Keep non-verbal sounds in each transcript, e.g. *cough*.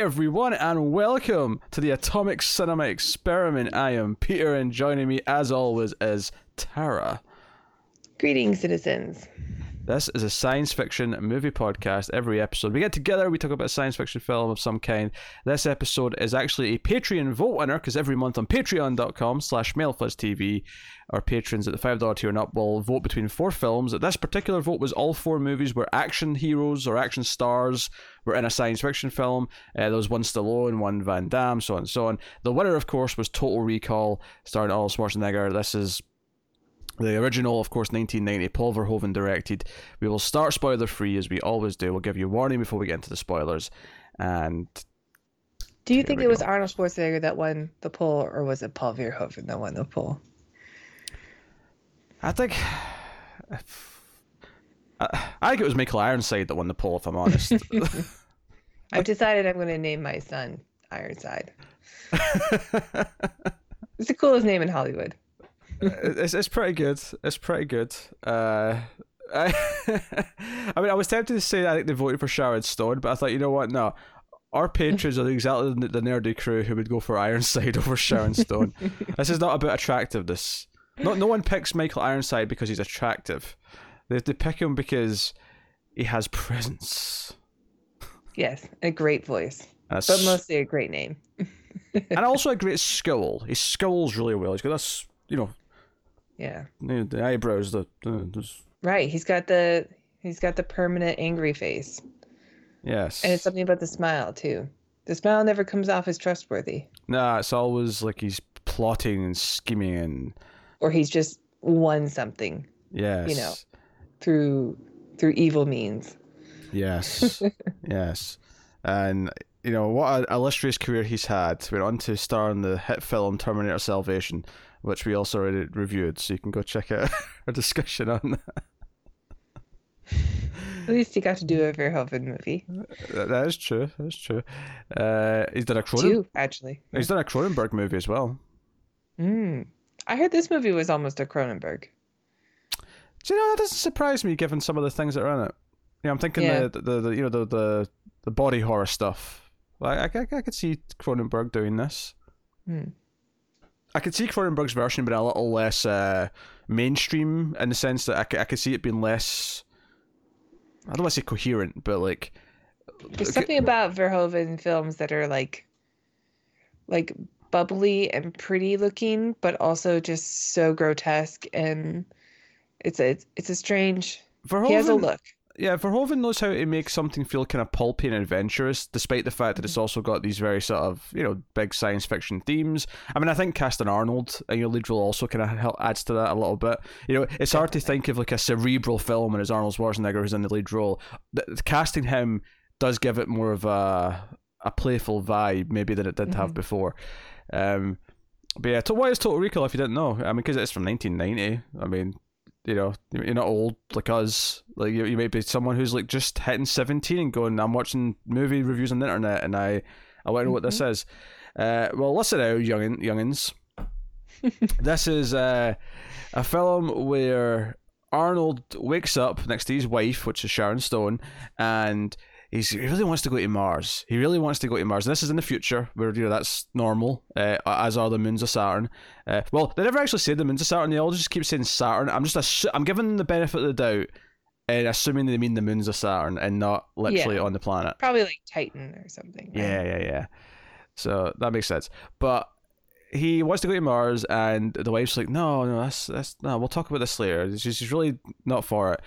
everyone, and welcome to the Atomic Cinema Experiment. I am Peter, and joining me, as always, is Tara. Greetings, citizens. This is a science fiction movie podcast. Every episode, we get together, we talk about a science fiction film of some kind. This episode is actually a Patreon vote winner because every month on patreon.com slash mildfuzztv, our patrons at the $5 tier and up will vote between four films. This particular vote was all four movies where action heroes or action stars were in a science fiction film. Uh, there was one Stallone, one Van Damme, so on and so on. The winner, of course, was Total Recall, starring Arnold Schwarzenegger. This is the original, of course, 1990, Paul Verhoeven directed. We will start spoiler free as we always do. We'll give you a warning before we get into the spoilers. And do you think it was Arnold Schwarzenegger that won the poll, or was it Paul Verhoeven that won the poll? I think. *sighs* I think it was Michael Ironside that won the poll, if I'm honest. *laughs* *laughs* I've decided I'm going to name my son Ironside. *laughs* it's the coolest name in Hollywood. It's it's pretty good. It's pretty good. Uh, I, *laughs* I mean, I was tempted to say I think they voted for Sharon Stone, but I thought, you know what? No, our patrons are exactly the nerdy crew who would go for Ironside *laughs* over Sharon Stone. this is not about attractiveness. No, no one picks Michael Ironside because he's attractive. They they pick him because he has presence. Yes, a great voice, but mostly a great name. *laughs* and also a great skill. He skills really well. He's got this, you know, yeah. The eyebrows, the, the right. He's got the he's got the permanent angry face. Yes. And it's something about the smile too. The smile never comes off as trustworthy. Nah, it's always like he's plotting and scheming and. Or he's just won something. Yes. You know, through through evil means. Yes. *laughs* yes. And you know what an illustrious career he's had. We're on to star in the hit film Terminator Salvation, which we also already reviewed, so you can go check out *laughs* our discussion on that. At least he got to do a Verhoeven movie. that is true. That's true. Uh, he's done a Cronenberg. Two, actually. He's done a Cronenberg movie as well. Hmm. I heard this movie was almost a Cronenberg. Do you know that doesn't surprise me, given some of the things that are in it. Yeah, I'm thinking yeah. the, the, the you know the the the body horror stuff. Like I, I, I could see Cronenberg doing this. Hmm. I could see Cronenberg's version being a little less uh, mainstream in the sense that I could, I could see it being less. I don't want to say coherent, but like. There's something about Verhoeven films that are like, like bubbly and pretty looking, but also just so grotesque, and it's a it's a strange. Verhoeven, he has a look yeah, Verhoeven knows how to make something feel kind of pulpy and adventurous, despite the fact that it's mm-hmm. also got these very sort of you know big science fiction themes. I mean, I think casting Arnold in your lead role also kind of help, adds to that a little bit. You know, it's hard to think of like a cerebral film and it's Arnold Schwarzenegger who's in the lead role. The, casting him does give it more of a a playful vibe, maybe than it did mm-hmm. have before. Um, but yeah, to, why is Total Recall if you didn't know? I mean, because it's from 1990. I mean, you know, you're not old like us. Like you, you may be someone who's like just hitting seventeen and going, I'm watching movie reviews on the internet, and I, I want to know what this mm-hmm. is. Uh, well, listen out, youngin, youngins. *laughs* this is uh, a film where Arnold wakes up next to his wife, which is Sharon Stone, and he's, he really wants to go to Mars. He really wants to go to Mars. And this is in the future where you know that's normal, uh, as are the moons of Saturn. Uh, well, they never actually say the moons of Saturn. They all just keep saying Saturn. I'm just assu- I'm giving them the benefit of the doubt and assuming they mean the moons of Saturn and not literally yeah. on the planet. Probably like Titan or something. Right? Yeah, yeah, yeah. So that makes sense. But he wants to go to Mars, and the wife's like, "No, no, that's that's no. We'll talk about this later." She's, she's really not for it.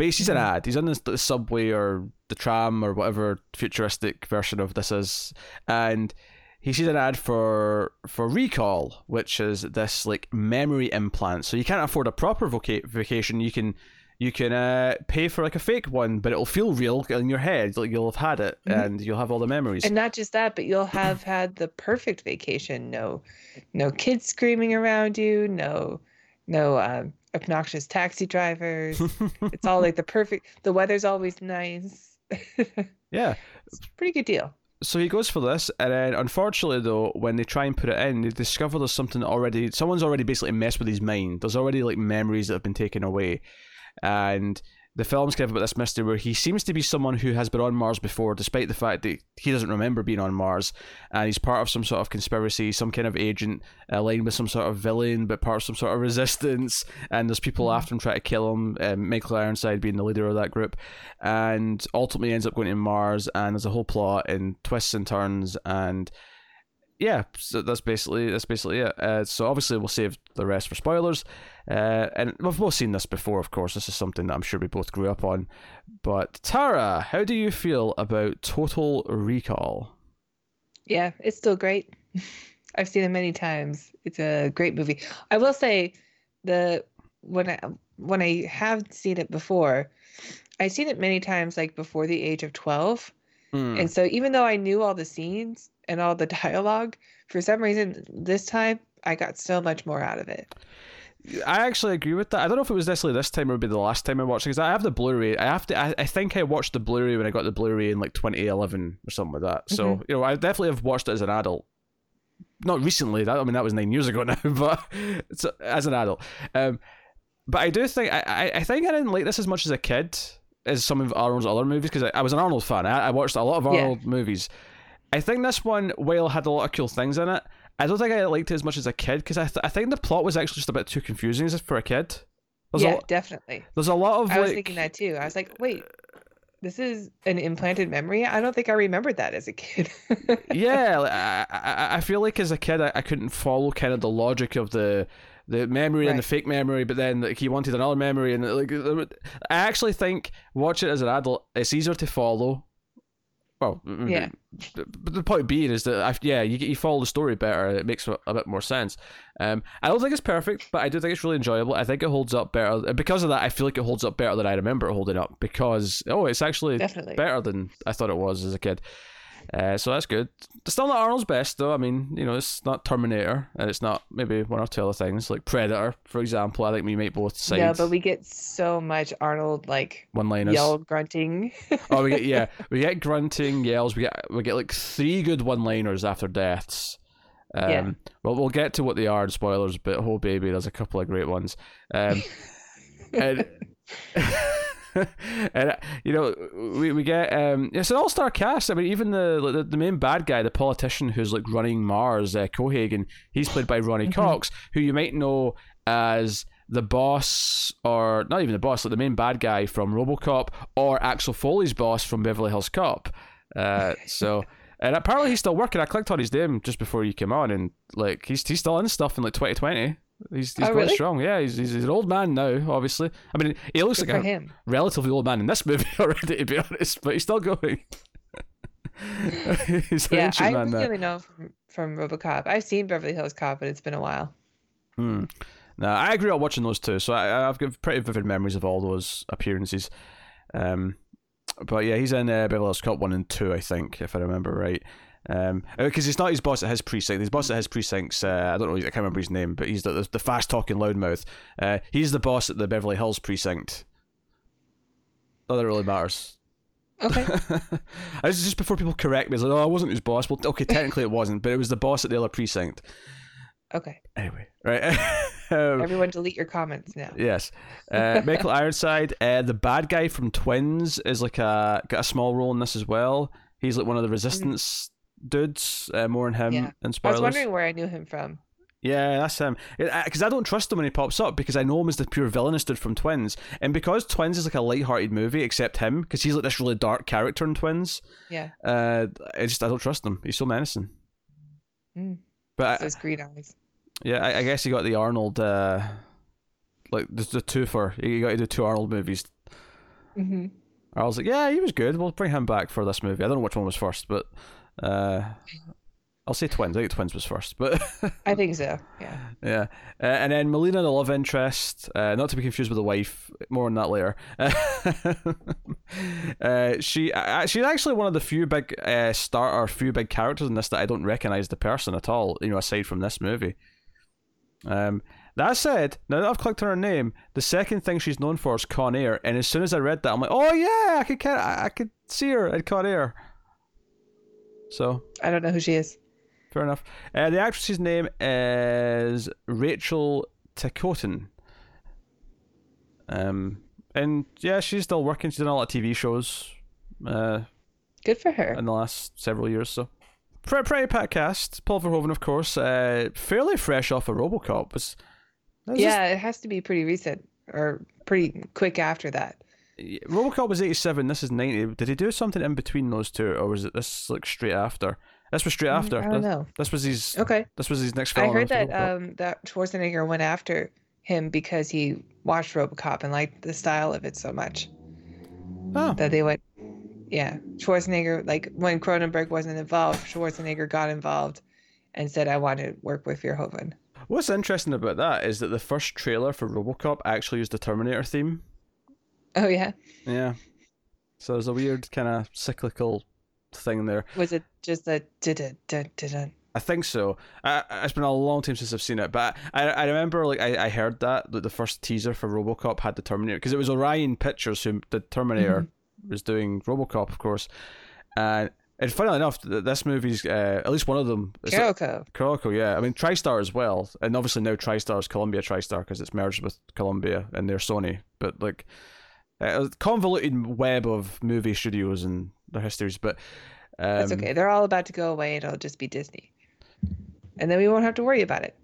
But he sees an ad. He's on the, the subway or the tram or whatever futuristic version of this is, and he sees an ad for for Recall, which is this like memory implant. So you can't afford a proper voca- vacation. You can you can uh, pay for like a fake one, but it'll feel real in your head. Like you'll have had it, mm-hmm. and you'll have all the memories. And not just that, but you'll have had the perfect vacation. No, no kids screaming around you. No, no um, obnoxious taxi drivers. *laughs* it's all like the perfect. The weather's always nice. *laughs* yeah, it's a pretty good deal. So he goes for this, and then unfortunately, though, when they try and put it in, they discover there's something already. Someone's already basically messed with his mind. There's already like memories that have been taken away, and the film's kind of about this mystery where he seems to be someone who has been on Mars before, despite the fact that he doesn't remember being on Mars, and he's part of some sort of conspiracy, some kind of agent aligned with some sort of villain, but part of some sort of *laughs* resistance. And there's people mm-hmm. after him trying to kill him. Um, Michael Ironside being the leader of that group, and ultimately ends up going to Mars. And there's a whole plot and twists and turns and yeah, so that's basically that's basically it. Uh, so obviously we'll save the rest for spoilers, uh, and we've both seen this before. Of course, this is something that I'm sure we both grew up on. But Tara, how do you feel about Total Recall? Yeah, it's still great. *laughs* I've seen it many times. It's a great movie. I will say, the when I when I have seen it before, I've seen it many times, like before the age of twelve. Mm. And so even though I knew all the scenes, and all the *laughs* dialogue, for some reason this time I got so much more out of it. I actually agree with that. I don't know if it was necessarily this time or maybe the last time I watched it because I have the Blu-ray. I have to. I, I think I watched the Blu-ray when I got the Blu-ray in like 2011 or something like that. So mm-hmm. you know, I definitely have watched it as an adult. Not recently. That I mean, that was nine years ago *laughs* now, but it's, as an adult. Um, but I do think I, I think I didn't like this as much as a kid as some of Arnold's other movies because I, I, was an Arnold fan. I, I watched a lot of Arnold yeah. movies, I think this one, while had a lot of cool things in it, I don't think I liked it as much as a kid because I, th- I think the plot was actually just a bit too confusing for a kid. There's yeah, a, definitely. There's a lot of. I like, was thinking that too. I was like, wait, this is an implanted memory. I don't think I remembered that as a kid. *laughs* yeah, I, I, I feel like as a kid I, I couldn't follow kind of the logic of the the memory right. and the fake memory, but then like he wanted another memory, and like I actually think watch it as an adult, it's easier to follow well, yeah. But the point being is that yeah, you you follow the story better. It makes a bit more sense. Um, I don't think it's perfect, but I do think it's really enjoyable. I think it holds up better, and because of that, I feel like it holds up better than I remember it holding up. Because oh, it's actually Definitely. better than I thought it was as a kid. Uh, so that's good. It's still not Arnold's best though. I mean, you know, it's not Terminator, and it's not maybe one or two other things like Predator, for example. I think we make both sides. Yeah, but we get so much Arnold like one liners, yell grunting. oh, we get yeah, *laughs* we get grunting yells. We get we get like three good one liners after deaths. Um, yeah. Well, we'll get to what they are in spoilers, but oh baby, there's a couple of great ones. Um, and. *laughs* *laughs* and uh, you know, we, we get um, it's an all star cast. I mean, even the, the, the main bad guy, the politician who's like running Mars, uh, Cohaagen, he's played by Ronny mm-hmm. Cox, who you might know as the boss, or not even the boss, like the main bad guy from RoboCop, or Axel Foley's boss from Beverly Hills Cop. Uh, *laughs* so. And apparently he's still working. I clicked on his name just before you came on, and like he's he's still in stuff in like 2020. He's he's oh, really? strong. Yeah, he's, he's, he's an old man now. Obviously, I mean, he looks Good like a him. relatively old man in this movie *laughs* already, to be honest. But he's still going. *laughs* he's yeah, I man really know from, from RoboCop. I've seen Beverly Hills Cop, but it's been a while. Hmm. Now I grew up watching those two, so I, I've got pretty vivid memories of all those appearances. Um, but yeah, he's in uh, Beverly Hills Cop one and two, I think, if I remember right. Um, because uh, it's not his boss at his precinct. His boss at his precinct's uh, I don't know. I can't remember his name, but he's the the, the fast talking loudmouth. Uh, he's the boss at the Beverly Hills precinct. Not that really matters. Okay. *laughs* was just before people correct me. It's like, oh, I wasn't his boss. Well, okay, technically it wasn't, but it was the boss at the other precinct. Okay. Anyway, right. *laughs* um, Everyone, delete your comments now. Yes. Uh, Michael Ironside, uh, the bad guy from Twins, is like a got a small role in this as well. He's like one of the mm-hmm. resistance dudes. Uh, more in him yeah. and spoilers. I was wondering where I knew him from. Yeah, that's him. Because I don't trust him when he pops up because I know him as the pure villainous dude from Twins, and because Twins is like a light-hearted movie, except him, because he's like this really dark character in Twins. Yeah. Uh, I just I don't trust him. He's so menacing. Mm. But his green eyes. Yeah, I, I, guess he got the Arnold, uh, like the the two for he got to do two Arnold movies. Mm-hmm. I was like, yeah, he was good. We'll bring him back for this movie. I don't know which one was first, but uh, I'll say twins. I think twins was first, but *laughs* I think so. Yeah. Yeah, uh, and then Melina, the love interest, uh, not to be confused with the wife. More on that later. *laughs* uh, she uh, she's actually one of the few big uh, star or few big characters in this that I don't recognize the person at all. You know, aside from this movie. Um, that said, now that I've clicked on her name, the second thing she's known for is Con Air, and as soon as I read that, I'm like, oh yeah, I could I could see her at Con Air. So I don't know who she is. Fair enough. Uh, the actress's name is Rachel Ticotin. Um, and yeah, she's still working. She's done a lot of TV shows. Uh, Good for her. in the last several years. So, pretty, pretty packed cast. Paul Verhoeven, of course, uh, fairly fresh off of RoboCop. Was, was yeah, it has to be pretty recent or pretty quick after that. RoboCop was eighty seven. This is ninety. Did he do something in between those two, or was it this like straight after? This was straight Mm, after. I don't this, know. this was his. Okay. This was his next film. I heard that RoboCop. um that Schwarzenegger went after him because he watched RoboCop and liked the style of it so much oh, that they went. Yeah, Schwarzenegger like when Cronenberg wasn't involved, Schwarzenegger got involved and said, "I want to work with Verhoeven." what's interesting about that is that the first trailer for RoboCop actually used the Terminator theme. Oh yeah, Yeah. So there's a weird kind of cyclical thing there. was it just a da da da da? I think so. I, it's been a long time since I've seen it, but I, I remember like I, I heard that that the first teaser for RoboCop had the Terminator because it was Orion Pictures who the Terminator was doing RoboCop, of course. And and funnily enough, th- this movie's uh, at least one of them. Carolco. Coroco, yeah. I mean, TriStar as well, and obviously now TriStar is Columbia TriStar because it's merged with Columbia and they're Sony. But like, a convoluted web of movie studios and their histories. But um, That's okay. They're all about to go away. It'll just be Disney, and then we won't have to worry about it.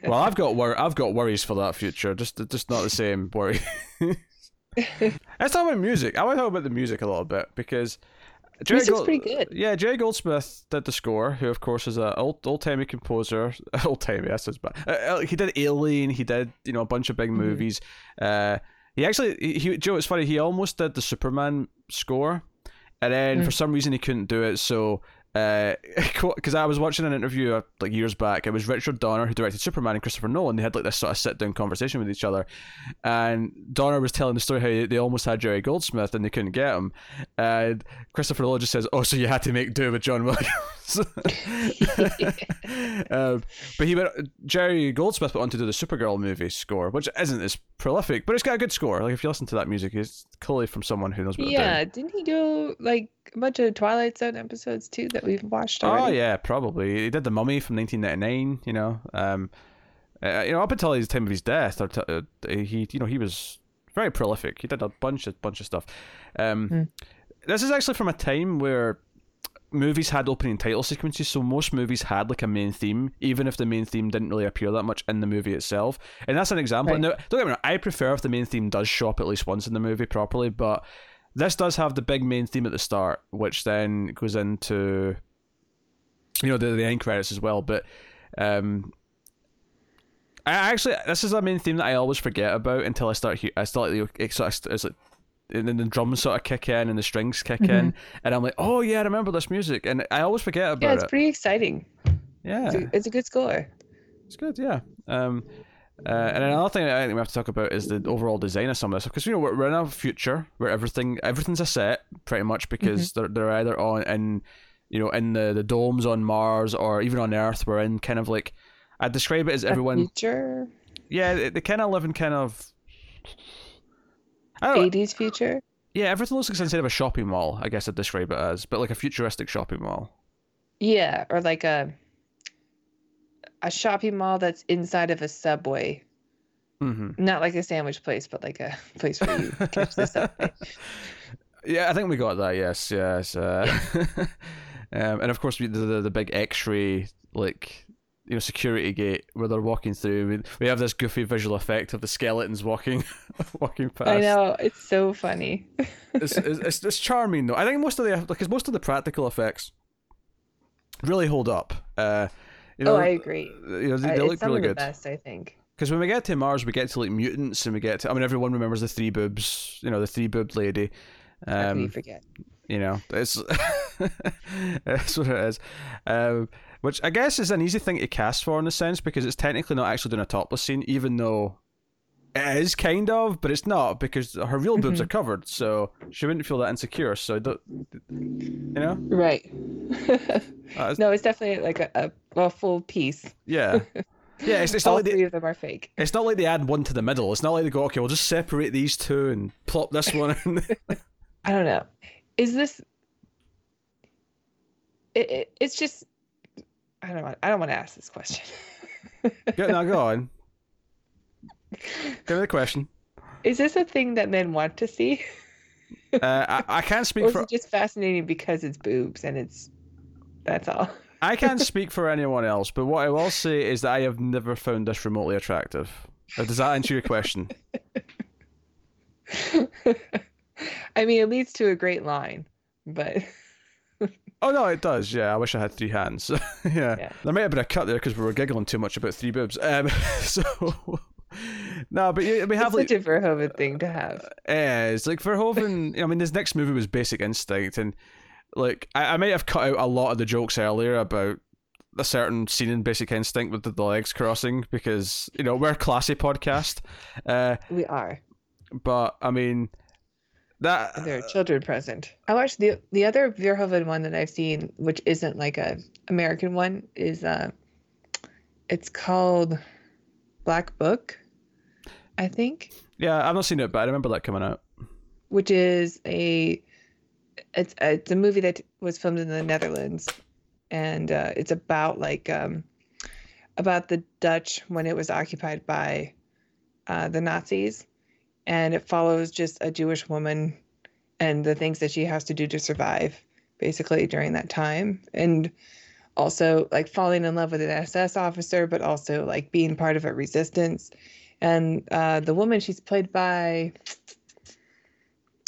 *laughs* well, I've got wor- I've got worries for that future. Just just not the same worry. *laughs* Let's talk about music. I want to talk about the music a little bit because Jerry Music's Gold- pretty good. Yeah, Jerry Goldsmith did the score, who of course is an old old timey composer. *laughs* Old timey, that's his bad. Uh, uh, he did Alien. He did you know a bunch of big Mhm. movies. Uh, he actually he, Joe. It's funny. He almost did the Superman score, and then Mm. for some reason he couldn't do it. So. *laughs* Because I was watching an interview uh, like years back, it was Richard Donner who directed Superman and Christopher Nolan. They had like this sort of sit down conversation with each other, and Donner was telling the story how they- they almost had Jerry Goldsmith and they couldn't get him, and Christopher Nolan just says, "Oh, so you had to make do with John Williams." *laughs* *laughs* um, but he went. Jerry Goldsmith went on to do the Supergirl movie score, which isn't as prolific, but it's got a good score. Like if you listen to that music, it's clearly from someone who knows what yeah, didn't he do like a bunch of Twilight Zone episodes too that we've watched Oh yeah, probably. He did the Mummy from 1999. You know, um, uh, you know, up until his time of his death, or t- uh, he, you know, he was very prolific. He did a bunch of bunch of stuff. Um, Hmm. This is actually from a time where movies had opening title sequences, so most movies had like a main theme, even if the main theme didn't really appear that much in the movie itself. And that's an example. Right. Now, don't get me wrong, I prefer if the main theme does show up at least once in the movie properly, but this does have the big main theme at the start, which then goes into you know the the end credits as well. But um, I actually this is a main theme that I always forget about until I start. He- I start like sort of. And then the drums sort of kick in and the strings kick in, and I'm like, "Oh yeah, I remember this music," and I always forget about it. Yeah, it's it. pretty exciting. yeah, It's, a, it's a good score. it's good, yeah. Um, uh, and another thing I think we have to talk about is the overall design of some of this, because you know we're, we're in a future where everything everything's a set pretty much because they're they're either on in you know in the the domes on Mars or even on Earth. We're in kind of like I describe it as A everyone. future, Yeah, they, they kind of live in kind of. I don't know. 80s future. Yeah, everything looks like inside of a shopping mall. I guess I'd describe it as, but like a futuristic shopping mall. Yeah, or like a a shopping mall that's inside of a subway. Mm-hmm. Not like a sandwich place, but like a place where you catch the subway. *laughs* Yeah, I think we got that. Yes, yes. Uh, *laughs* um, and of course, the, the the big X-ray like you know security gate where they're walking through. We, we have this goofy visual effect of the skeletons walking *laughs* walking past. I know it's so funny. *laughs* It's, it's, it's, it's charming though. I think most of the because most of the practical effects really hold up. Uh, you know, oh, I agree. you know, they, they it's look some really of the good. best, I think. Because when we get to Mars, we get to like mutants, and we get to. I mean, everyone remembers the three boobs. You know, the three boobed lady. How can you Um, forget? You know, it's *laughs* that's what it is. Um, which I guess is an easy thing to cast for in a sense because it's technically not actually doing a topless scene, even though it is kind of, but it's not because her real boobs Mhm. are covered, so she wouldn't feel that insecure. So, don't, you know, Right. *laughs* Uh, no, it's definitely like a, a, a full piece. yeah, *laughs* yeah. It's, it's not like they, three of them are fake. It's not like they add one to the middle. It's not like they go, okay, we'll just separate these two and plop this one. in. I don't know. Is this? It, it, it's just. I don't want. I don't want to ask this question. *laughs* go, now go on. *laughs* Give me the question. Is this a thing that men want to see? Uh, I, I can't speak *laughs* or is for just fascinating because it's boobs and it's that's all? I can't speak for anyone else, but what I will say is that I have never found this remotely attractive. Uh, Does that answer your question? *laughs* I mean, it leads to a great line, but *laughs* Oh no, it does. Yeah, I wish I had three hands. *laughs* yeah. Yeah. there might have been a cut there because we were giggling too much about three boobs. Um, so no, but yeah, we have it's like such a Verhoeven thing to have. Yeah, it's like Verhoeven. I mean, his next movie was Basic Instinct, and like I, I might have cut out a lot of the jokes earlier about a certain scene in Basic Instinct with the, the legs crossing because you know we're a classy podcast. Uh, We are. but I mean that There are children present. I watched the the other Verhoeven one that I've seen, which isn't like a American one, is uh, it's called Black Book, I think, yeah, I've not seen it, but I remember that coming out. which is a it's it's a movie that was filmed in the Netherlands, and uh, it's about like um, about the Dutch when it was occupied by uh, the Nazis, and it follows just a Jewish woman and the things that she has to do to survive, basically during that time, and also like falling in love with an SS officer, but also like being part of a resistance. And uh, the woman she's played by,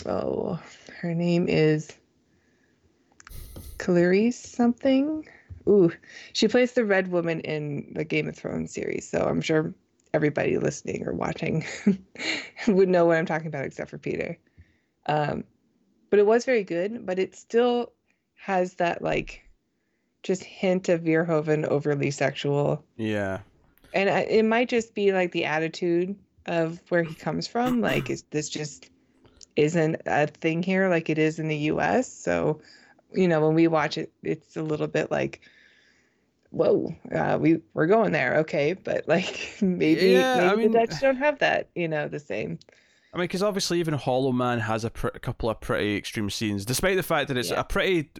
oh, her name is Clarice something. Ooh, she plays the red woman in the Game of Thrones series. So I'm sure everybody listening or watching *laughs* would know what I'm talking about, except for Peter. Um, but it was very good, but it still has that like just hint of Verhoeven overly sexual. Yeah, And I, it might just be like the attitude of where he comes from. Like, is this just isn't a thing here like it is in the US? So, you know, when we watch it, it's a little bit like, whoa, uh, we we're going there, okay, but like *laughs* maybe Yeah, maybe I mean- the Dutch don't have that, you know, the same. I mean, because obviously even Hollow Man has a, pr- a couple of pretty extreme scenes, despite the fact that it's Yeah. a pretty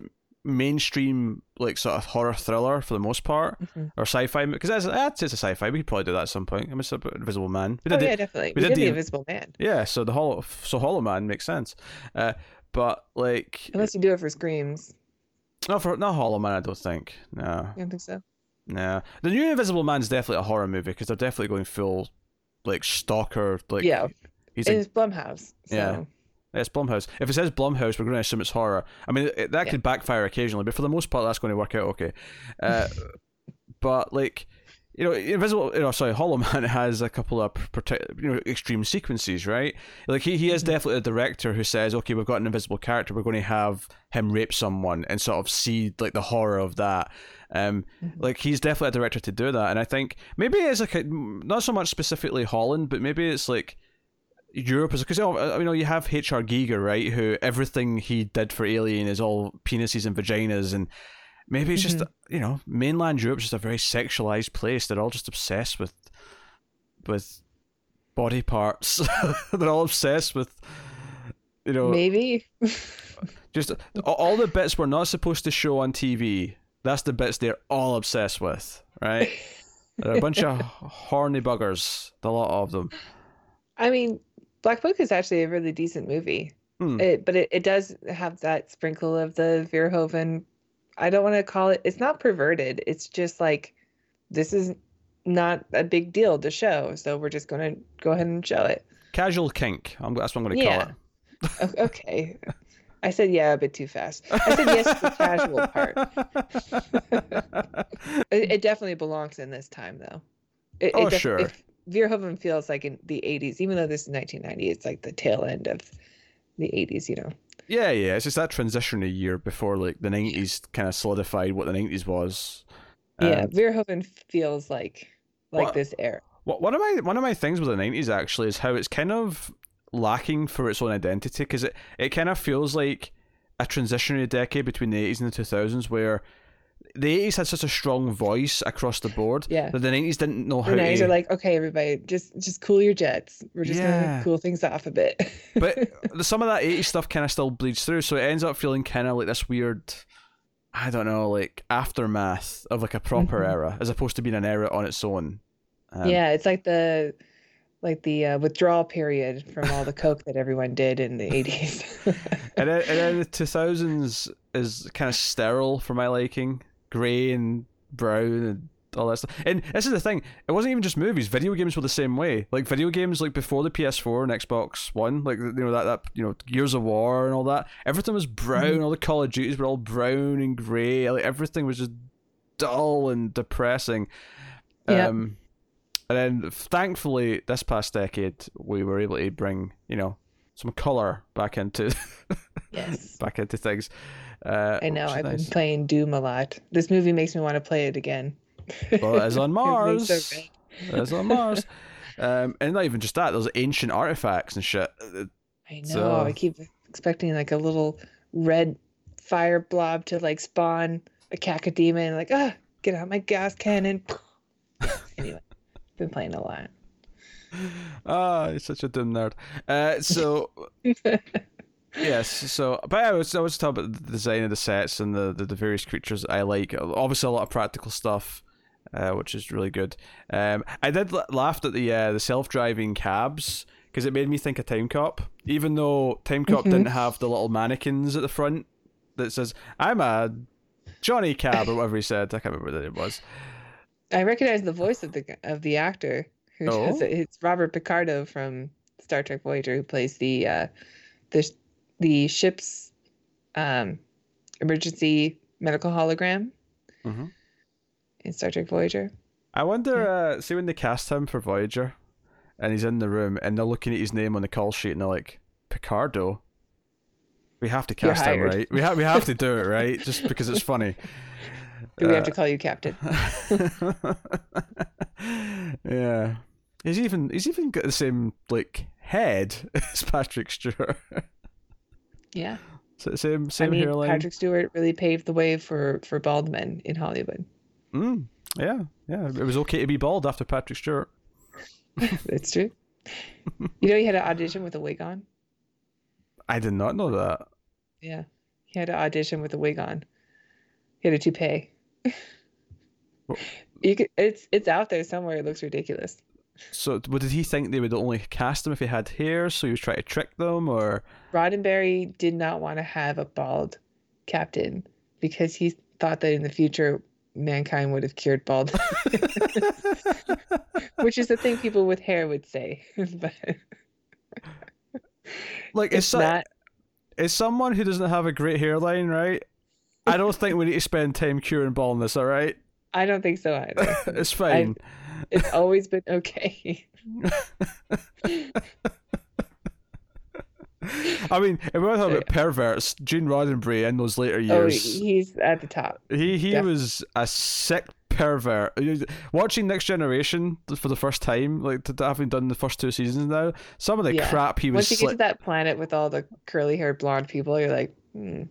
mainstream like sort of horror thriller for the most part Mhm. or sci-fi because that's that's it's a sci-fi we could probably do that at some point i mean invisible man we Oh did yeah, the- definitely. we We, did the Invisible Man, yeah so the hollow so hollow man makes sense uh but like unless you do it for screams. No for not hollow man i don't think no You don't think so? no the new invisible man is definitely a horror movie because they're definitely going full like stalker like yeah, he's a it's Blumhouse. So. Yeah. It's Blumhouse. If it says Blumhouse, we're going to assume it's horror. I mean, it, that Yeah. could backfire occasionally, but for the most part, that's going to work out okay. Uh, *laughs* but like, you know, Invisible, you know, sorry, Hollow Man *laughs* has a couple of prote- you know extreme sequences, right? Like he he is Mhm. definitely a director who says, okay, we've got an invisible character, we're going to have him rape someone and sort of see like the horror of that. Um, Mhm. like he's definitely a director to do that, and I think maybe it's like a, not so much specifically Holland, but maybe it's like Europe is because you know you have H.R. Giger right, who everything he did for Alien is all penises and vaginas, and maybe it's just you know mainland Europe's just a very sexualized place. They're all just obsessed with with body parts. *laughs* They're all obsessed with you know Maybe. just all- all the bits we're not supposed to show on TV. That's the bits they're all obsessed with, right? They're a bunch of *laughs* horny buggers, the lot of them. I mean, Black Book is actually a really decent movie. Hmm. It, but it, it does have that sprinkle of the Verhoeven. I don't want to call it, it's not perverted. It's just like, this is not a big deal to show. So we're just going to go ahead and show it. Casual kink. I'm, that's what I'm going to Yeah. call it. Okay. I said, yeah, a bit too fast. I said yes to the casual part. *laughs* It, it definitely belongs in this time, though. It, Oh, it def- sure. Verhoeven feels like in the 80s, even though this is 1990, it's like the tail end of the 80s, you know? Yeah, yeah. It's just that transitionary year before like the '90s kind of solidified what the '90s was. yeah, Um, Verhoeven feels like like Well, this era. Wha- One of my one of my things with the nineties actually is how it's kind of lacking for its own identity because it, it kind of feels like a transitionary decade between the eighties and the two thousands where the eighties had such a strong voice across the board Yeah. that the nineties didn't know how The 90s to. are like, okay, everybody, just just cool your jets. We're just Yeah. gonna cool things off a bit. *laughs* but *laughs* some of that 80s stuff kind of still bleeds through, so it ends up feeling kind of like this weird, I don't know, like aftermath of like a proper Mhm. era, as opposed to being an era on its own. Um, yeah, it's like the like the uh, withdrawal period from all the *laughs* coke that everyone did in the 80s. and then, and then the 2000s is kind of sterile for my liking, grey and brown and all that stuff. And this is the thing, it wasn't even just movies. Video games were the same way. Like video games, like before the PS4 and Xbox One, like you know that that you know Gears of War and all that. Everything was brown. Mm-hmm. All the Call of Duties were all brown and grey. Like everything was just dull and depressing. Yeah. Um, and then thankfully, this past decade, we were able to bring you know some color back into *laughs* yes back into things. Uh, I know. I've been playing Doom a lot. This movie makes me want to play it again. Well, it's *laughs* on Mars. it's on Mars. Um, and not even just that. Those ancient artifacts and shit. I know. So... I keep expecting like a little red fire blob to like spawn a cacodemon. And like, ah, get out my gauss cannon. *laughs* anyway, been playing a lot. Ah, you're such a dumb nerd. Uh, so *laughs* yes, so but I was I was talking about the design of the sets and the, the, the various creatures I like. Obviously, a lot of practical stuff, uh, which is really good. Um, I did l- laughed at the uh, the self driving cabs because it made me think of Timecop, even though Timecop mm-hmm. didn't have the little mannequins at the front that says "I'm a Johnny Cab" or whatever he said. I can't remember what it was. I recognize the voice of the of the actor who oh. does it. It's Robert Picardo from Star Trek Voyager who plays the uh, the the ship's um, emergency medical hologram mm-hmm. in Star Trek Voyager. I wonder, yeah. uh, see when they cast him for Voyager, and he's in the room, and they're looking at his name on the call sheet, and they're like, Picardo. We have to cast him, right? We have we have to do it, right? Just because it's funny. *laughs* Do we uh, have to call you Captain? *laughs* yeah. He's even he's even got the same like head *laughs* as Patrick Stewart. Yeah. So same same I mean, hairline. Patrick Stewart really paved the way for for bald men in Hollywood. Mm, yeah, yeah. It was okay to be bald after Patrick Stewart. *laughs* That's true. you know, he had an audition with a wig on. I did not know that. Yeah, he had an audition with a wig on. He had a toupee. *laughs* you could, it's it's out there somewhere. It looks ridiculous. So, what did he think they would only cast him if he had hair? So he was trying to trick them, or Roddenberry did not want to have a bald captain because he thought that in the future mankind would have cured bald, *laughs* which is the thing people with hair would say. *laughs* but like, it's, it's not. As someone who doesn't have a great hairline, right? I don't think we need to spend time curing baldness. All right. I don't think so either. *laughs* it's fine. I, it's always been okay. I mean, if we're talking about perverts, Gene Roddenberry in those later oh, years, oh, he's at the top. He he Definitely. was a sick pervert. Watching Next Generation for the first time, like having done the first two seasons now, some of the yeah. crap he was. Once you get to that planet with all the curly haired blonde people, you're like, hmm.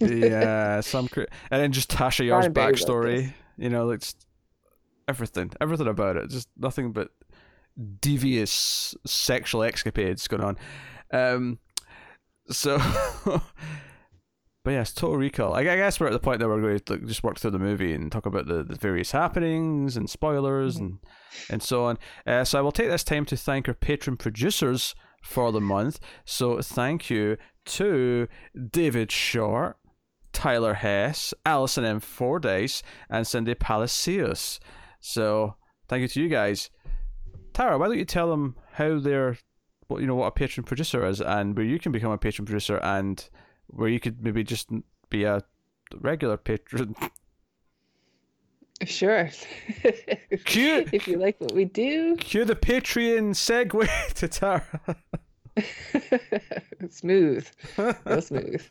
yeah, some cr- and then just Tasha *laughs* Yar's backstory. You know, like everything, everything about it. Just nothing but devious sexual escapades going on. Um, so, *laughs* but yes, Total Recall. I, I, guess we're at the point that we're going to just work through the movie and talk about the, the various happenings and spoilers mm-hmm. and and so on. Uh, so I will take this time to thank our patron producers for the month. So thank you to David Short. Tyler Hess, Allison M. Fordyce, and Cindy Palacios. So thank you to you guys. Tara, why don't you tell them how they're, what you know, what a patron producer is, and where you can become a patron producer, and where you could maybe just be a regular patron. *laughs* Sure. *laughs* Cue if you like what we do. Cue the Patreon segue *laughs* to Tara. smooth. Real smooth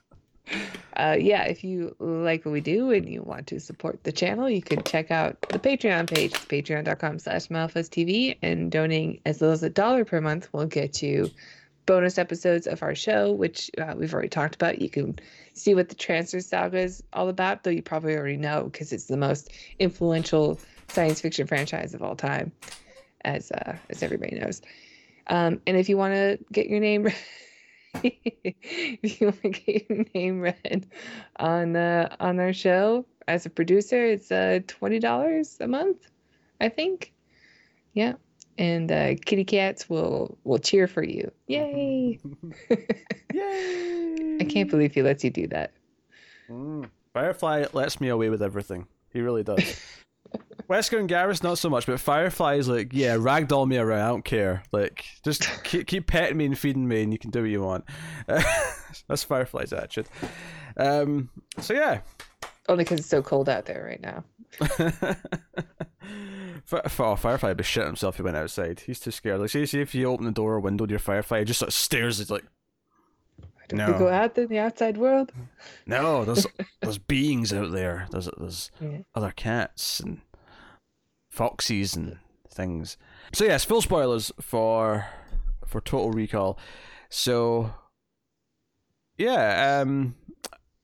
uh, yeah, if you like what we do and you want to support the channel, you can check out the Patreon page. It's patreon.com slash TV and donating as little as a dollar per month will get you bonus episodes of our show, which uh, we've already talked about. You can see what the Transfer Saga is all about, though you probably already know because it's the most influential science fiction franchise of all time, as uh, as everybody knows. Um, and if you want to get your name *laughs* if *laughs* you want to get your name read on uh, on our show as a producer, it's uh, twenty dollars a month, I think. Yeah, and uh, kitty cats will will cheer for you. Yay! *laughs* Yay! I can't believe he lets you do that. Mm. Firefly lets me away with everything. He really does. *laughs* Wesker and Garrus not so much, but Firefly is like, yeah, ragdoll me around. I don't care. Like, just *laughs* keep, keep petting me and feeding me, and you can do what you want. *laughs* that's Firefly's attitude. Um, so yeah. Only because it's so cold out there right now. *laughs* oh, Firefly would be shit himself if he went outside. He's too scared. Like, see, see if you open the door or window to your Firefly, he just sort of stares. He's like, don't no. we go out in the outside world? No, there's there's beings out there. There's there's yeah. other cats and foxies and things. So yes, full spoilers for for Total Recall. So yeah, um,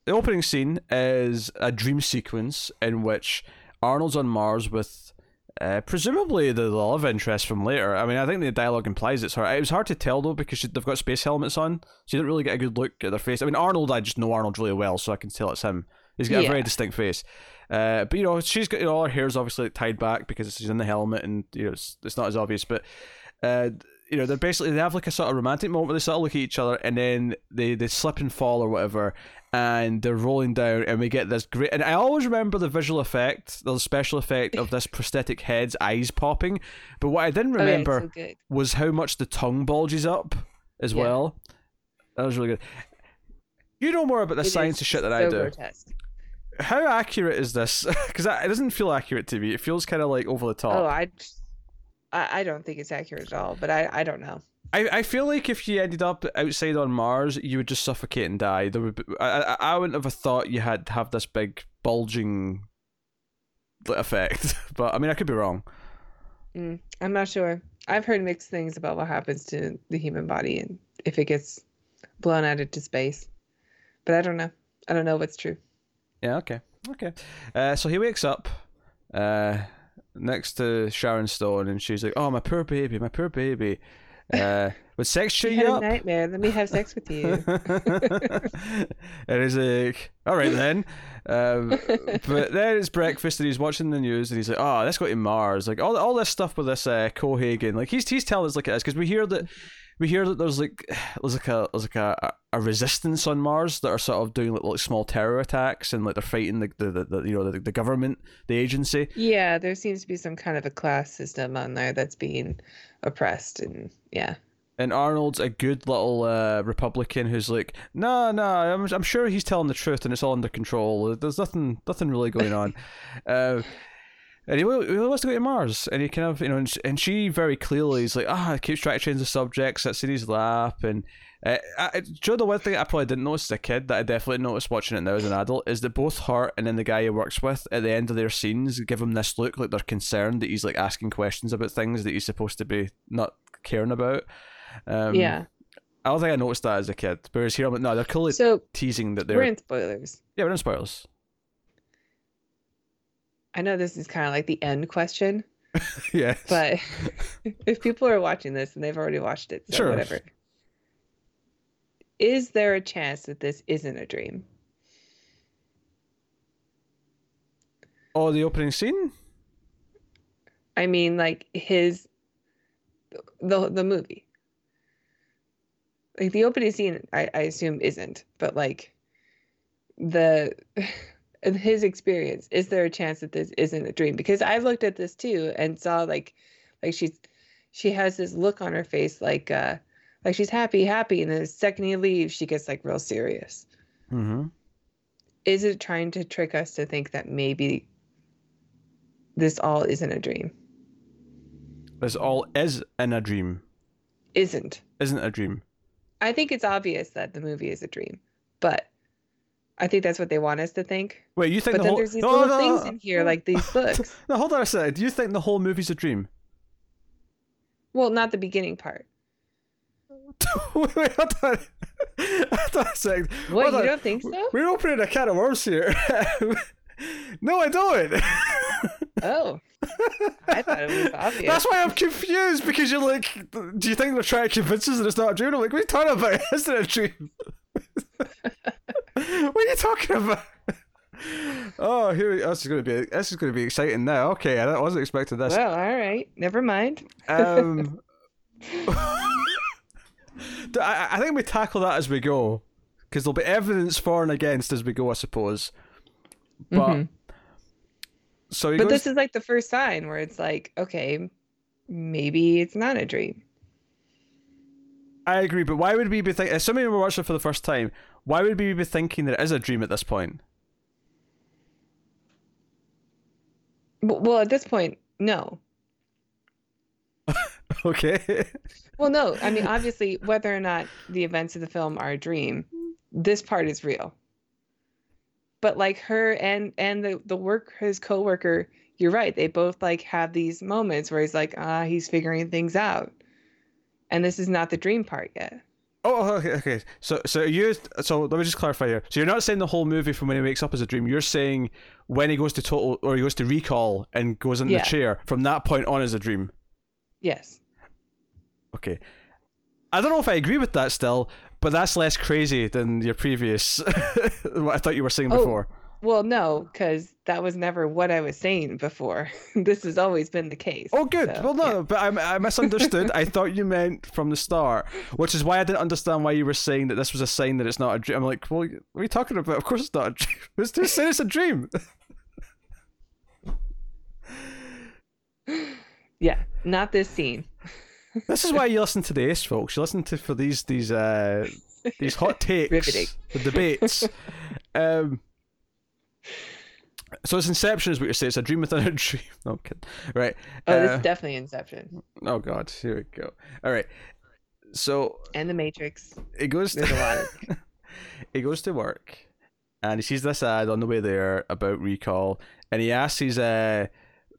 the opening scene is a dream sequence in which Arnold's on Mars with uh, presumably the love interest from later. I mean, I think the dialogue implies it's her. It was hard to tell though because she, they've got space helmets on, so you don't really get a good look at their face. I mean, Arnold, I just know Arnold really well, so I can tell it's him. He's got yeah. a very distinct face. Uh, but you know, she's got you know, all her hair's obviously like, tied back because she's in the helmet, and you know, it's, it's not as obvious. But uh, you know, they're basically they have like a sort of romantic moment where they sort of look at each other, and then they they slip and fall or whatever, and they're rolling down, and we get this great. And I always remember the visual effect, the special effect of this *laughs* prosthetic head's eyes popping. But what I didn't remember oh, so was how much the tongue bulges up as yeah. well. That was really good. You know more about the science of shit than so I do. Grotesque. How accurate is this? *laughs* Because it doesn't feel accurate to me. It feels kind of like over the top. Oh, I, I don't think it's accurate at all. But I, I don't know. I, I feel like if you ended up outside on Mars, you would just suffocate and die. There would be, I, I wouldn't have thought you had to have this big bulging effect, *laughs* but I mean I could be wrong. Mm, I'm not sure. I've heard mixed things about what happens to the human body and if it gets blown out into space, but I don't know. I don't know what's true. Yeah. Okay. Okay. Uh, so he wakes up. Uh, next to Sharon Stone, and she's like, "Oh, my poor baby, my poor baby." Uh, *laughs* would sex cheer you, up? nightmare. Let me have sex with you. *laughs* and he's like, all right then. Um, but then it's breakfast and he's watching the news and he's like, oh, let's go to Mars. Like all, all this stuff with this uh, Cohaagen. Like he's he's telling us like it is because we hear that we hear that there's like *sighs* there's like a there's like a, a resistance on Mars that are sort of doing like, like small terror attacks and like they're fighting the the, the, the you know the, the government the agency. Yeah, there seems to be some kind of a class system on there that's being oppressed and yeah. And Arnold's a good little uh, Republican who's like, no, no, I'm, I'm sure he's telling the truth and it's all under control. There's nothing, nothing really going on. *laughs* uh, and he, he wants to go to Mars, and he kind of, you know, and, and she very clearly is like, ah, oh, keeps trying to change the subject, sits in his lap, and uh, I, know the one thing I probably didn't notice as a kid that I definitely noticed watching it now as an adult is that both her and then the guy he works with at the end of their scenes give him this look like they're concerned that he's like asking questions about things that he's supposed to be not caring about. Um, yeah. I don't think I noticed that as a kid. Whereas here, I'm like, no, they're clearly so, teasing that they're. We're in spoilers. Yeah, we're in spoilers. I know this is kind of like the end question. *laughs* yes. But *laughs* if people are watching this and they've already watched it, so sure. whatever. Is there a chance that this isn't a dream? Oh, the opening scene? I mean, like his the the movie. Like the opening scene, I, I assume isn't, but like the *laughs* his experience is there a chance that this isn't a dream? Because i looked at this too and saw like like she's she has this look on her face like uh like she's happy happy and then the second he leaves she gets like real serious. Mm-hmm. is it trying to trick us to think that maybe this all isn't a dream? This all is in a dream. Isn't. Isn't a dream. I think it's obvious that the movie is a dream but I think that's what they want us to think. Wait, you think? But the then whole... there's these no, little no, things no, in here, like these *laughs* books. no, hold on a second. Do you think the whole movie's a dream? Well, not the beginning part. *laughs* wait, wait, hold on. *laughs* hold on a second. What? Hold you on. don't think so? We're opening a can of worms here. no, I don't. oh. I thought it was obvious. That's why I'm confused because you're like, do you think they're trying to convince us that it's not a dream? I'm like, what are you talking about? Isn't it a dream? *laughs* what are you talking about? oh, here this is going to be this is going to be exciting now. Okay, I wasn't expecting this. Well, all right, never mind. Um, *laughs* *laughs* I, I think we tackle that as we go, because there'll be evidence for and against as we go, I suppose. But Mhm. so But goes, this is like the first sign where it's like, okay, maybe it's not a dream. I agree, but why would we be thinking? Assuming we're watching for the first time, why would we be thinking that it is a dream at this point? Well, at this point, no. *laughs* okay. Well, no. I mean, obviously, whether or not the events of the film are a dream, this part is real. But like her and and the the work his coworker, you're right. They both like have these moments where he's like, ah, he's figuring things out, and this is not the dream part yet. Oh, oh, okay, okay. So, so you, so let me just clarify here. So you're not saying the whole movie from when he wakes up is a dream. You're saying when he goes to total or he goes to recall and goes in Yeah. the chair from that point on is a dream. Yes. Okay. I don't know if I agree with that still, but that's less crazy than your previous. *laughs* what I thought you were saying Oh. before. Well, no, because that was never what I was saying before. *laughs* this has always been the case. Oh, good. So, well, no, yeah. but I, I misunderstood. I thought you meant from the start, which is why I didn't understand why you were saying that this was a sign that it's not a dream. I'm like, well, what are you talking about? Of course it's not a dream. Who's *laughs* just saying it's a dream? *laughs* Yeah, not this scene. This is why you listen to the Ace, folks. You listen to for these these uh these hot takes, the debates. um, so it's Inception, is what you're saying. It's a dream within a *laughs* dream. No, I'm kidding. Right. Oh, this uh, is definitely Inception oh God. Here we go. All right. So and The Matrix. It goes. There's a lot *laughs* of goes to work, and he sees this ad on the way there about recall, and he asks his uh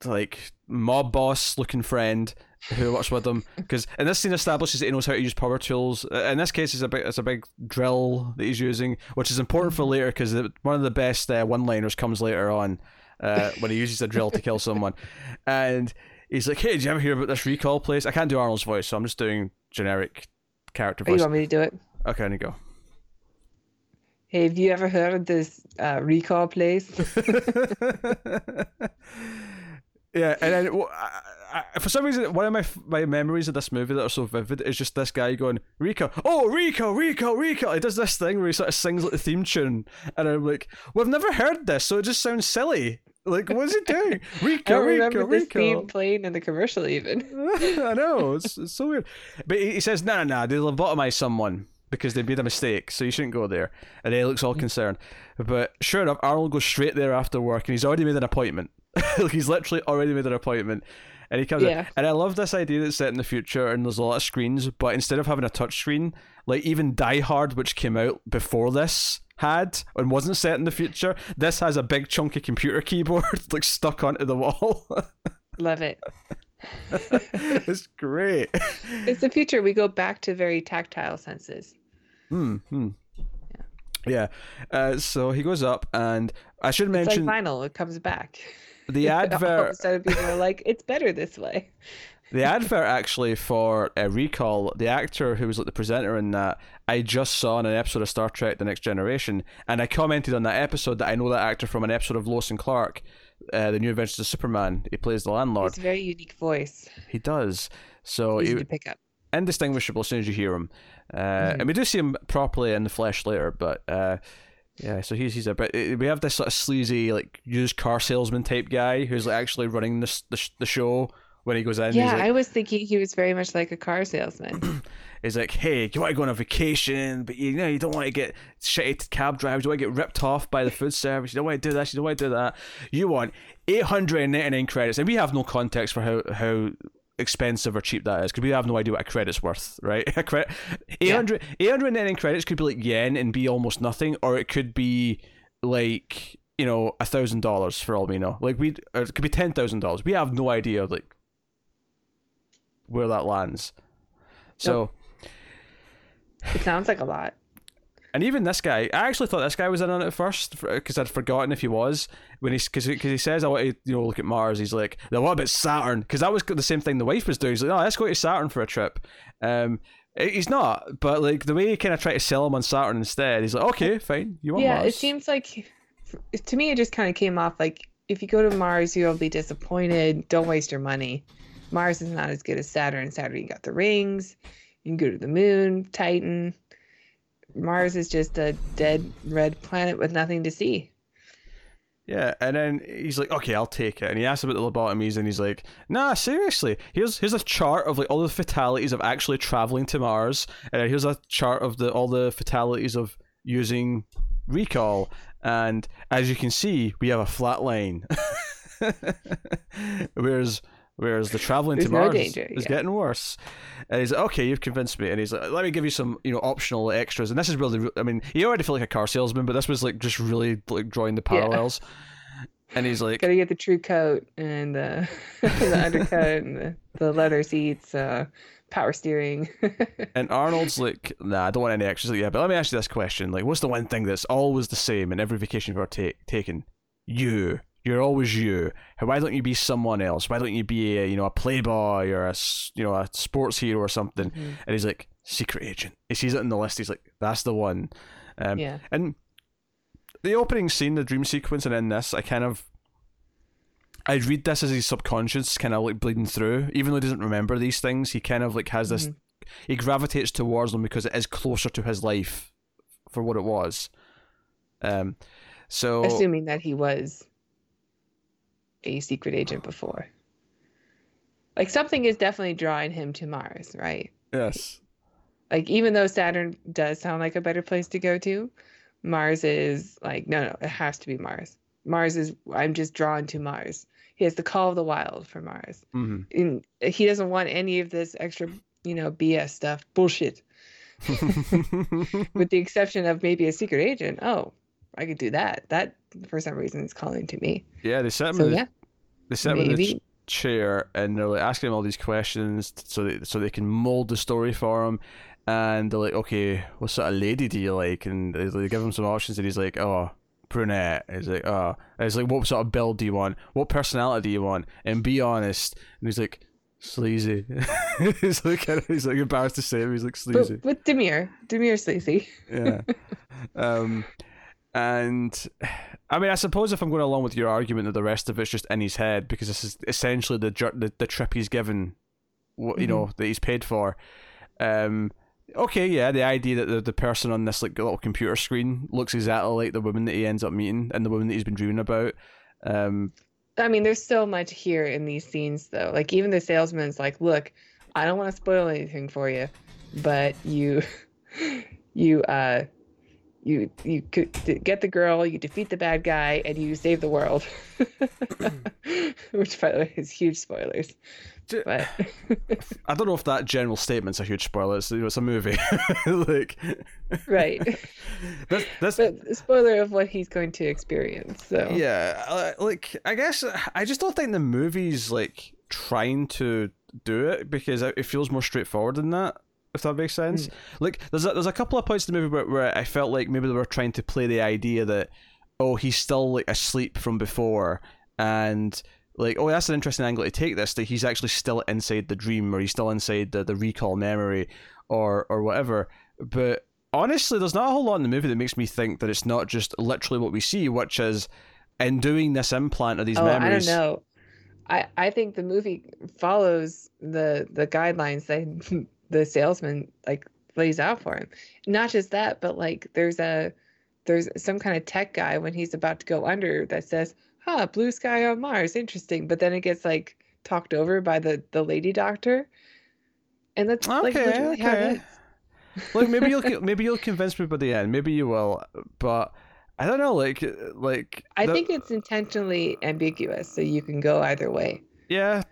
like mob boss looking friend who works with him because in this scene establishes that he knows how to use power tools. Uh, In this case, it's a big it's a big drill that he's using, which is important for later because one of the best uh, one liners comes later on uh, when he uses a drill to kill someone, *laughs* and he's like, "Hey, did you ever hear about this recall place?" I can't do Arnold's voice, so I'm just doing generic character Oh, you want me to do it? Okay, and you go. Hey, have you ever heard of this uh, recall place? *laughs* *laughs* yeah, and then well, I, I, for some reason, one of my my memories of this movie that are so vivid is just this guy going Rico, oh Rico, Rico, Rico. He does this thing where he sort of sings like the theme tune, and I'm like, well, I've never heard this, so it just sounds silly. Like, what is he doing? *laughs* I Rico, remember Rico, this Rico. theme playing in the commercial even. *laughs* I know it's, it's so weird, but he, he says, "No, no, no, they lobotomize someone because they made a mistake, so you shouldn't go there." And then he looks all mm. concerned. But sure enough, Arnold goes straight there after work, and he's already made an appointment. *laughs* he's literally already made an appointment, and he comes in. And I love this idea that's set in the future, and there's a lot of screens, but instead of having a touch screen, like even Die Hard, which came out before this. Had and wasn't set in the future. This has a big chunky computer keyboard *laughs* like stuck onto the wall. Love it. *laughs* it's great. It's the future. We go back to very tactile senses. Hmm. hmm. Yeah. Uh, so he goes up, and I should It's mention like vinyl. It comes back. The a advert. sudden, people are like, "It's better this way." the advert actually for uh, Recall. The actor who was like the presenter in that, I just saw in an episode of Star Trek: The Next Generation, and I commented on that episode that I know that actor from an episode of Lois and Clark, uh, the New Adventures of Superman. He plays the landlord. It's a very unique voice. He does. So Easy he, to pick up. indistinguishable as soon as you hear him. Uh, Mm-hmm. And we do see him properly in the flesh later, but uh, yeah, so he's he's a bit. eh, We have this sort of sleazy like used car salesman type guy who's like actually running this the, sh- the show when he goes in. Yeah, like, I was thinking he was very much like a car salesman. *clears throat* He's like, hey, you want to go on a vacation, but you know you don't want to get shitty cab drivers. You want to get ripped off by the food service. You don't want to do this. You don't want to do that. You want eight hundred and ninety nine credits, and we have no context for how how expensive or cheap that is because we have no idea what a credit's worth, right? *laughs* A credit, 800, 899 credits could be like yen and be almost nothing, or it could be like you know a thousand dollars for all we know. Like we, it could be ten thousand dollars. We have no idea like where that lands. So. it sounds like a lot. And even this guy, I actually thought this guy was in on it first because I'd forgotten if he was when he's because he says I want to you know look at Mars. He's like, "Then what about Saturn?" Because that was the same thing the wife was doing. He's like, "No, let's go to Saturn for a trip." Um, he's not, but like the way he kind of tried to sell him on Saturn instead, he's like, "Okay, fine, you want Mars? Yeah, Mars?" it seems like to me, it just kind of came off like if you go to Mars, you'll be disappointed. Don't waste your money. Mars is not as good as Saturn. Saturn, you got the rings. You can go to the moon, Titan. Mars is just a dead red planet with nothing to see. Yeah, and then he's like, "Okay, I'll take it." And he asks about the lobotomies, and he's like, "Nah, seriously. Here's here's a chart of like all the fatalities of actually traveling to Mars, and here's a chart of the all the fatalities of using recall. And as you can see, we have a flat line. *laughs* Whereas Whereas the traveling to no Mars danger, is yeah. getting worse. And he's like, okay, you've convinced me. And he's like, let me give you some, you know, optional extras. And this is really, I mean, he already felt like a car salesman, but this was like just really like drawing the Yeah. parallels. And he's like, Gotta get the true coat and uh, *laughs* the undercoat and the, the leather seats, uh, power steering. *laughs* and Arnold's like, nah, I don't want any extras. Like, yeah, but let me ask you this question: like, what's the one thing that's always the same in every vacation you've ever ta- taken? You. You're always you. Why don't you be someone else? Why don't you be a, you know, a playboy or a, you know, a sports hero or something? Mhm. And he's like, secret agent. He sees it in the list. He's like, that's the one. Um, yeah. And the opening scene, the dream sequence, and in this, I kind of, I read this as his subconscious kind of like bleeding through. Even though he doesn't remember these things, he kind of like has this. Mhm. He gravitates towards them because it is closer to his life for what it was. Um, so Assuming that he was a secret agent before. Like something is definitely drawing him to Mars, right? yes, Like even though Saturn does sound like a better place to go to, Mars is like no, no, it has to be Mars. Mars is I'm just drawn to Mars. He has the call of the wild for Mars. hmm And he doesn't want any of this extra, you know, BS stuff, bullshit. *laughs* With the exception of maybe a secret agent. Oh, I could do that. That for some reason is calling to me. yeah. They set him. So in the, yeah, they set him in the ch- chair and they're like asking him all these questions so they, so they can mold the story for him and they're like okay what sort of lady do you like and they, they give him some options and he's like oh brunette he's like oh and he's like what sort of build do you want what personality do you want and be honest and he's like sleazy *laughs* he's like *laughs* he's like embarrassed to say it he's like sleazy But with demure, Demir Sleazy. yeah. *laughs* Um, and I mean, I suppose if I'm going along with your argument that the rest of it's just in his head because this is essentially the the, the trip he's given, you know, that he's paid for. Um, okay, yeah, the idea that the, the person on this like little computer screen looks exactly like the woman that he ends up meeting and the woman that he's been dreaming about. Um, I mean, there's so much here in these scenes, though. Like even the salesman's like, "Look, I don't want to spoil anything for you, but you, *laughs* you, uh, you, you get the girl, you defeat the bad guy, and you save the world." *laughs* *laughs* Which, by the way, is huge spoilers. But *laughs* I don't know if that general statement's a huge spoiler. It's, it's a movie. like, right, that's that's but spoiler of what he's going to experience. So Yeah, uh, like I guess I just don't think the movie's like trying to do it because it feels more straightforward than that. If that makes sense. Hmm. Like there's a, there's a couple of points in the movie where, where I felt like maybe they were trying to play the idea that oh he's still like asleep from before and like oh that's an interesting angle to take this that he's actually still inside the dream or he's still inside the, the recall memory or or whatever but honestly there's not a whole lot in the movie that makes me think that it's not just literally what we see which is in doing this implant of these oh, memories I don't know. I I think the movie follows the the guidelines that *laughs* the salesman like lays out for him. Not just that, but like there's a there's some kind of tech guy when he's about to go under that says, "Huh, blue sky on Mars, interesting." But then it gets like talked over by the the lady doctor, and that's like Okay, literally how it okay. is. like maybe you'll *laughs* maybe you'll convince me by the end maybe you will but i don't know like like I the- think it's intentionally ambiguous, so you can go either way. yeah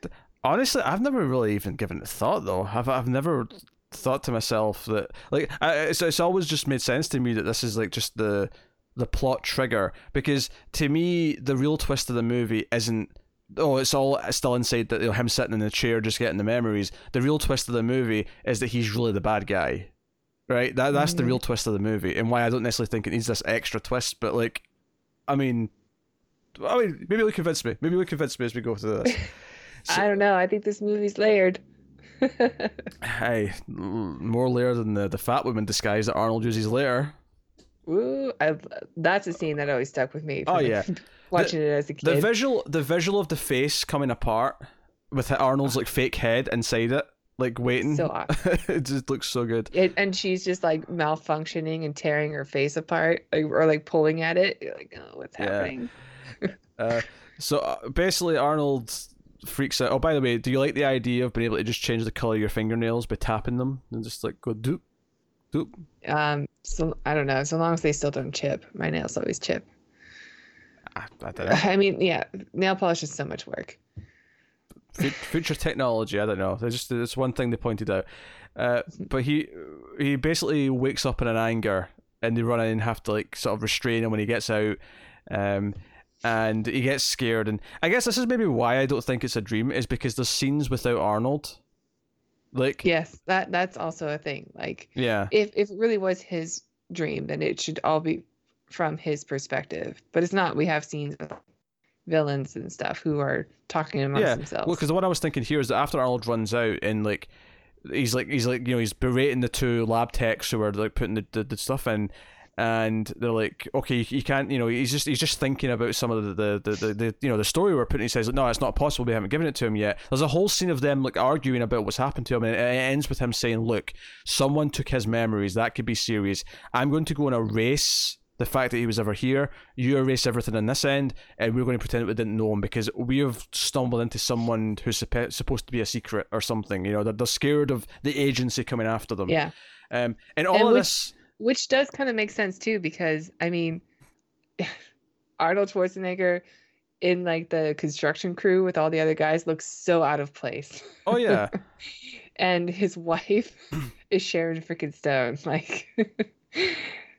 honestly i've never really even given it thought though. I've, I've never thought to myself that like I, it's, it's always just made sense to me that this is like just the the plot trigger because to me the real twist of the movie isn't oh it's all still inside that you know, him sitting in the chair just getting the memories. The real twist of the movie is that he's really the bad guy right? That that's the Mhm. real twist of the movie and why i don't necessarily think it needs this extra twist but like i mean i mean maybe you'll convince me maybe you'll convince me as we go through this *laughs* So- I don't know. I think this movie's layered. *laughs* hey more layer than the, the fat woman disguise that arnold uses later Ooh, I, that's a scene that always stuck with me. Oh yeah, *laughs* watching the, it as a kid. The visual, the visual of the face coming apart with Arnold's like fake head inside it, like waiting. So *laughs* it just looks so good. It, and she's just like malfunctioning and tearing her face apart, like, or like pulling at it. You're like, oh, what's happening? Yeah. uh, so uh, basically, Arnold freaks out. Oh, by the way, do you like the idea of being able to just change the color of your fingernails by tapping them and just like go doop, doop? Um, so I don't know. So long as they still don't chip, my nails always chip. I, I don't know. I mean, yeah, nail polish is so much work. Future technology, I don't know. There's just it's one thing they pointed out. Uh, but he he basically wakes up in an anger, and they run in and have to like sort of restrain him when he gets out. Um, and he gets scared, and I guess this is maybe why I don't think it's a dream, is because there's scenes without Arnold. Like yes, that that's also a thing. Like yeah, if if it really was his dream, then it should all be from his perspective. But it's not. We have scenes of villains and stuff who are talking amongst yeah. themselves. Well, because what I was thinking here is that after Arnold runs out and like he's like he's like you know he's berating the two lab techs who are like putting the, the, the stuff in and they're like okay you can't you know he's just he's just thinking about some of the the, the, the, you know the story we're putting he says no it's not possible we haven't given it to him yet there's a whole scene of them like arguing about what's happened to him and it ends with him saying look someone took his memories that could be serious i'm going to go on a race the fact that he was ever here. You erase everything on this end, and we're going to pretend we didn't know him because we have stumbled into someone who's supposed to be a secret or something. You know, they're, they're scared of the agency coming after them. Yeah. Um, and all and of which, this, which does kind of make sense too, because I mean, *laughs* Arnold Schwarzenegger in like the construction crew with all the other guys looks so out of place. Oh yeah. *laughs* and his wife *clears throat* is Sharon freaking Stone, *laughs* like.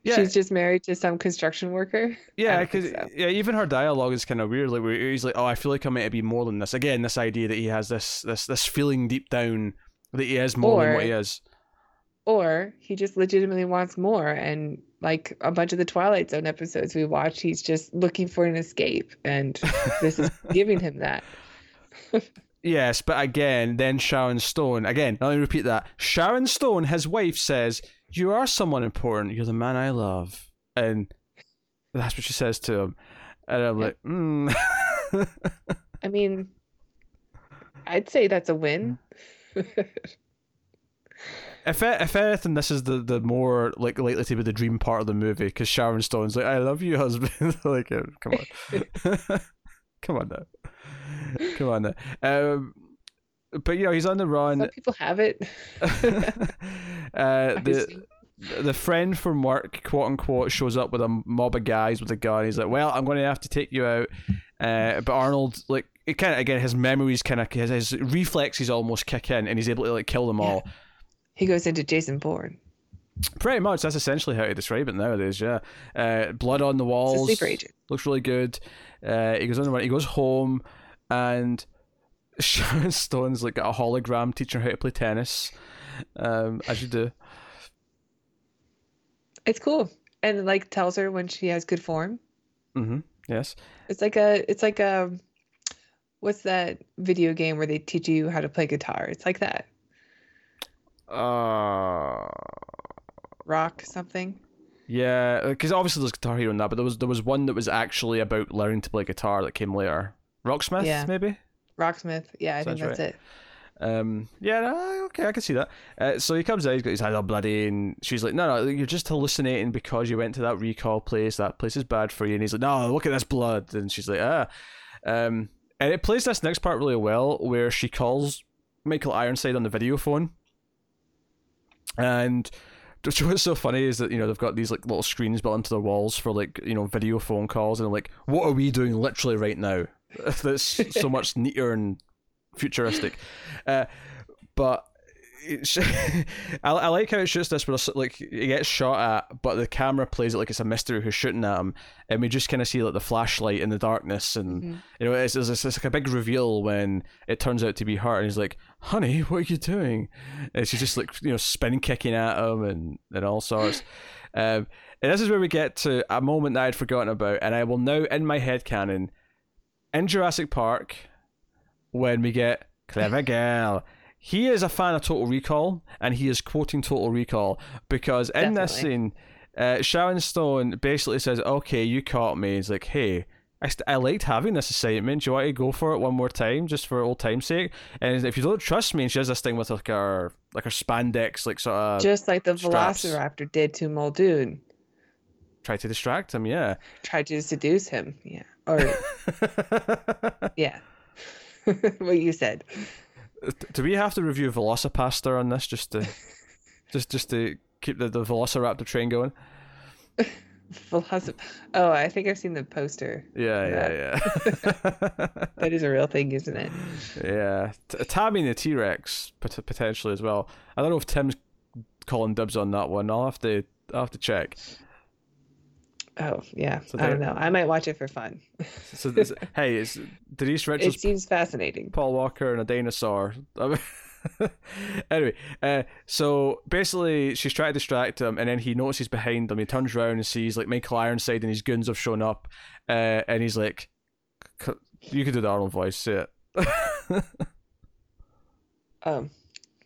Yeah. She's just married to some construction worker. Yeah, because so. yeah, even her dialogue is kind of weird. Like where he's like, "Oh, I feel like I'm meant to be more than this." Again, this idea that he has this this this feeling deep down that he is more or, than what he is. Or he just legitimately wants more, and like a bunch of the Twilight Zone episodes we watched, he's just looking for an escape, and this is *laughs* giving him that. yes, but again, then Sharon Stone. Again, let me repeat that. Sharon Stone, his wife, says you are someone important. You're the man I love. And that's what she says to him. And I'm like, mm. *laughs* I mean, I'd say that's a win. *laughs* if if anything, this is the, the more like likely to be the dream part of the movie because Sharon Stone's like, "I love you, *laughs* husband." like, come on, *laughs* come on now, come on now. Um, but you know he's on the run. Some people have it. *laughs* uh, the the friend from work, quote unquote, shows up with a mob of guys with a gun. He's like, "Well, I'm going to have to take you out." Uh, but Arnold, like, it kind of again, his memories kind of his, his, reflexes almost kick in, and he's able to like kill them all. He goes into Jason Bourne. Pretty much, that's essentially how to describe it nowadays. Yeah, uh, blood on the walls. Looks really good. Uh, he goes on. He goes home, and *laughs* Sharon Stone's like got a hologram teaching her how to play tennis, um, as you do. It's cool, and like tells her when she has good form. Mm-hmm. Yes. It's like a. It's like a. What's that video game where they teach you how to play guitar? It's like that. Uh. Rock something. Yeah, because obviously there's Guitar Hero in that, but there was there was one that was actually about learning to play guitar that came later. Rocksmith, yeah. maybe. Rocksmith. Yeah, I Sounds think that's right. it. Um, yeah, no, okay, I can see that. Uh, so he comes out, he's got his head all bloody, and she's like, "No, no, you're just hallucinating because you went to that recall place. That place is bad for you." And he's like, "No, look at this blood." And she's like, "Ah," um, and it plays this next part really well, where she calls Michael Ironside on the video phone, and *laughs* what's so funny is that you know they've got these like little screens built into their walls for like you know video phone calls, and like, what are we doing literally right now? *laughs* That's so much neater and futuristic. Uh, but *laughs* I, I like how it shoots this, but like he gets shot at, but the camera plays it like it's a mystery who's shooting at him, and we just kind of see like the flashlight in the darkness, and mm-hmm. you know it's, it's, it's, like a big reveal when it turns out to be her, and he's like, "Honey, *laughs* what are you doing?" And she's just like you know spin kicking at him and and all sorts. *laughs* Um, and this is where we get to a moment that I'd forgotten about, and I will now in my head canon in Jurassic Park when we get clever girl. He is a fan of Total Recall, and he is quoting Total Recall because in Definitely. this scene, uh, Sharon Stone basically says, "Okay, you caught me." He's like, "Hey." I, st- I liked having this assignment. Do you want to go for it one more time, just for old time's sake? And if you don't trust me, and she has this thing with like her like her spandex, like sort of Just like the straps. Velociraptor did to Muldoon. try to distract him. Yeah. Try to seduce him. Yeah. Or, *laughs* yeah. *laughs* what you said. Do we have to review VelociPastor on this just to *laughs* just just to keep the, the Velociraptor train going? Velocip- oh, I think I've seen the poster. Yeah, yeah, yeah. *laughs* That is a real thing, isn't it? yeah. T- the T Rex pot- potentially as well. I don't know if Tim's calling dibs on that one. I'll have to I'll have to check. Oh, yeah. So I don't know. I might watch it for fun. *laughs* So this, *laughs* hey, it's Denise It seems fascinating. Paul Walker, and a dinosaur. I mean- anyway, uh, so basically, she's trying to distract him, and then he notices behind him. He turns around and sees like Michael Ironside and his goons have shown up, uh, and he's like, "C- "You could do the Arnold voice, say it." *laughs* Um,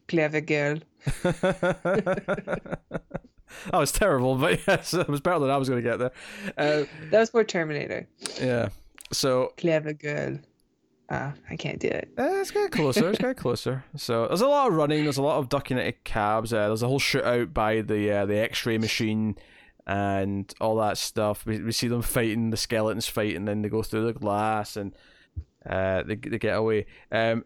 clever girl. *laughs* that was terrible, but *laughs* yes, it was better than I was going to get there. Uh, That was for Terminator. yeah, so Clever girl. Ah, I can't do it. Uh, it's getting closer. It's getting closer. *laughs* So there's a lot of running. There's a lot of ducking into cabs. Uh, there's a whole shootout by the uh, the X-ray machine and all that stuff. We, we see them fighting the skeletons fight, and then they go through the glass and uh, they they get away. Um,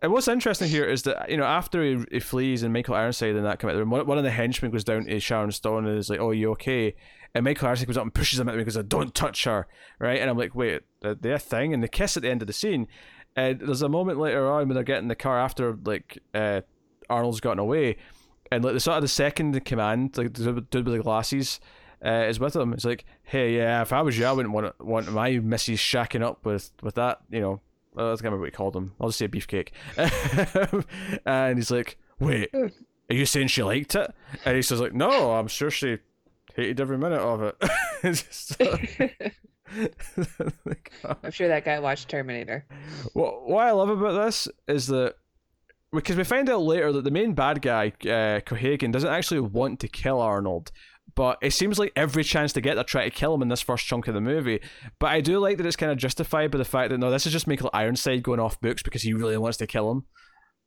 and what's interesting here is that you know after he, he flees and Michael Ironside and that come out one, one of the henchmen goes down to Sharon Stone and is like, "Oh, you okay?" And Michael Ironside goes up and pushes him at me because I "Don't touch her!" Right? And I'm like, "Wait, a thing?" And they kiss at the end of the scene. And there's a moment later on when they're getting the car after like uh, Arnold's gotten away, and like the sort of the second in command, like the dude with the glasses, uh, is with him. It's like, hey, yeah, if I was you, I wouldn't want want my missus shacking up with with that, you know. I can't remember what he called him. I'll just say beefcake. *laughs* and he's like, wait, are you saying she liked it? And he says like, no, I'm sure she hated every minute of it. *laughs* Just *laughs* like, I'm sure that guy watched Terminator. what what I love about this is that because we find out later that the main bad guy, uh, Cohaagen, doesn't actually want to kill Arnold, but it seems like every chance to get, they're trying to kill him in this first chunk of the movie. But I do like that it's kind of justified by the fact that no, this is just Michael Ironside going off books because he really wants to kill him.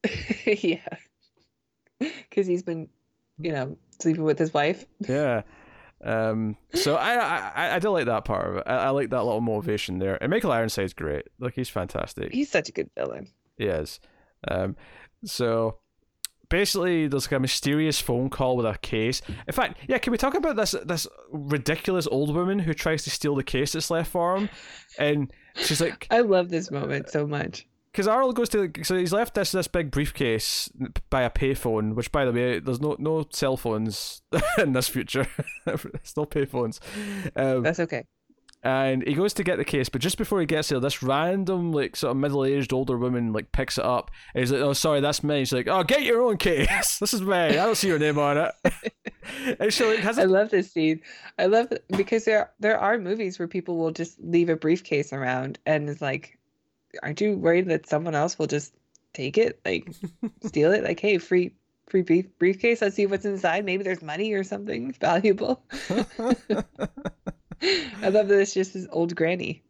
*laughs* yeah. Because he's been, you know, sleeping with his wife. Yeah. Um. So I I I do like that part of it. I, I like that little motivation there. And Michael Ironside's great. Like he's fantastic. He's such a good villain. He is. Um, so basically, there's like a mysterious phone call with a case. In fact, yeah, can we talk about this this ridiculous old woman who tries to steal the case that's left for him? And she's like, I love this moment so much. because Arnold goes to so he's left this this big briefcase by a payphone. Which, by the way, there's no no cell phones *laughs* in this future. *laughs* No payphones. Um, That's okay. And he goes to get the case, but just before he gets there, this random like sort of middle aged older woman like picks it up. And he's like, "Oh, sorry, that's me." She's like, "Oh, get your own case. *laughs* This is me. I don't see your name on it." *laughs* and she like has I a, love this scene. I love it because there there are movies where people will just leave a briefcase around and it's like, aren't you worried that someone else will just take it, like *laughs* steal it? Like, hey, free free brief, briefcase. Let's see what's inside. Maybe there's money or something valuable. I love that it's just this old granny.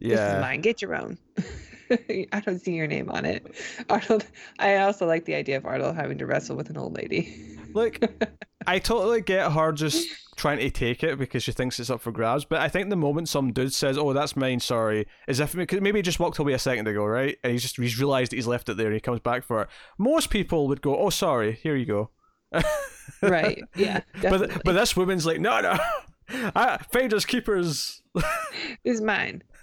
This is yeah. mine. Get your own. *laughs* I don't see your name on it. Arnold. I also like the idea of Arnold having to wrestle with an old lady. Look, *laughs* I totally get her just trying to take it because she thinks it's up for grabs. But I think the moment some dude says, "Oh, that's mine," sorry, as if because maybe he just walked away a second ago, right? And he's just he's realized that he's left it there. and He comes back for it. Most people would go, "Oh, sorry, here you go." *laughs* right. Yeah. Definitely. But but this woman's like, no, no, I, finders keepers. Is mine. *laughs*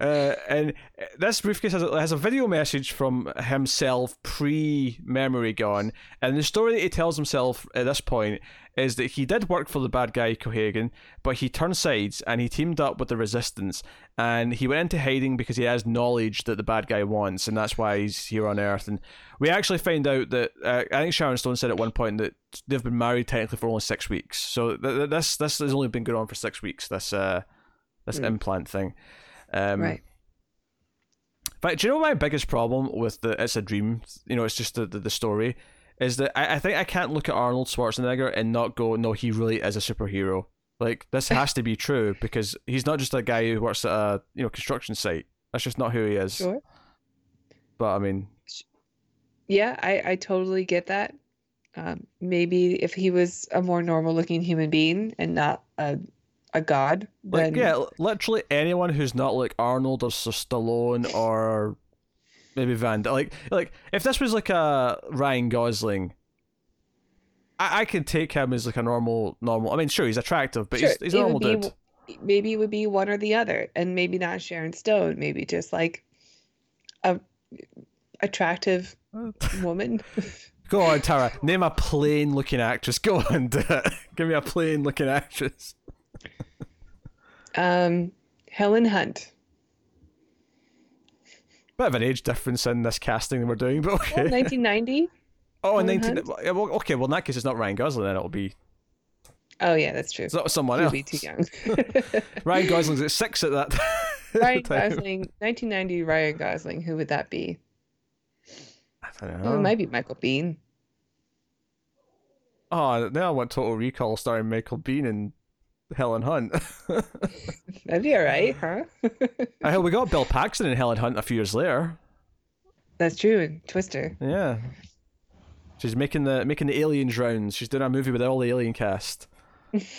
uh, and this briefcase has a, has a video message from himself pre memory gone, and the story that he tells himself at this point is that he did work for the bad guy Cohaagen, but he turned sides and he teamed up with the resistance, and he went into hiding because he has knowledge that the bad guy wants, and that's why he's here on Earth. And we actually find out that uh, I think Sharon Stone said at one point that they've been married technically for only six weeks, so th- th- this this has only been going on for six weeks. This uh this Hmm. implant thing. Um, Right. But do you know my biggest problem with the "It's a Dream"? You know, it's just the the, the story is that I, I think I can't look at Arnold Schwarzenegger and not go, no, he really is a superhero. Like this has to be *laughs* true because he's not just a guy who works at a you know construction site. That's just not who he is. Sure. But I mean, Yeah, I, I totally get that. Um, maybe if he was a more normal looking human being and not a a god, like then yeah, literally anyone who's not like Arnold or Stallone or maybe Van, D- like like if this was like a Ryan Gosling. I, I could take him as like a normal, normal. I mean, sure, he's attractive, but Sure, he's, he's a normal be dude. maybe it would be one or the other, and maybe not Sharon Stone, maybe just like a attractive *laughs* woman. *laughs* Go on, Tara. Name a plain looking actress. Go on. *laughs* Give me a plain looking actress. Um, Helen Hunt. Bit of an age difference in this casting that we're doing, *laughs* but okay. Well, 1990. oh, in Helen 19. yeah, okay, well, in that case, it's not Ryan Gosling, then it'll be Oh yeah, that's true. it's not someone He'd else. be too young. *laughs* Ryan Gosling's at six at that *laughs* Ryan time. Gosling, 1990 Ryan Gosling. Who would that be? I don't Oh, know. it might be Michael Biehn. Oh, now I want Total Recall starring Michael Biehn and Helen Hunt. *laughs* That'd be all right, huh? *laughs* I hope we got Bill Paxton and Helen Hunt a few years later. That's true. And Twister. Yeah. She's making the making the aliens rounds. She's doing a movie with all the alien cast. *laughs*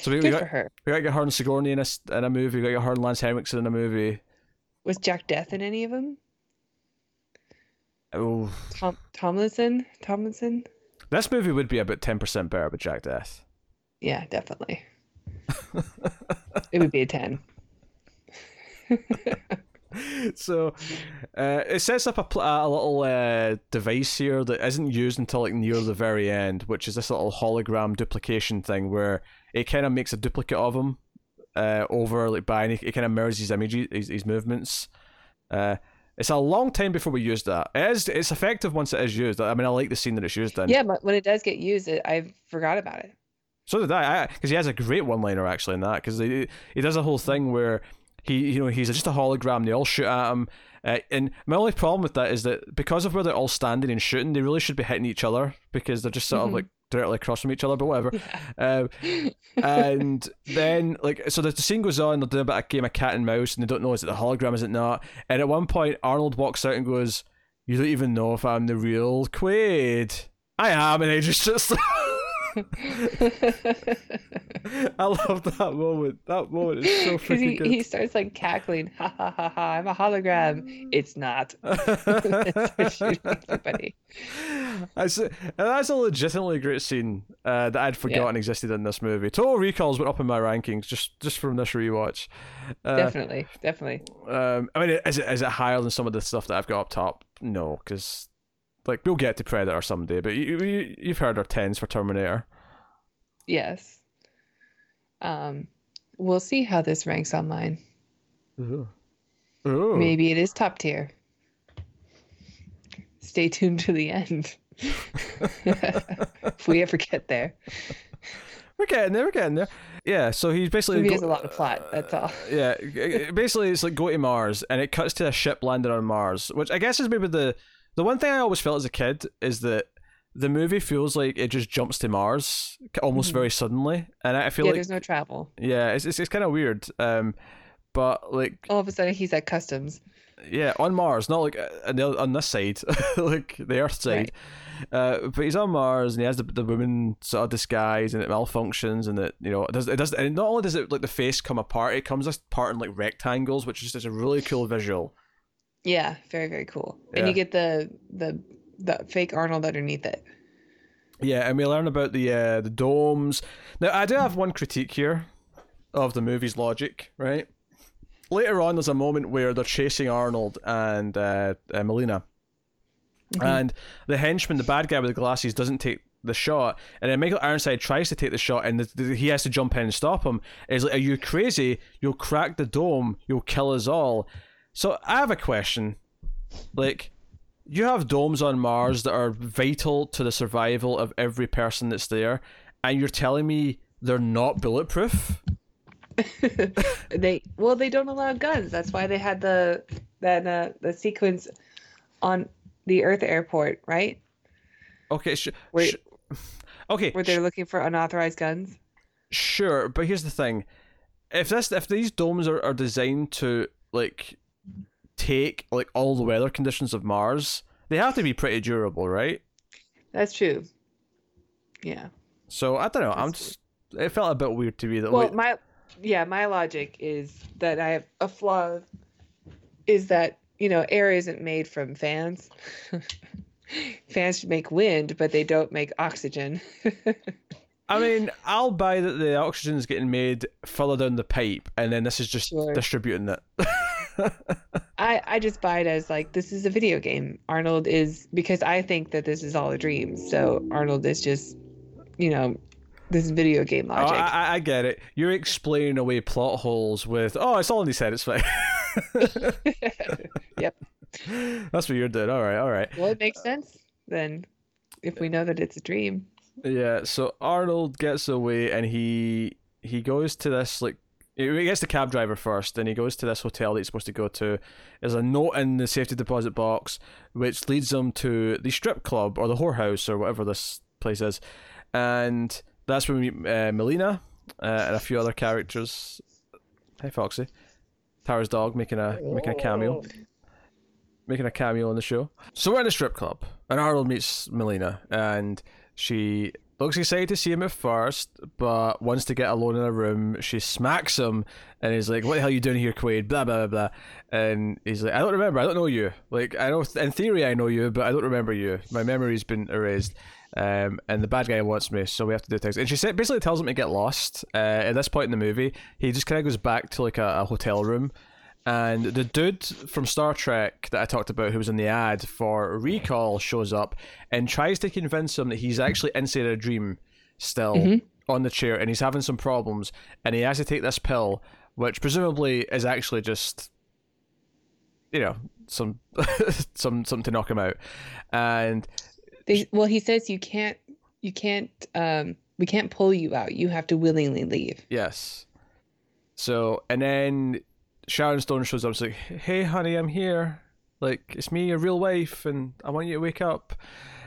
So we, we got for her. we got to get her and Sigourney in a, in a movie. We got to get her and Lance Henriksen in a movie. Was Jack Death in any of them? Oh, Tom Tomlinson? Tomlinson? this movie would be about ten percent better with Jack Death. Yeah, definitely. *laughs* it would be a 10. *laughs* so uh, it sets up a, pl- a little uh, device here that isn't used until like near the very end, which is this little hologram duplication thing where it kind of makes a duplicate of him uh, over like by and it, it kind of mirrors his images, his, his movements. Uh, it's a long time before we use that. It is it's effective once it is used. I mean, I like the scene that it's used in. Yeah, but when it does get used, it, I forgot about it. So did I, because he has a great one-liner actually in that. Because he he does a whole thing where he you know he's just a hologram. They all shoot at him, uh, and my only problem with that is that because of where they're all standing and shooting, they really should be hitting each other because they're just sort of Mhm. like directly across from each other. But whatever. Um, *laughs* and then like so the, the scene goes on. They're doing a bit of game of cat and mouse, and they don't know is it the hologram, is it not? And at one point, Arnold walks out and goes, "You don't even know if I'm the real Quaid." I am, and he just sits. *laughs* *laughs* I love that moment. That moment is so freaking he, good. he starts like cackling, ha ha ha ha, I'm a hologram. It's not. *laughs* Everybody. That's a, that's a legitimately great scene uh, that I'd forgotten existed in this movie. Total Recalls went up in my rankings just just from this rewatch. Uh, Definitely, definitely. Um, I mean, is it is it higher than some of the stuff that I've got up top? No, because like we'll get to Predator someday, but you, you you've heard our tens for Terminator. Yes. Um, we'll see how this ranks online. Ooh. Ooh. Maybe it is top tier. Stay tuned to the end. *laughs* if we ever get there. We're getting there. We're getting there. Yeah. So he's basically go- has a lot of plot. That's all. yeah, basically it's like go to Mars, and it cuts to a ship landing on Mars, which I guess is maybe the the one thing I always felt as a kid is that the movie feels like it just jumps to Mars almost Mhm. very suddenly, and I feel yeah, like there's no travel. yeah, it's it's, it's kind of weird. Um, but like All of a sudden, he's at customs. yeah, on Mars, not like uh, on, this side, *laughs* like the Earth side. Uh, but he's on Mars and he has the the woman sort of disguise and it malfunctions and it you know it does it does and not only does it like the face come apart, it comes apart in like rectangles, which is just a really cool visual. Yeah, very very cool. Yeah. And you get the the the fake Arnold underneath it. Yeah, and we learn about the uh, the domes. Now, I do have one critique here of the movie's logic. Right, later on, there's a moment where they're chasing Arnold and uh, uh, Melina, Mhm. and the henchman, the bad guy with the glasses, doesn't take the shot, and then Michael Ironside tries to take the shot, and the, the, he has to jump in and stop him. He's like, "Are you crazy? You'll crack the dome. You'll kill us all." So I have a question, like. You have domes on Mars that are vital to the survival of every person that's there, and you're telling me they're not bulletproof? *laughs* they well they don't allow guns. That's why they had the that uh, the sequence on the Earth airport, right? Okay, sh- Wait. sh- okay, Where they're looking for unauthorized guns. Sure, but here's the thing: if this if these domes are, are designed to like take like all the weather conditions of Mars, they have to be pretty durable, right? That's true. Yeah. So I don't know. I'm That's just it felt a bit weird to me that Well, like, my yeah, my logic is that I have a flaw. Is that you know air isn't made from fans. *laughs* fans make wind, but they don't make oxygen. *laughs* I mean, I'll buy that the oxygen's getting made further down the pipe, and then this is just Sure. distributing it. *laughs* *laughs* I I just buy it as like this is a video game. Arnold is because I think that this is all a dream. So Arnold is just, you know, this video game Oh, logic. I, I- I get it. You're explaining away plot holes with, oh, it's all in his head. It's fine. *laughs* Yep. *laughs* That's what you're doing. All right, all right. well, it makes sense then, if we know that it's a dream. Yeah, so Arnold gets away and he he goes to this like he gets the cab driver first, and he goes to this hotel that he's supposed to go to. There's a note in the safety deposit box which leads him to the strip club or the whorehouse or whatever this place is, and that's when we meet uh, Melina uh, and a few other characters. Hey Foxy, Tara's dog making a making a cameo making a cameo on the show. So we're in a strip club, and Arnold meets Melina, and she looks excited to see him at first, but wants to get alone in a room. She smacks him, and he's like, "What the hell are you doing here, Quaid?" Blah blah blah blah. And he's like, "I don't remember. I don't know you. Like, I know in theory I know you, but I don't remember you. My memory's been erased." Um, and the bad guy wants me, so we have to do things. And she said, basically tells him to get lost. Uh, at this point in the movie, he just kind of goes back to like a, a hotel room, and the dude from Star Trek that I talked about, who was in the ad for Recall, shows up and tries to convince him that he's actually inside a dream still on the chair and he's having some problems and he has to take this pill, which presumably is actually just, you know, some *laughs* some something to knock him out. And They, well, he says you can't, you can't, um, we can't pull you out. You have to willingly leave. Yes. So and then Sharon Stone shows up. She's like, "Hey, honey, I'm here. Like, it's me, your real wife, and I want you to wake up."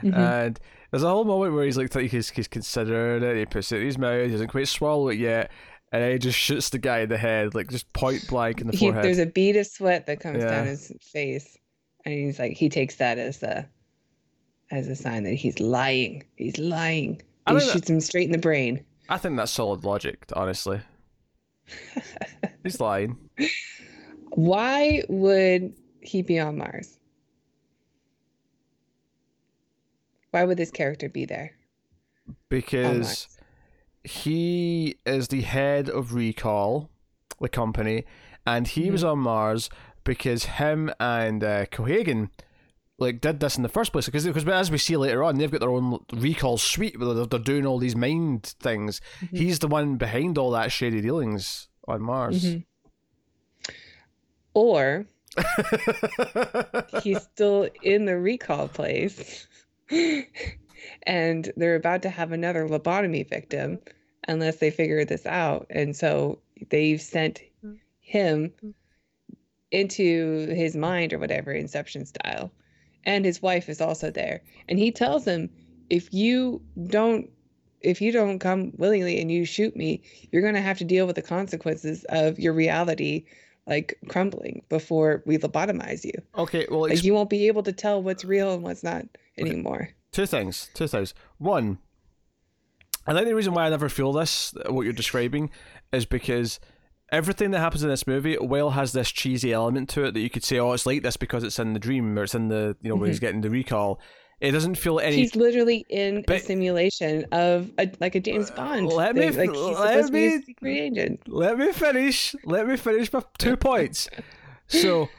Mhm. And there's a whole moment where he's like, he's, he's considering it. He puts it in his mouth. He doesn't quite swallow it yet, and then he just shoots the guy in the head, like just point blank in the *laughs* He, forehead. there's a bead of sweat that comes Yeah. down his face, and he's like, he takes that as a, as a sign that he's lying. He's lying. He shoots him straight in the brain. I think that's solid logic, honestly. *laughs* he's lying. Why would he be on Mars? Why would this character be there? because he is the head of Recall, the company, and he Mm-hmm. was on Mars because him and uh, Cohaagen like did this in the first place because because as we see later on they've got their own recall suite where they're, they're doing all these mind things Mm-hmm. he's the one behind all that shady dealings on mars. Mhm. Or *laughs* he's still in the recall place and they're about to have another lobotomy victim unless they figure this out. And so they've sent him into his mind or whatever inception style. And his wife is also there. And he tells him if you don't if you don't come willingly and you shoot me you're going to have to deal with the consequences of your reality like crumbling before we lobotomize you. Okay well like you won't be able to tell what's real and what's not anymore. Two things two things. One i think the reason why i never feel this what you're describing is because everything that happens in this movie well has this cheesy element to it that you could say oh it's like this because it's in the dream or it's in the you know when he's mm-hmm. getting the recall it doesn't feel any he's literally in a simulation of a, like a James uh, Bond let me like he's let supposed to be a secret agent let me finish let me finish my two points so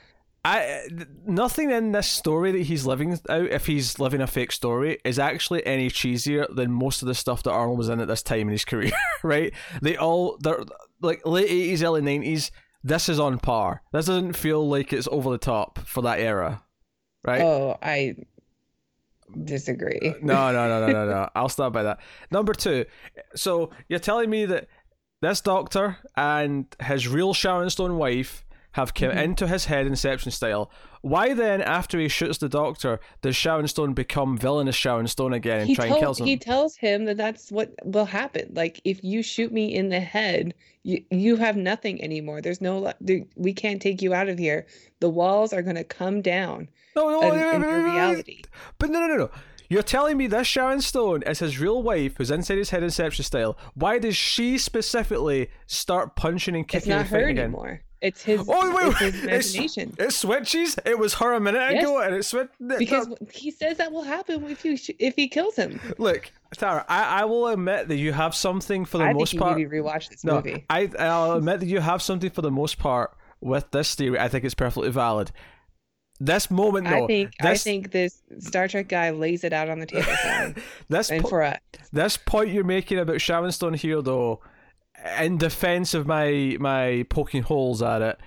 I nothing in this story that he's living out, if he's living a fake story, is actually any cheesier than most of the stuff that Arnold was in at this time in his *laughs* career. Right? They all they're like late eighties, early nineties. This is on par. This doesn't feel like it's over the top for that era, right? oh i disagree uh, No, no, no, no, no, no. *laughs* I'll start by that. Number two. So you're telling me that this doctor and his real Sharon Stone wife have come into his head Inception style. Why then, after he shoots the Doctor, does Sharon Stone become villainous Sharon Stone again and he try told, and kills him? he tells him that that's what will happen. Like if you shoot me in the head, you you have nothing anymore. There's no there, we can't take you out of here. The walls are going to come down no, no, in, wait, wait, in wait, your wait, wait. reality. But no, no, no, no. You're telling me this Sharon Stone is his real wife who's inside his head Inception style. Why does she specifically start punching and It's kicking not and her again? anymore. It's his. Oh wait, it's his imagination. It switches. It was her a minute Yes. ago, and it switched. because he says that will happen if you if he kills him. look, Tara, I, I will admit that you have something for the I most think you part. need to rewatch this no, movie. I I'll admit that you have something for the most part with this theory. I think it's perfectly valid. This moment, though, I think this, I think this Star Trek guy lays it out on the table for him *laughs* this and po- for us. this point you're making about Sharon Stone here, though, in defense of my my poking holes at it,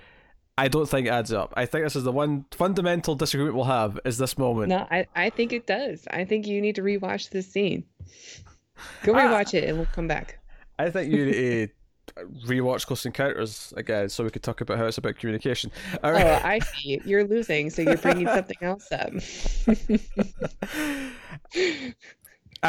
I don't think it adds up. I think this is the one fundamental disagreement we'll have is this moment. No, I, I think it does. I think you need to rewatch this scene. Go Ah. rewatch it and we'll come back. I think you need to *laughs* rewatch Close Encounters again so we could talk about how it's about communication. All Oh. I see. You're losing, so you're bringing *laughs* something else up. *laughs*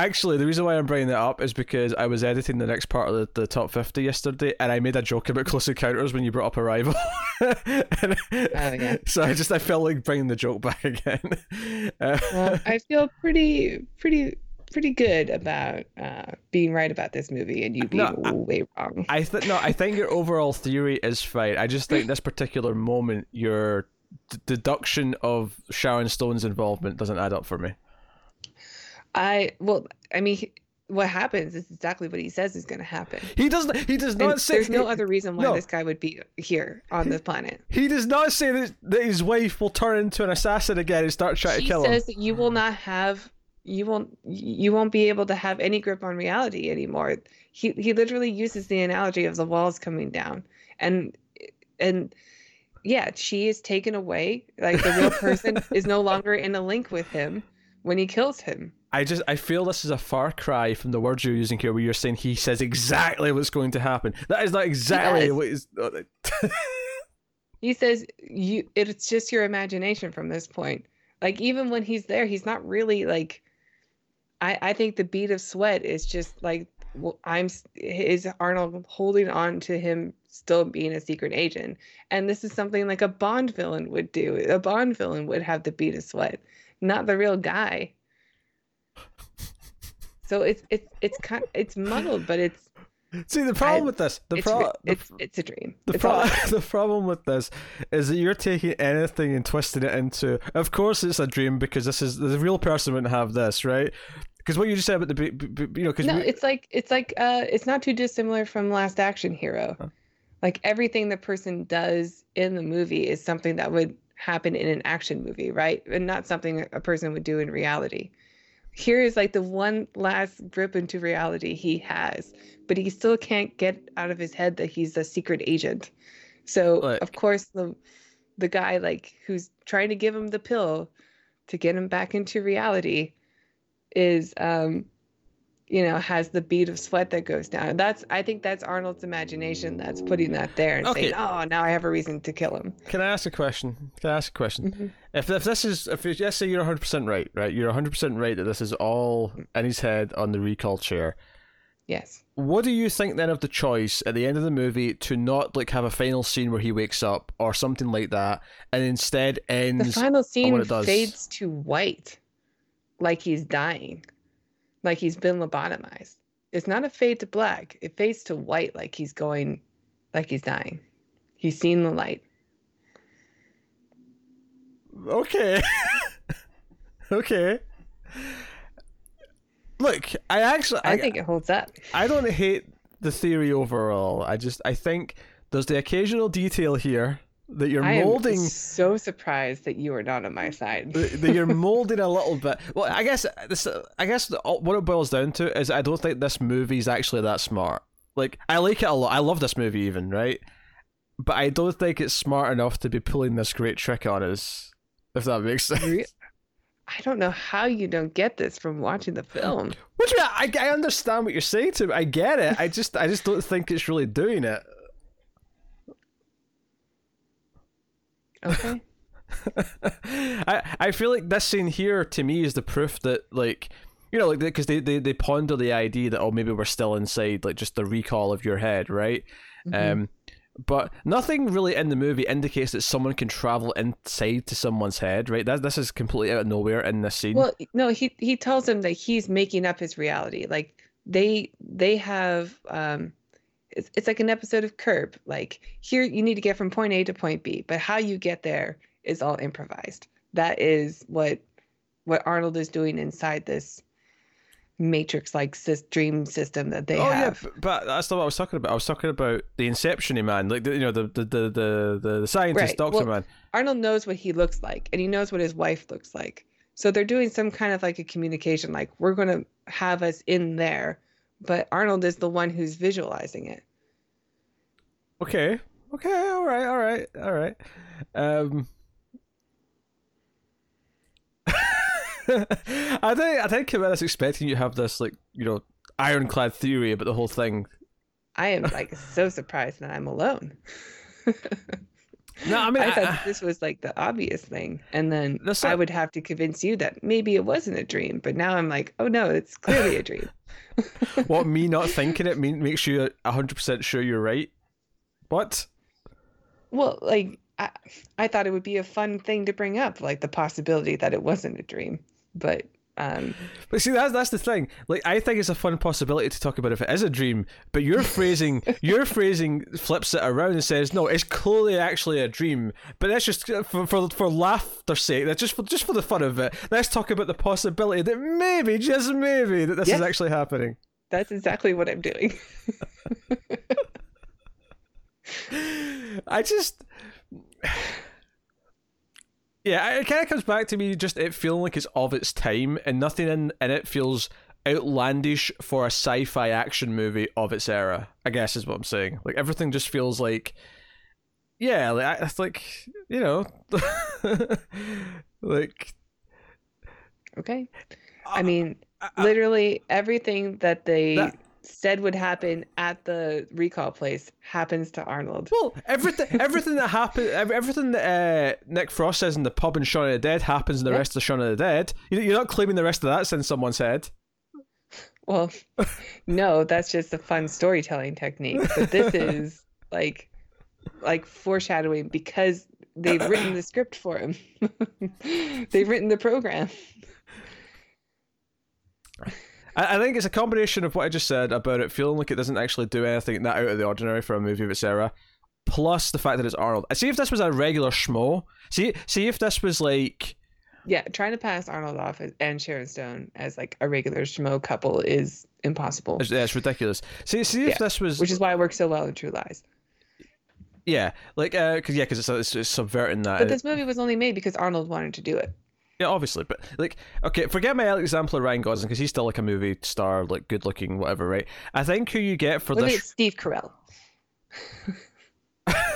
Actually, the reason why I'm bringing that up is because I was editing the next part of the, the top 50 yesterday and I made a joke about Close Encounters when you brought up Arrival. *laughs* And- Oh, yeah. So I just I felt like bringing the joke back again. *laughs* Uh, well, I feel pretty, pretty, pretty good about uh, being right about this movie and you being No, I- way wrong. I think no, I think your overall theory is fine. I just think this particular moment, your d- deduction of Sharon Stone's involvement doesn't add up for me. I well, I mean, he- what happens is exactly what he says is going to happen. He doesn't. He does And not say. there's no other reason why no. this guy would be here on this planet. He does not say that, that his wife will turn into an assassin again and start trying He to kill him. He says that you will not have, you won't, you won't be able to have any grip on reality anymore. He he literally uses the analogy of the walls coming down, and and yeah, she is taken away. Like the real *laughs* person is no longer in a link with him when he kills him. I just I feel this is a far cry from the words you're using here, where you're saying he says exactly what's going to happen. That is not exactly what is. *laughs* Oh, he says you it's just your imagination from this point. Like even when he's there, he's not really like I I think the bead of sweat is just like well, I'm is Arnold holding on to him still being a secret agent. And this is something like a Bond villain would do. A Bond villain would have the bead of sweat, not the real guy. So it's it's it's kind it's muddled, but it's See the problem I- with this, the it's, pro- re- the it's it's a dream. The, It's pro- *laughs* the problem with this is that you're taking anything and twisting it into. Of course, it's a dream because this is the real person wouldn't have this, right? Because what you just said about the, you know, because no, we, it's like it's like uh, it's not too dissimilar from Last Action Hero. Huh. Like everything the person does in the movie is something that would happen in an action movie, right? And not something a person would do in reality. Here is like the one last grip into reality he has, but he still can't get out of his head that he's a secret agent. So Look. of course the the guy like who's trying to give him the pill to get him back into reality is um you know has the bead of sweat that goes down that's i think that's arnold's imagination that's putting that there and saying oh now i have a reason to kill him can I ask a question? Can I ask a question? Mhm. If if this is if you let's say you're 100 percent right, right? You're 100 percent right that this is all in his head on the recall chair. yes What do you think then of the choice at the end of the movie to not like have a final scene where he wakes up or something like that, and instead ends the final scene fades to white like he's dying like he's been lobotomized it's not a fade to black it fades to white like he's going like he's dying he's seen the light Okay. *laughs* okay. Look, I actually i, I, think it holds up I don't hate the theory overall. I just I think there's the occasional detail here that you're i am molding so surprised that you are not on my side that you're *laughs* molding a little bit. Well, I guess this. I guess the, what it boils down to is I don't think this movie is actually that smart. Like I like it a lot. I love this movie even right, but I don't think it's smart enough to be pulling this great trick on us. If that makes sense. I don't know how you don't get this from watching the film. *gasps* Which I, I understand what you're saying to me. I get it. I just I just don't think it's really doing it. Okay. *laughs* I I feel like this scene here to me is the proof that like you know like because they, they they ponder the idea that oh maybe we're still inside like just the recall of your head right Mhm. um but nothing really in the movie indicates that someone can travel inside to someone's head right that this is completely out of nowhere in this scene Well, no, he he tells him that he's making up his reality. Like they they have um it's, it's like an episode of Curb. Like here you need to get from point A to point B, but how you get there is all improvised. That is what what Arnold is doing inside this matrix like dream system that they oh have. yeah, but that's not what I was talking about. I was talking about the Inception man, like the, you know the the the the, the, the scientist Right, doctor well- man. Arnold knows what he looks like and he knows what his wife looks like. So they're doing some kind of like a communication like we're going to have us in there, but Arnold is the one who's visualizing it. Okay, okay, all right, all right, all right. Um, *laughs* I think I think Camilla's expecting you to have this like you know ironclad theory about the whole thing. I am like so *laughs* surprised that I'm alone. *laughs* No, I mean I I- thought this was like the obvious thing. And then I would have to convince you that maybe it wasn't a dream. But now I'm like, oh no, it's clearly a dream. *laughs* what me not *laughs* thinking it mean makes you hundred percent sure you're right. What? Well, like I, I thought it would be a fun thing to bring up, like the possibility that it wasn't a dream. But um, But see, that's that's the thing. Like, I think it's a fun possibility to talk about if it is a dream. But your *laughs* phrasing, your phrasing flips it around and says, "No, it's clearly actually a dream." But that's just for for, for laughter's sake. That's just for just for the fun of it. Let's talk about the possibility that maybe, just maybe, that this is actually happening. that's exactly what I'm doing. *laughs* *laughs* I just. Yeah, it kind of comes back to me just it feeling like it's of its time, and nothing in, in it feels outlandish for a sci-fi action movie of its era. I guess is what I'm saying. Like everything just feels like, yeah, like it's like you know, *laughs* like Okay. Uh, I mean, I- I- literally everything that they That- said would happen at the recall place happens to Arnold. Well, everything, *laughs* everything that happened, everything that uh, Nick Frost says in the pub in Shaun of the Dead happens in the Yeah. rest of Shaun of the Dead. You- You're not claiming the rest of that's in someone's head. Well, *laughs* no, that's just a fun storytelling technique. But this is *laughs* like like foreshadowing because they've written the script for him. they've written the program. I, I think it's a combination of what I just said about it feeling like it doesn't actually do anything that out of the ordinary for a movie of its era, plus the fact that it's Arnold. I see if this was a regular schmo. See, see if this was like Yeah, trying to pass Arnold off as, and Sharon Stone as like a regular schmo couple is impossible. it's, yeah, it's ridiculous. See, see if Yeah, this was Which is why it works so well in True Lies. yeah, like uh, because yeah, because it's, it's it's subverting that. But this movie was only made because Arnold wanted to do it. Yeah, obviously, but like, okay, forget my example of Ryan Gosling because he's still like a movie star, like good looking, whatever, right? I think who you get for at this, Steve Carell.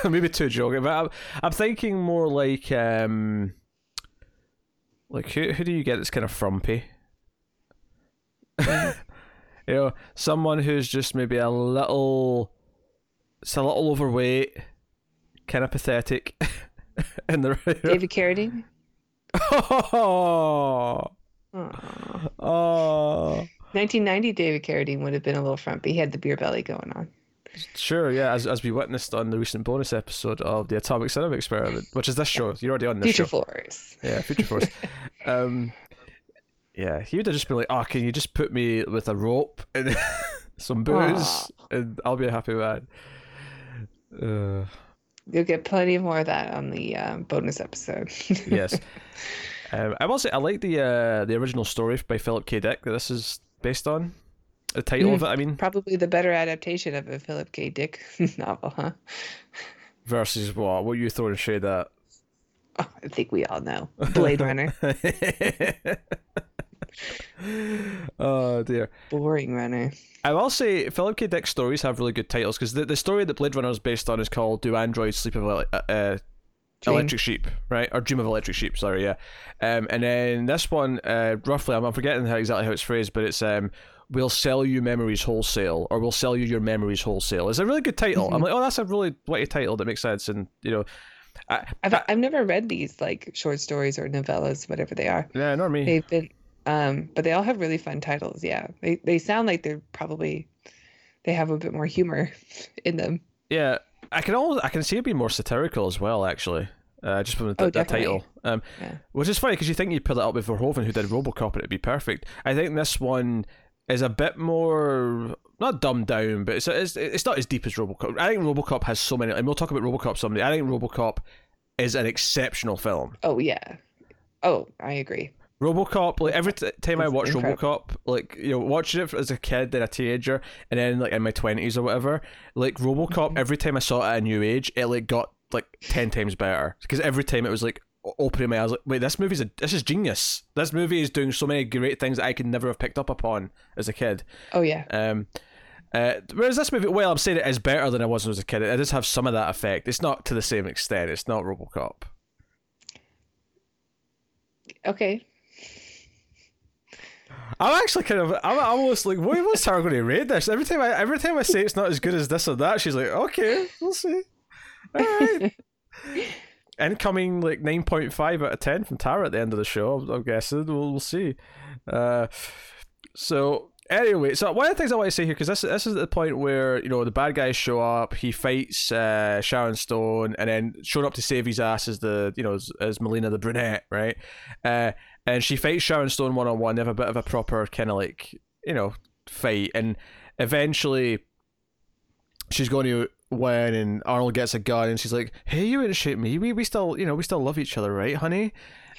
*laughs* maybe too joking, but I'm, I'm thinking more like, um, like who who do you get that's kind of frumpy? *laughs* you know, someone who's just maybe a little, it's a little overweight, kind of pathetic, *laughs* in the David Carradine. Oh, Aw. oh. 1990 David Carradine would have been a little frumpy. He had the beer belly going on. Sure, yeah, as as we witnessed on the recent bonus episode of the Atomic Cinema Experiment, which is this show. You're already on this show. Future show. Force. Yeah, Future Force. *laughs* um, yeah, he would have just been like, "Oh, can you just put me with a rope and *laughs* some booze, and I'll be a happy man." Uh, You'll get plenty more of that on the um, bonus episode. *laughs* yes, um, I will say I like the uh, the original story by Philip K. Dick that this is based on. The title of it, I mean, Probably the better adaptation of a Philip K. Dick *laughs* novel, huh? versus what? What you throwing shade at? Oh, I think we all know. Blade Runner. *laughs* *laughs* oh dear. Boring Runner. I will say Philip K. Dick stories have really good titles because the, the story that Blade Runner is based on is called "Do Androids Sleep of Ele- uh, uh, Electric Sheep?" Right, or "Dream of Electric Sheep?" Sorry, yeah. Um, and then this one, uh, roughly, I'm, I'm forgetting how exactly how it's phrased, but it's um, "We'll sell you memories wholesale," or "We'll sell you your memories wholesale." It's a really good title. I'm like, oh, that's a really witty title that makes sense, and you know. I, I've I- I've never read these like short stories or novellas, whatever they are. yeah, not me. They've been, um, but they all have really fun titles. Yeah, they they sound like they're probably they have a bit more humor *laughs* in them. Yeah, I can almost I can see it being more satirical as well. Actually, uh, just from the, Oh, the title, um, Yeah. which is funny because you think you'd put it up with Verhoeven, who did RoboCop, and it'd be perfect. I think this one is a bit more not dumbed down, but it's it's, it's not as deep as RoboCop. I think RoboCop has so many, and we'll talk about RoboCop someday. I think RoboCop is an exceptional film. Oh yeah. Oh, I agree. RoboCop, like every t- time I It's watch incredible. RoboCop, like you know, watching it as a kid, then a teenager, and then like in my twenties or whatever, like RoboCop, Mm-hmm. every time I saw it at a new age, it like got like ten times better because every time it was like opening my eyes, like, wait, this movie's a this is genius. This movie is doing so many great things that I could never have picked up upon as a kid. Oh yeah. Um, uh, whereas this movie, well, I'm saying it is better than I was when I was a kid. It does have some of that effect. It's not to the same extent. It's not RoboCop. Okay. I'm actually kind of I'm almost like what was Tara going to rate this? Every time I every time I say it's not as good as this or that, she's like, okay, we'll see. All right. *laughs* Incoming like nine point five out of ten from Tara at the end of the show. I'm, I'm guessing we'll, we'll see. Uh, so anyway, so one of the things I want to say here because this this is the point where you know the bad guys show up. He fights uh, Sharon Stone, and then showing up to save his ass as the you know as, as Melina the brunette, right? Uh, and she fights Sharon Stone one on one. They have a bit of a proper kind of like you know fight, and eventually she's going to win, and Arnold gets a gun, and she's like, "Hey, you didn't shoot me. We we still you know we still love each other, right, honey?"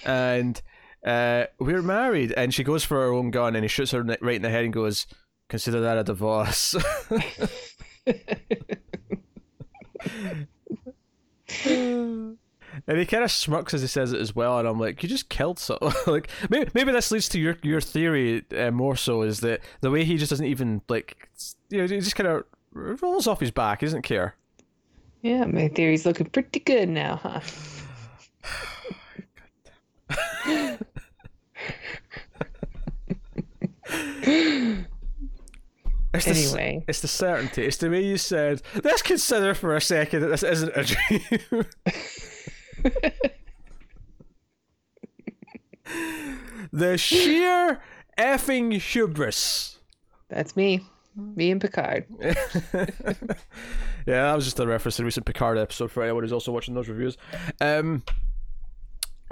And uh, we're married, and she goes for her own gun, and he shoots her right in the head and goes, "Consider that a divorce." *laughs* *laughs* *laughs* and he kind of smirks as he says it as well, and I'm like, "You just killed so *laughs* like maybe maybe this leads to your your theory uh, more so is that the way he just doesn't even like you know he just kind of rolls off his back, he doesn't care. Yeah, my theory's looking pretty good now, huh? *laughs* It's the, Anyway. it's the certainty. It's the way you said. Let's consider for a second that this isn't a dream. *laughs* *laughs* the sheer effing hubris. That's me. Me and Picard. *laughs* yeah, that was just a reference to the recent Picard episode for anyone who's also watching those reviews. Um,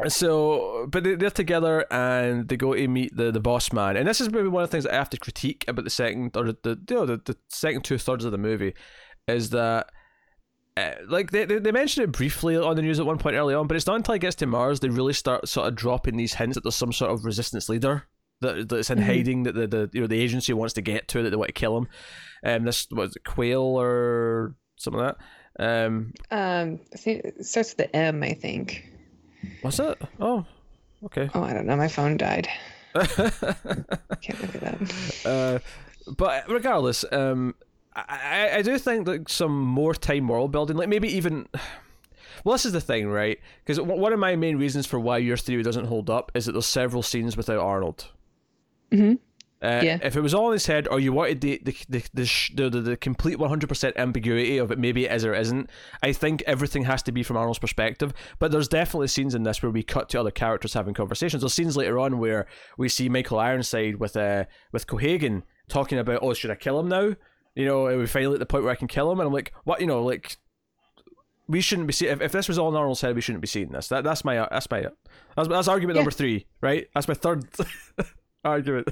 so, but they- they're together and they go to meet the, the boss man, and this is maybe one of the things I have to critique about the second or the the you know, the, the second two thirds of the movie is that. Uh, like they, they they mentioned it briefly on the news at one point early on, but it's not until he gets to Mars they really start sort of dropping these hints that there's some sort of resistance leader that that's in Mhm. hiding that the, the you know the agency wants to get to that they want to kill him. Um, this was it, Quail or something like that. Um, Um, I think it starts with the M, I think. was it? Oh, okay. Oh, I don't know. My phone died. *laughs* Can't look it up. uh, but regardless, um, I, I do think that some more time world building, like maybe even. *sighs* Well, this is the thing, right? Because one of my main reasons for why your theory doesn't hold up is that there's several scenes without Arnold. Mhm. Uh, Yeah. If it was all in his head, or you wanted the the the the, sh- the, the, the complete one hundred percent ambiguity of it, maybe it is or isn't. I think everything has to be from Arnold's perspective. But there's definitely scenes in this where we cut to other characters having conversations. There's scenes later on where we see Michael Ironside with uh with Cohaagen talking about, oh, should I kill him now? You know, we finally at the point where I can kill him? And I'm like, what? You know, like we shouldn't be seeing. If, if this was all Arnold's head, we shouldn't be seeing this. That that's my that's my that's, that's argument Yeah. number three, right? That's my third *laughs* argument.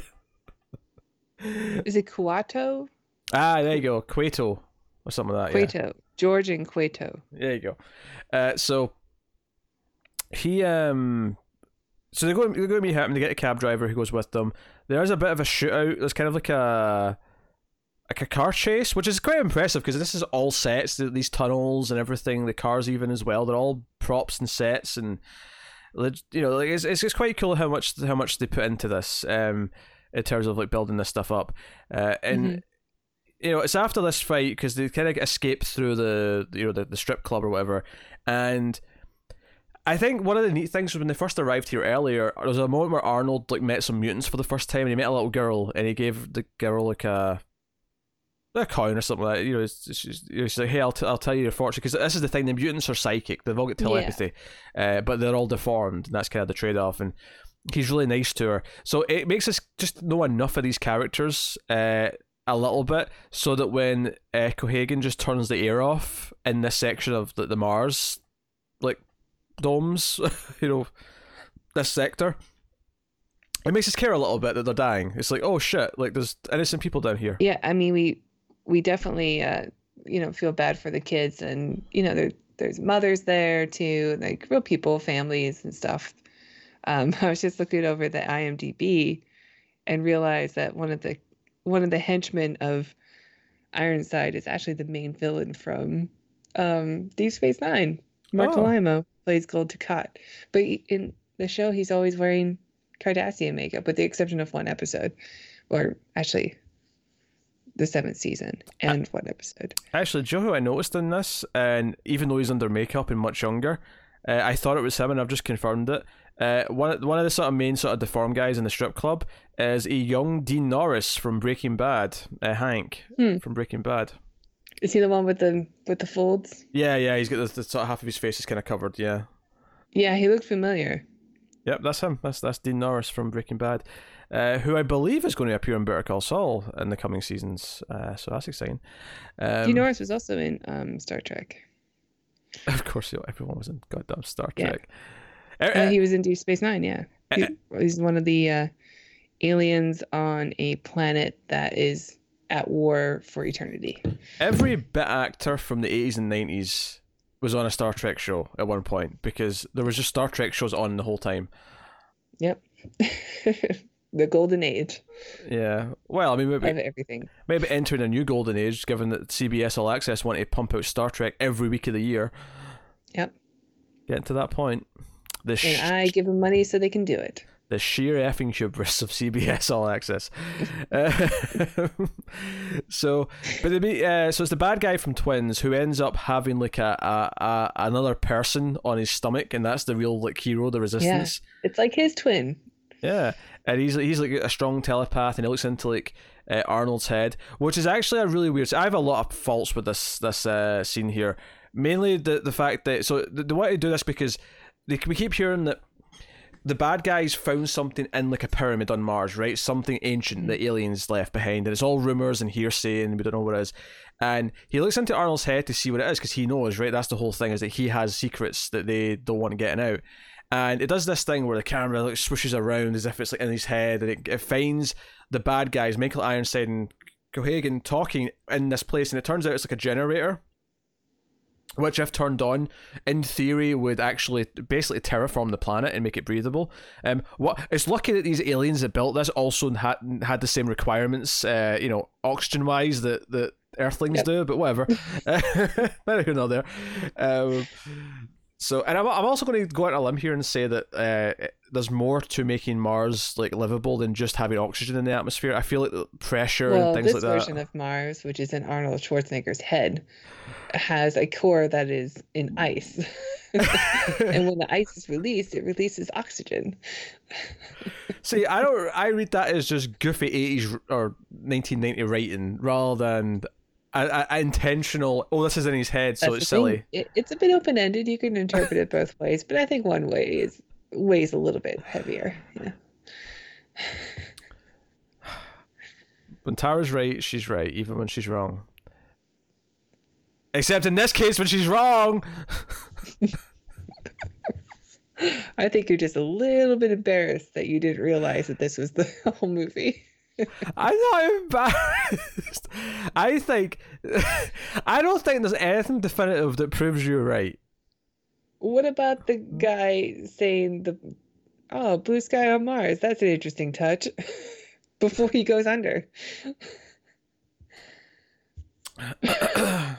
Is it Kuato? Ah, there you go, Cueto or something like that. yeah. Cueto. George and Cueto. There you go. Uh, so he um, so they go they go to meet him. They get a cab driver who goes with them. There's a bit of a shootout. There's kind of like a like a car chase, which is quite impressive because this is all sets. These tunnels and everything. The cars even as well. They're all props and sets and you know like it's it's, it's quite cool how much how much they put into this um in terms of like building this stuff up uh, and Mhm. you know it's after this fight because they kind of escape through the you know the, the strip club or whatever and I think one of the neat things was when they first arrived here earlier, there was a moment where Arnold like met some mutants for the first time, and he met a little girl, and he gave the girl like a a coin or something like that. You know, it's like, hey, I'll, t- I'll tell you your fortune because this is the thing. The mutants are psychic; they've all got telepathy, yeah. uh, but they're all deformed, and that's kind of the trade-off. And he's really nice to her, so it makes us just know enough of these characters uh, a little bit, so that when uh, Cohaagen just turns the air off in this section of the, the Mars, like domes, *laughs* you know, this sector. It makes us care a little bit that they're dying. It's like, oh shit, like there's innocent people down here. Yeah, I mean, we we definitely uh, you know feel bad for the kids and you know there there's mothers there too like real people families and stuff. Um, *laughs* i was just looking over the imdb and realized that one of the one of the henchmen of ironside is actually the main villain from um, deep space nine. Mark oh. plays Gul Dukat but in the show he's always wearing cardassian makeup with the exception of one episode or actually the seventh season and uh, one episode. Actually, Joe, who I noticed in this, and even though he's under makeup and much younger, uh, I thought it was him, and I've just confirmed it. Uh, one one of the sort of main sort of deformed guys in the strip club is a young Dean Norris from Breaking Bad, uh, Hank hmm. from Breaking Bad. Is he the one with the with the folds? Yeah, yeah, he's got the, the sort of half of his face is kind of covered. Yeah. Yeah, he looked familiar. Yep, that's him. That's that's Dean Norris from Breaking Bad uh, who I believe is going to appear in Better Call Saul in the coming seasons. Uh, so that's exciting. Um, Dean Norris was also in um, Star Trek. Of course, you know, everyone was in goddamn Star Trek. Yeah. Uh, he was in Deep Space Nine. Yeah, he, he's one of the uh, aliens on a planet that is at war for eternity. Every bit actor from the 80s and 90s was on a Star Trek show at one point because there was just Star Trek shows on the whole time. Yep. *laughs* the golden age. Yeah. Well, I mean, maybe of everything. Maybe entering a new golden age, given that CBS All Access want to pump out Star Trek every week of the year. Yep. Getting to that point. The sh- and I give them money so they can do it. The sheer effing hubris of CBS All Access. *laughs* uh, *laughs* so, but the uh, so it's the bad guy from Twins who ends up having like a, a, a another person on his stomach, and that's the real like hero, the Resistance. Yeah, it's like his twin. Yeah, and he's he's like a strong telepath, and he looks into like uh, Arnold's head, which is actually a really weird. I have a lot of faults with this this uh, scene here. Mainly the the fact that so the, the way to do this because they, we keep hearing that the bad guys found something in like a pyramid on Mars, right? Something ancient that aliens left behind, and it's all rumors and hearsay, and we don't know what it is. And he looks into Arnold's head to see what it is because he knows, right? That's the whole thing is that he has secrets that they don't want getting out and it does this thing where the camera like swishes around as if it's like in his head, and it, it finds the bad guys, Michael Ironside and Cohaagen, talking in this place, and it turns out it's like a generator. Which, if turned on, in theory, would actually basically terraform the planet and make it breathable. Um, what it's lucky that these aliens that built this also had had the same requirements, uh, you know, oxygen wise that that Earthlings yep. do, but whatever. *laughs* Neither here there. Um, so, and I'm, I'm also going to go out on a limb here and say that uh, there's more to making Mars like livable than just having oxygen in the atmosphere. I feel like the pressure well, and things like that. This version of Mars, which is in Arnold Schwarzenegger's head, has a core that is in ice. *laughs* and when the ice is released, it releases oxygen. *laughs* See, I don't. I read that as just goofy '80s or 1990 writing rather than a, a, intentional. Oh, this is in his head, so That's it's silly. It, it's a bit open ended. You can interpret it both ways, but I think one way is weighs a little bit heavier. Yeah. *sighs* when Tara's right, she's right, even when she's wrong. Except in this case, when she's wrong. *laughs* I think you're just a little bit embarrassed that you didn't realize that this was the *laughs* whole movie. I'm not embarrassed. I think *laughs* I don't think there's anything definitive that proves you're right. What about the guy saying the oh blue sky on Mars? That's an interesting touch. *laughs* Before he goes under. *coughs*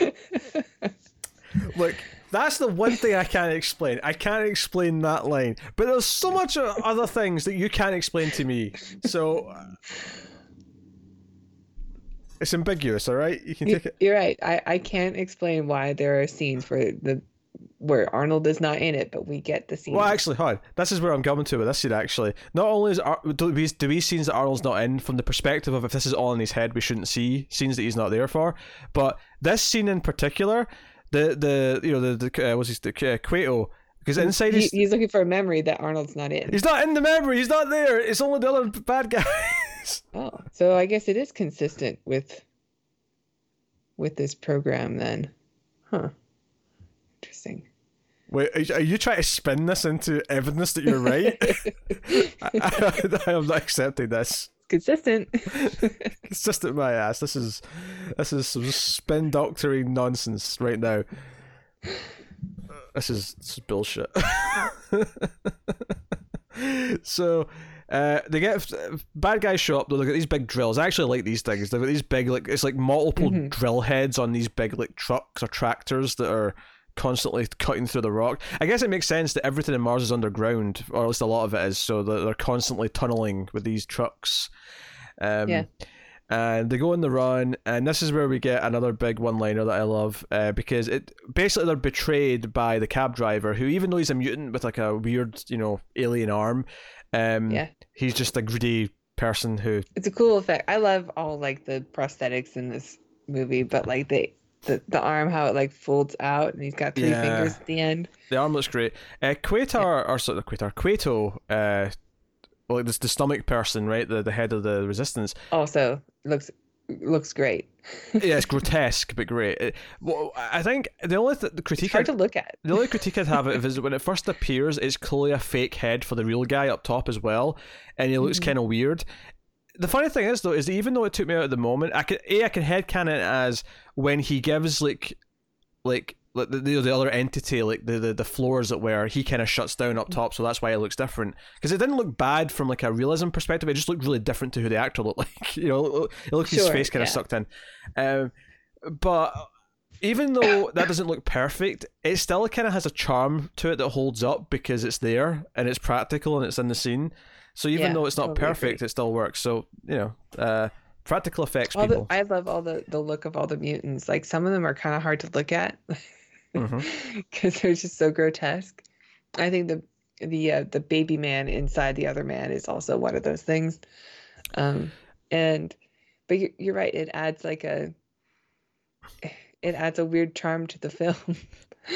*laughs* *coughs* Look, that's the one thing I can't explain. I can't explain that line. But there's so much other things that you can't explain to me. So uh, it's ambiguous, all right? You can take it. You're right. I, I can't explain why there are scenes where the where Arnold is not in it, but we get the scene. Well, actually, hold on. This is where I'm coming to with this scene. Actually, not only is Ar- do we do we scenes that Arnold's not in from the perspective of if this is all in his head, we shouldn't see scenes that he's not there for. But this scene in particular, the the you know the the uh, what's his the uh, Cueto because inside he, his, he's looking for a memory that Arnold's not in. he's not in the memory. He's not there. It's only the other bad guys. Oh, so I guess it is consistent with with this program then, huh? Interesting. Wait, are you- are you trying to spin this into evidence that you're right? *laughs* *laughs* I, I, am not accepting this. Consistent. It's just at my ass. This is this is some spin doctoring nonsense right now. This is, this is bullshit. *laughs* so uh, they get bad guys show up. They look at these big drills. I actually like these things. They've got these big like it's like multiple Mhm. drill heads on these big like trucks or tractors that are constantly cutting through the rock. I guess it makes sense that everything in Mars is underground, or at least a lot of it is. So they're constantly tunneling with these trucks. Um, Yeah. And they go on the run, and this is where we get another big one-liner that I love, uh, because it basically they're betrayed by the cab driver, who even though he's a mutant with like a weird, you know, alien arm, um, Yeah. he's just a greedy person who It's a cool effect. I love all like the prosthetics in this movie, but like the the, the arm how it like folds out and he's got three Yeah. fingers at the end. the arm looks great. Uh, Quatar or sort of Quatar, Quato, uh, like this the stomach person, right? The the head of the resistance. Also looks looks great. *laughs* yeah, it's *laughs* grotesque but great. It, well, I think the only th- the It's critique hard to look at. The only critique I'd have *laughs* it is when it first appears, it's clearly a fake head for the real guy up top as well, and he looks Mhm. kind of weird. The funny thing is though, is that even though it took me out at the moment, I can a I can headcanon it as when he gives like, like. Like the, the the other entity, like the, the, the floors that where he kind of shuts down up top, so that's why it looks different. Because it didn't look bad from like a realism perspective; it just looked really different to who the actor looked *laughs* like. You know, it looked, looked his face kind of yeah. sucked in. Um, but even though that doesn't look perfect, it still kind of has a charm to it that holds up because it's there and it's practical and it's in the scene. So even Yeah, though it's not totally perfect, agree. it still works. So you know, uh, practical effects All the, people. I love all the the look of all the mutants. Like some of them are kind of hard to look at *laughs* because they're just so grotesque. I think the the uh, the baby man inside the other man is also one of those things. Um, and but you're, you're right. It adds like a it adds a weird charm to the *laughs* film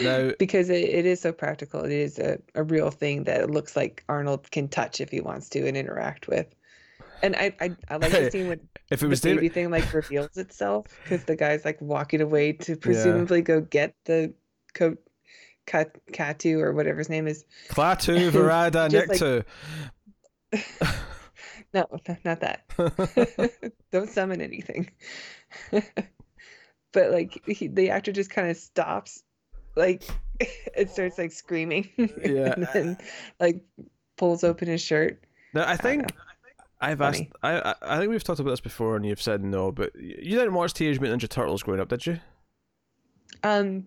Now, *laughs* because it, it is so practical. It is a, a real thing that it looks like Arnold can touch if he wants to and interact with. And I I, I like the *laughs* scene when if it the was baby David, thing like reveals itself because the guy's like walking away to *laughs* presumably go get the coat cat Katu or whatever his name is. Klaatu, Barada Nikto. like- No, not that. Don't summon anything. but like he, the actor just kind of stops, like *laughs* it starts like screaming, *laughs* Yeah. and then like pulls open his shirt. now, I I think know. I've asked. I, I I think we've talked about this before, and you've said no. But you didn't watch Teenage Mutant Ninja Turtles growing up, did you? Um,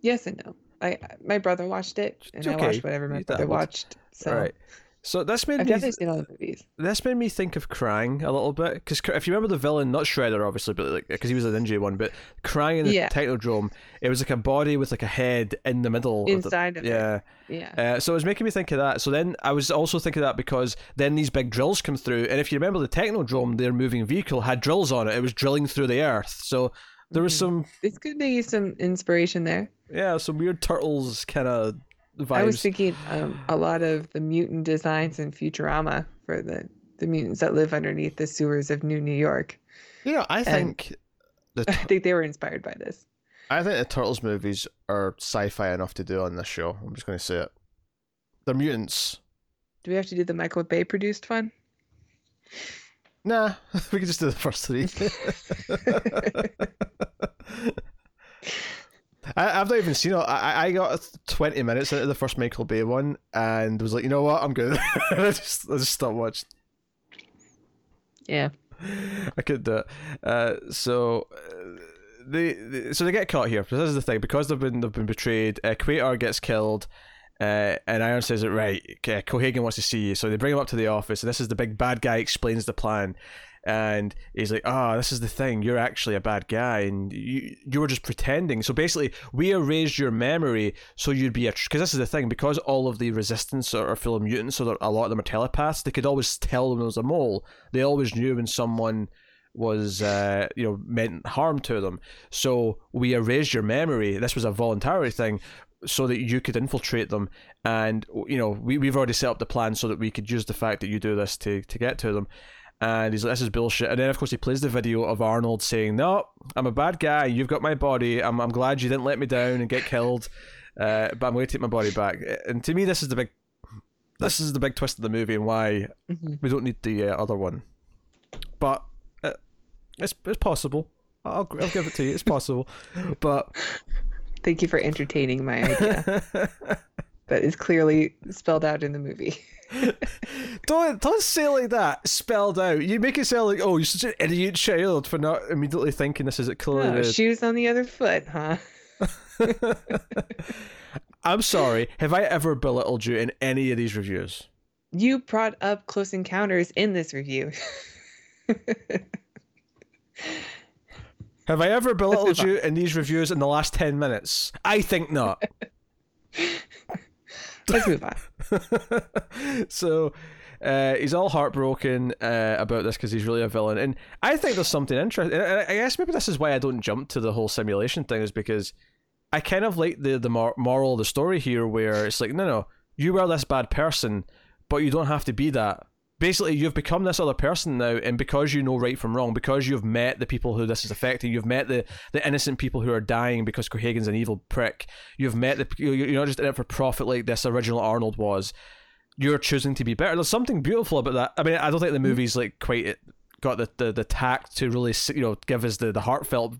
yes and no. I my brother watched it, and I watched whatever my brother watched. So Right. So this made I've me definitely seen movies. this made me think of Krang a little bit because if you remember the villain, not Shredder, obviously, but like because he was a ninja one, but Krang in the Yeah. Technodrome, it was like a body with like a head in the middle. of the- Inside of it. yeah. Yeah. Uh, so it was making me think of that. So then I was also thinking of that because then these big drills come through, and if you remember the Technodrome, their moving vehicle had drills on it. It was drilling through the earth. So there was Mhm. some This could be some inspiration there. yeah, some weird turtles kind of vibes. I was thinking um, a lot of the mutant designs in Futurama for the the mutants that live underneath the sewers of New New York. you know, I think the *laughs* I think they were inspired by this. I think the Turtles movies are sci-fi enough to do on this show. I'm just going to say it. They're mutants. Do we have to do the Michael Bay produced one? Nah, *laughs* we can just do the first three. *laughs* I, I've not even seen it. I, I got 20 minutes into the first Michael Bay one and was like, you know what, I'm good. *laughs* I just I just stopped watching. Yeah. I could do it. Uh, so uh, they, they so they get caught here. This is the thing because they've been they've been betrayed. Uh, gets killed, Uh, and Iron says it right. Okay, Cohaagen wants to see you, so they bring him up to the office. And this is the big bad guy explains the plan, and he's like, "Ah, oh, this is the thing. You're actually a bad guy, and you you were just pretending. So basically, we erased your memory so you'd be a because this is the thing because all of the resistance are, are full of mutants, so a lot of them are telepaths. They could always tell when there was a mole. They always knew when someone." was uh, you know meant harm to them so we erased your memory this was a voluntary thing so that you could infiltrate them and you know we, we've already set up the plan so that we could use the fact that you do this to, to get to them and he's like this is bullshit. And then of course he plays the video of arnold saying no i'm a bad guy. You've got my body. I'm, I'm glad you didn't let me down and get killed uh, but i'm going to take my body back. And to me this is the big this is the big twist of the movie and why mm-hmm. we don't need the uh, other one. But uh, it's, it's possible. I'll, I'll give it to you. It's possible. But *laughs* Thank you for entertaining my idea. *laughs* that is clearly spelled out in the movie. *laughs* don't don't say like that. Spelled out. You make it sound like oh, you're such an idiot child for not immediately thinking this is it clearly. Oh, shoes on the other foot, huh? *laughs* I'm sorry. Have I ever belittled you in any of these reviews? You brought up Close Encounters in this review. Have I ever belittled you in these reviews in the last 10 minutes? I think not. *laughs* Let's move on. so uh, he's all heartbroken uh, about this because he's really a villain. And I think there's something interesting. And I guess maybe this is why I don't jump to the whole simulation thing, is because I kind of like the, the moral of the story here where it's like, no, no, you are this bad person, but you don't have to be that basically you've become this other person now and because you know right from wrong because you've met the people who this is affecting you've met the, the innocent people who are dying because Cohaagen's an evil prick you've met the you're not just in it for profit like this original Arnold was you're choosing to be better. There's something beautiful about that. I mean I don't think the movie's like quite got the, the, the tact to really you know give us the, the heartfelt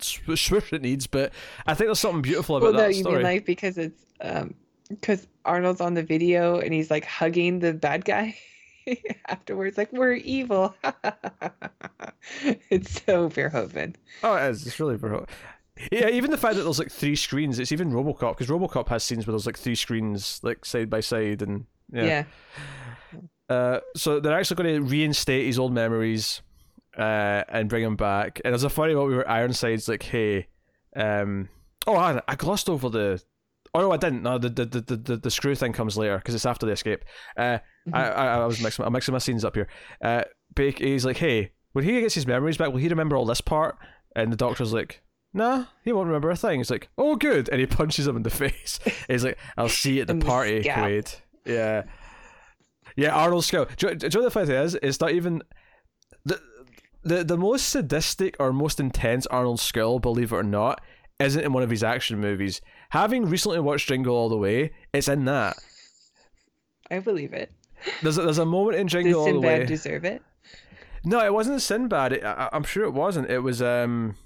swoosh it needs but I think there's something beautiful about well, no, that you story. mean like because it's um because Arnold's on the video and he's like hugging the bad guy *laughs* *laughs* afterwards, like we're evil. *laughs* it's so Verhoeven. Oh, it is. It's really Verhoeven. Yeah, even the fact that there's like three screens. It's even RoboCop because RoboCop has scenes where there's like three screens, like side by side, and yeah. yeah. Uh, so they're actually going to reinstate his old memories uh, and bring him back. And there's a funny one where Ironside's like, "Hey, um, oh, I, I glossed over the Oh no, I didn't. No, the the the the, the screw thing comes later because it's after the escape. Uh. I, I, I was mixing I'm mixing my scenes up here. Uh, Bake, he's like, hey, when he gets his memories back, will he remember all this part? And the doctor's like, nah, he won't remember a thing. He's like, oh, good, and he punches him in the *laughs* face. he's like, I'll see you at the party, Quaid. Yeah, yeah, Arnold Skull. Do, do, do you know the funny thing is? It's not even the the the most sadistic or most intense Arnold Skull, believe it or not, isn't in one of his action movies. Having recently watched Jingle All the Way, it's in that. I believe it. There's a, there's a moment in Jingle All the Way. deserve it? No, it wasn't Sinbad. It, I, I'm sure it wasn't. It was um.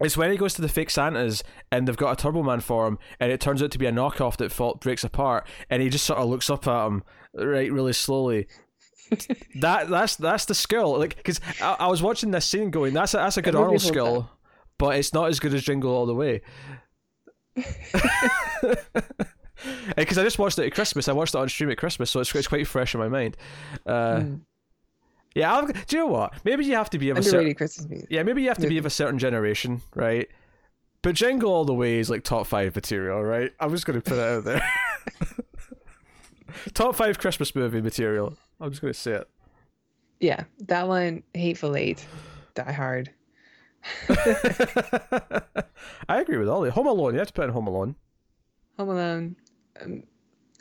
It's when he goes to the fake Santas and they've got a Turbo Man for him, and it turns out to be a knockoff that fault breaks apart, and he just sort of looks up at him, right, really slowly. *laughs* that that's that's the skill, like because I, I, was watching this scene going, that's a, that's a good Arnold skill, but it's not as good as Jingle All the Way. *laughs* *laughs* *laughs* Because I just watched it at Christmas. I watched it on stream at Christmas, so it's, it's quite fresh in my mind. Uh, mm. Yeah, I'll, do you know what? Maybe you have to be of a certain. Yeah, maybe you have to be of a certain generation, right? But Jingle All the Way is like top five material, right? I'm just going to put it out there. *laughs* top five Christmas movie material. I'm just going to say it. Yeah, that one, Hateful Eight, Die Hard. *laughs* I agree with all the Home Alone. You have to put in Home Alone. Home Alone. Um,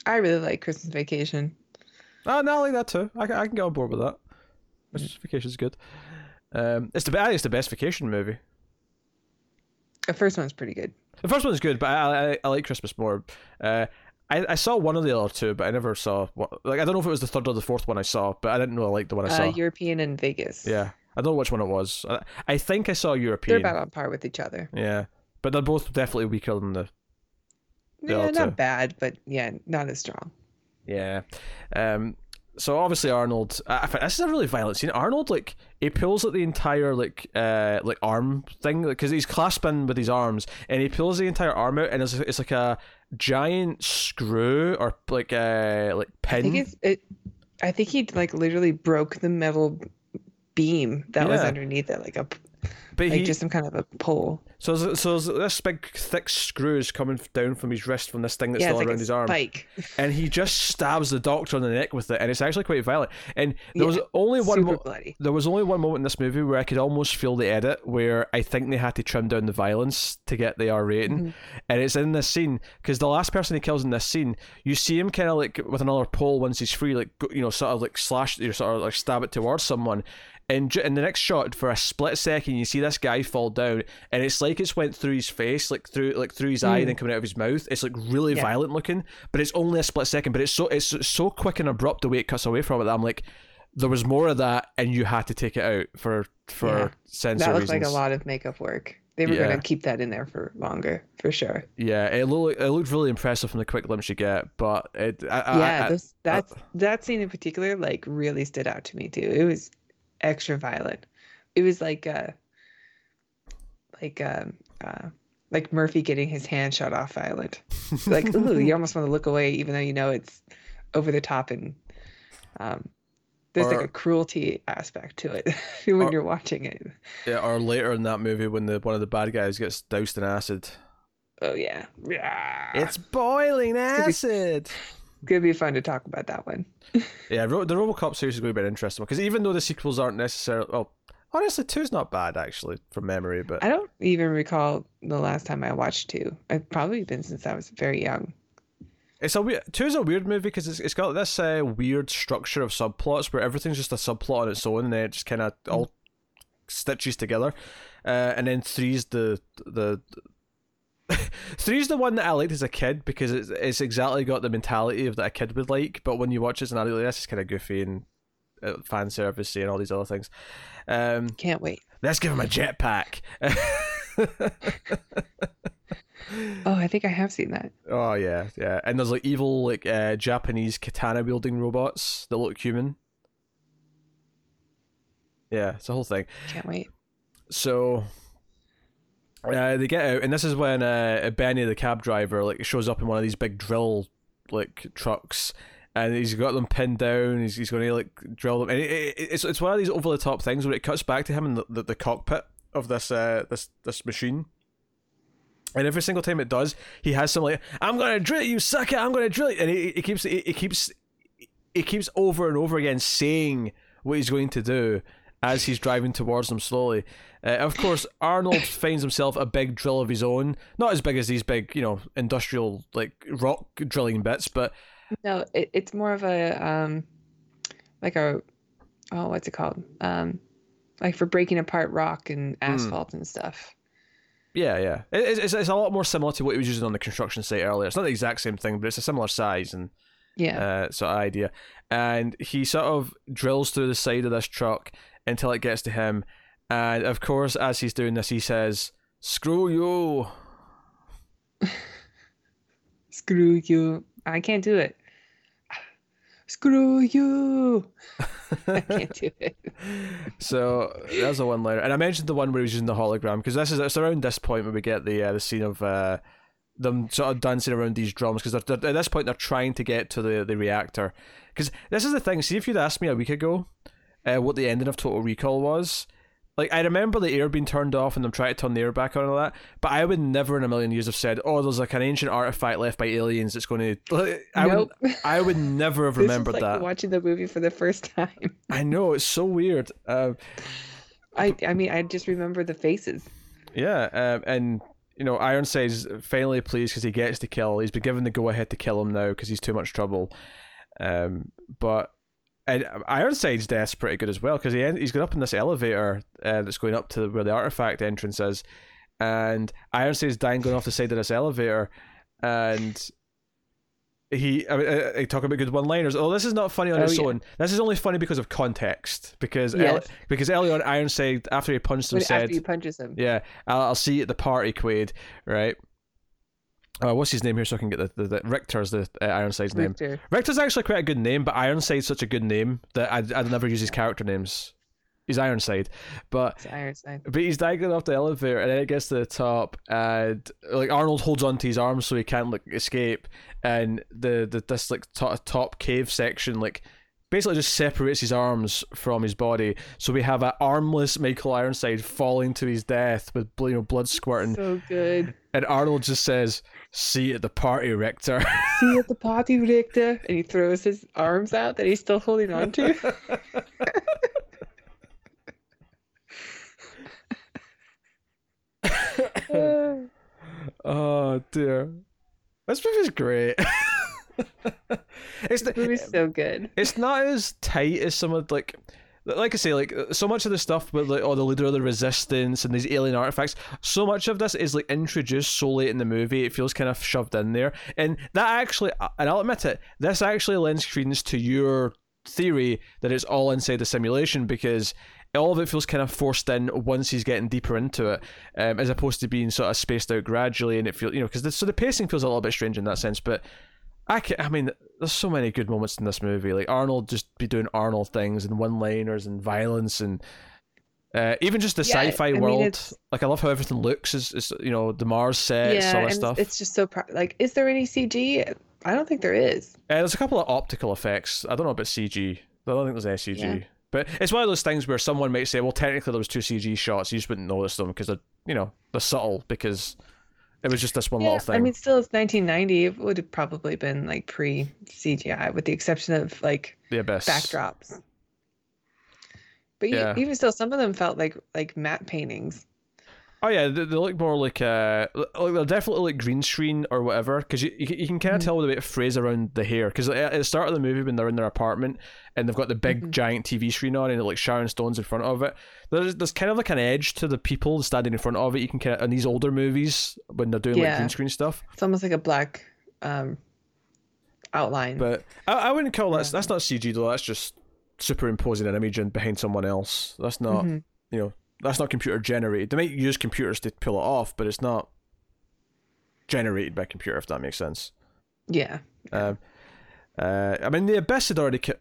I really like Christmas Vacation. Oh, no, I like that too. I, I can get on board with that. Christmas Vacation is good. Um, it's the think it's the best vacation movie. The first one's pretty good. The first one's good, but I I, I like Christmas more. Uh, I, I saw one of the other two, but I never saw what. Like I don't know if it was the third or the fourth one I saw, but I didn't know I liked the one I saw. Uh, European and Vegas. Yeah, I don't know which one it was. I, I think I saw European. They're about on par with each other. Yeah, but they're both definitely weaker than the. Yeah, not bad, but yeah, not as strong. Yeah, um, so obviously Arnold. I, this is a really violent scene. Arnold like he pulls at the entire like uh like arm thing because he's clasping with his arms, and he pulls the entire arm out, and it's, it's like a giant screw or like uh like pin. I think it's it. I think he like literally broke the metal beam that was underneath it, like a but like he, just some kind of a pole. So there's- so there's this big thick screw is coming down from his wrist from this thing that's yeah, like around his arm. spike. and he just stabs the doctor on the neck with it, and it's actually quite violent. And there was only one mo- there was only one moment in this movie where I could almost feel the edit where I think they had to trim down the violence to get the R rating, Mm-hmm. and it's in this scene because the last person he kills in this scene, you see him kind of like with another pole once he's free, like you know, sort of like slash, you know, sort of like stab it towards someone. And in the next shot, for a split second, you see this guy fall down, and it's like it's went through his face, like through like through his eye, and then coming out of his mouth. It's like really Mm. Yeah. violent looking, but it's only a split second. But it's so it's so quick and abrupt the way it cuts away from it that I'm like, there was more of that, and you had to take it out for for Yeah. censor That looked like a lot of makeup work. They were Yeah. gonna keep that in there for longer, for sure. Yeah, it looked it looked really impressive from the quick glimpse you get, but it I, I- yeah, I- this, that that scene in particular like really stood out to me too. It was extra violent. It was like uh like um uh like Murphy getting his hand shot off violent. Like *laughs* ooh, you almost want to look away even though you know it's over the top and um there's Or- like a cruelty aspect to it *laughs* when Or- you're watching it. yeah, or later in that movie when the one of the bad guys gets doused in acid. Oh yeah. Yeah. It's boiling acid. Gonna be fun to talk about that one. *laughs* Yeah, the RoboCop series is going to be an interesting because even though the sequels aren't necessarily well, honestly, two's not bad actually from memory, but I don't even recall the last time I watched two. It's probably been since I was very young. It's a weird. Two's a weird movie because it's, it's got this uh, weird structure of subplots where everything's just a subplot on its own, and then it just kind of all stitches together. Uh, and then three's the the. *laughs* Three's the one that I liked as a kid because it's it's exactly got the mentality of that a kid would like, but when you watch it as an adult, this is kind of goofy and uh, fan servicey and all these other things. Um, Can't wait. let's give him a jetpack. *laughs* Oh, I think I have seen that. Oh yeah, yeah. And there's like evil like uh, Japanese katana wielding robots that look human. Yeah, it's a whole thing. Can't wait. So uh, they get out, and this is when uh, Benny, the cab driver, like shows up in one of these big drill like trucks, and he's got them pinned down. He's, he's going to like drill them, and it, it, it's it's one of these over the top things where it cuts back to him in the, the, the cockpit of this uh this this machine. And every single time it does, he has some like, "I'm gonna drill you, suck it! I'm gonna drill you," and he, he keeps he, he keeps he keeps over and over again saying what he's going to do as he's driving towards them slowly. Uh, of course, Arnold *coughs* finds himself a big drill of his own, not as big as these big, you know, industrial like rock drilling bits, but No, it, it's more of a um, like a oh, what's it called? Um, like for breaking apart rock and asphalt and stuff. yeah, yeah, it, it's it's a lot more similar to what he was using on the construction site earlier. It's not the exact same thing, but it's a similar size and Yeah. uh, sort of idea. And he sort of drills through the side of this truck until it gets to him. And of course, as he's doing this, he says, "Screw you." *laughs* Screw you. I can't do it. *laughs* Screw you. *laughs* I can't do it. So that's a one liner, and I mentioned the one where he was using the hologram because this is it's around this point where we get the uh, the scene of uh, them sort of dancing around these drums because at this point they're trying to get to the the reactor. Because this is the thing. See, if you'd asked me a week ago uh, what the ending of Total Recall was. Like I remember the air being turned off and them trying to turn the air back on and all that, but I would never in a million years have said, "Oh, there's like an ancient artifact left by aliens that's going *laughs* to." I Nope. would, *laughs* I would never have remembered like that. watching the movie for the first time. I know it's so weird. Um, I I mean I just remember the faces. Yeah, um, and you know, Ironside's finally pleased because he gets to kill. He's been given the go ahead to kill him now because he's too much trouble. Um, but and Ironside's death's pretty good as well because he he's got up in this elevator uh, that's going up to where the artifact entrance is, and Ironside's dying going off the side of this elevator, and. He, I mean, uh, I talk about good one-liners. Oh, this is not funny on Oh, its yeah. own. This is only funny because of context. Because El- because early on, Ironside after he punched him When, said, after he punches him. yeah, I'll, I'll see you at the party, Quaid, right? Uh, what's his name here so I can get the, the, the Richter's the uh, Ironside's name. Richter. Richter's actually quite a good name, but Ironside's such a good name that I'd, I'd never use his character names. He's Ironside, but It's Ironside. but he's diagonal off the elevator, and then it gets to the top, and like Arnold holds onto his arm so he can't like escape, and the the this like top, top cave section like basically just separates his arms from his body, so we have an armless Michael Ironside falling to his death with you know blood squirting, So good. and Arnold just says, "See you at the party, Richter." *laughs* See you at the party, Richter. And he throws his arms out that he's still holding on to. *laughs* *laughs* oh dear, this movie's great. *laughs* it's the movie's so good. it's not as tight as some of like like I say, like so much of the stuff with like oh the leader of the resistance and these alien artifacts, so much of this is like introduced so late in the movie, it feels kind of shoved in there. And that actually and I'll admit it, this actually lends credence to your theory that it's all inside the simulation because all of it feels kind of forced in once he's getting deeper into it, um, as opposed to being sort of spaced out gradually. And it feels, you know, because so the pacing feels a little bit strange in that sense. But I, can, I mean, there's so many good moments in this movie. Like Arnold just be doing Arnold things and one-liners and violence and uh, even just the Yeah, sci-fi I mean, world. like I love how everything looks. Is, is you know the Mars sets, yeah, all that stuff. it's just so pro- like. Is there any CG? I don't think there is. Uh, there's a couple of optical effects. I don't know about CG. I don't think there's any CG. Yeah. But it's one of those things where someone might say, "Well, technically there was two CG shots. You just wouldn't notice them because they're, you know, they're subtle because it was just this one Yeah, little thing." I mean, still, it's 1990. It would have probably been like pre CGI, with the exception of like the abyss backdrops. But Yeah. even still, some of them felt like like matte paintings. Oh yeah, they, they look more like uh, like they're definitely like green screen or whatever because you, you you can kind of Mhm. tell the bit of phrase around the hair because at the start of the movie when they're in their apartment and they've got the big Mhm. giant TV screen on and like Sharon Stone's in front of it. There's there's kind of like an edge to the people standing in front of it. You can kind of in these older movies when they're doing like green screen stuff. It's almost like a black um, outline. But I, I wouldn't call that Yeah. that's not CG though. That's just superimposing an image in behind someone else. That's not Mhm. you know that's not computer generated. They might use computers to pull it off, but it's not generated by computer. If that makes sense. Yeah. Um, uh, I mean, the Abyss had already. Ca-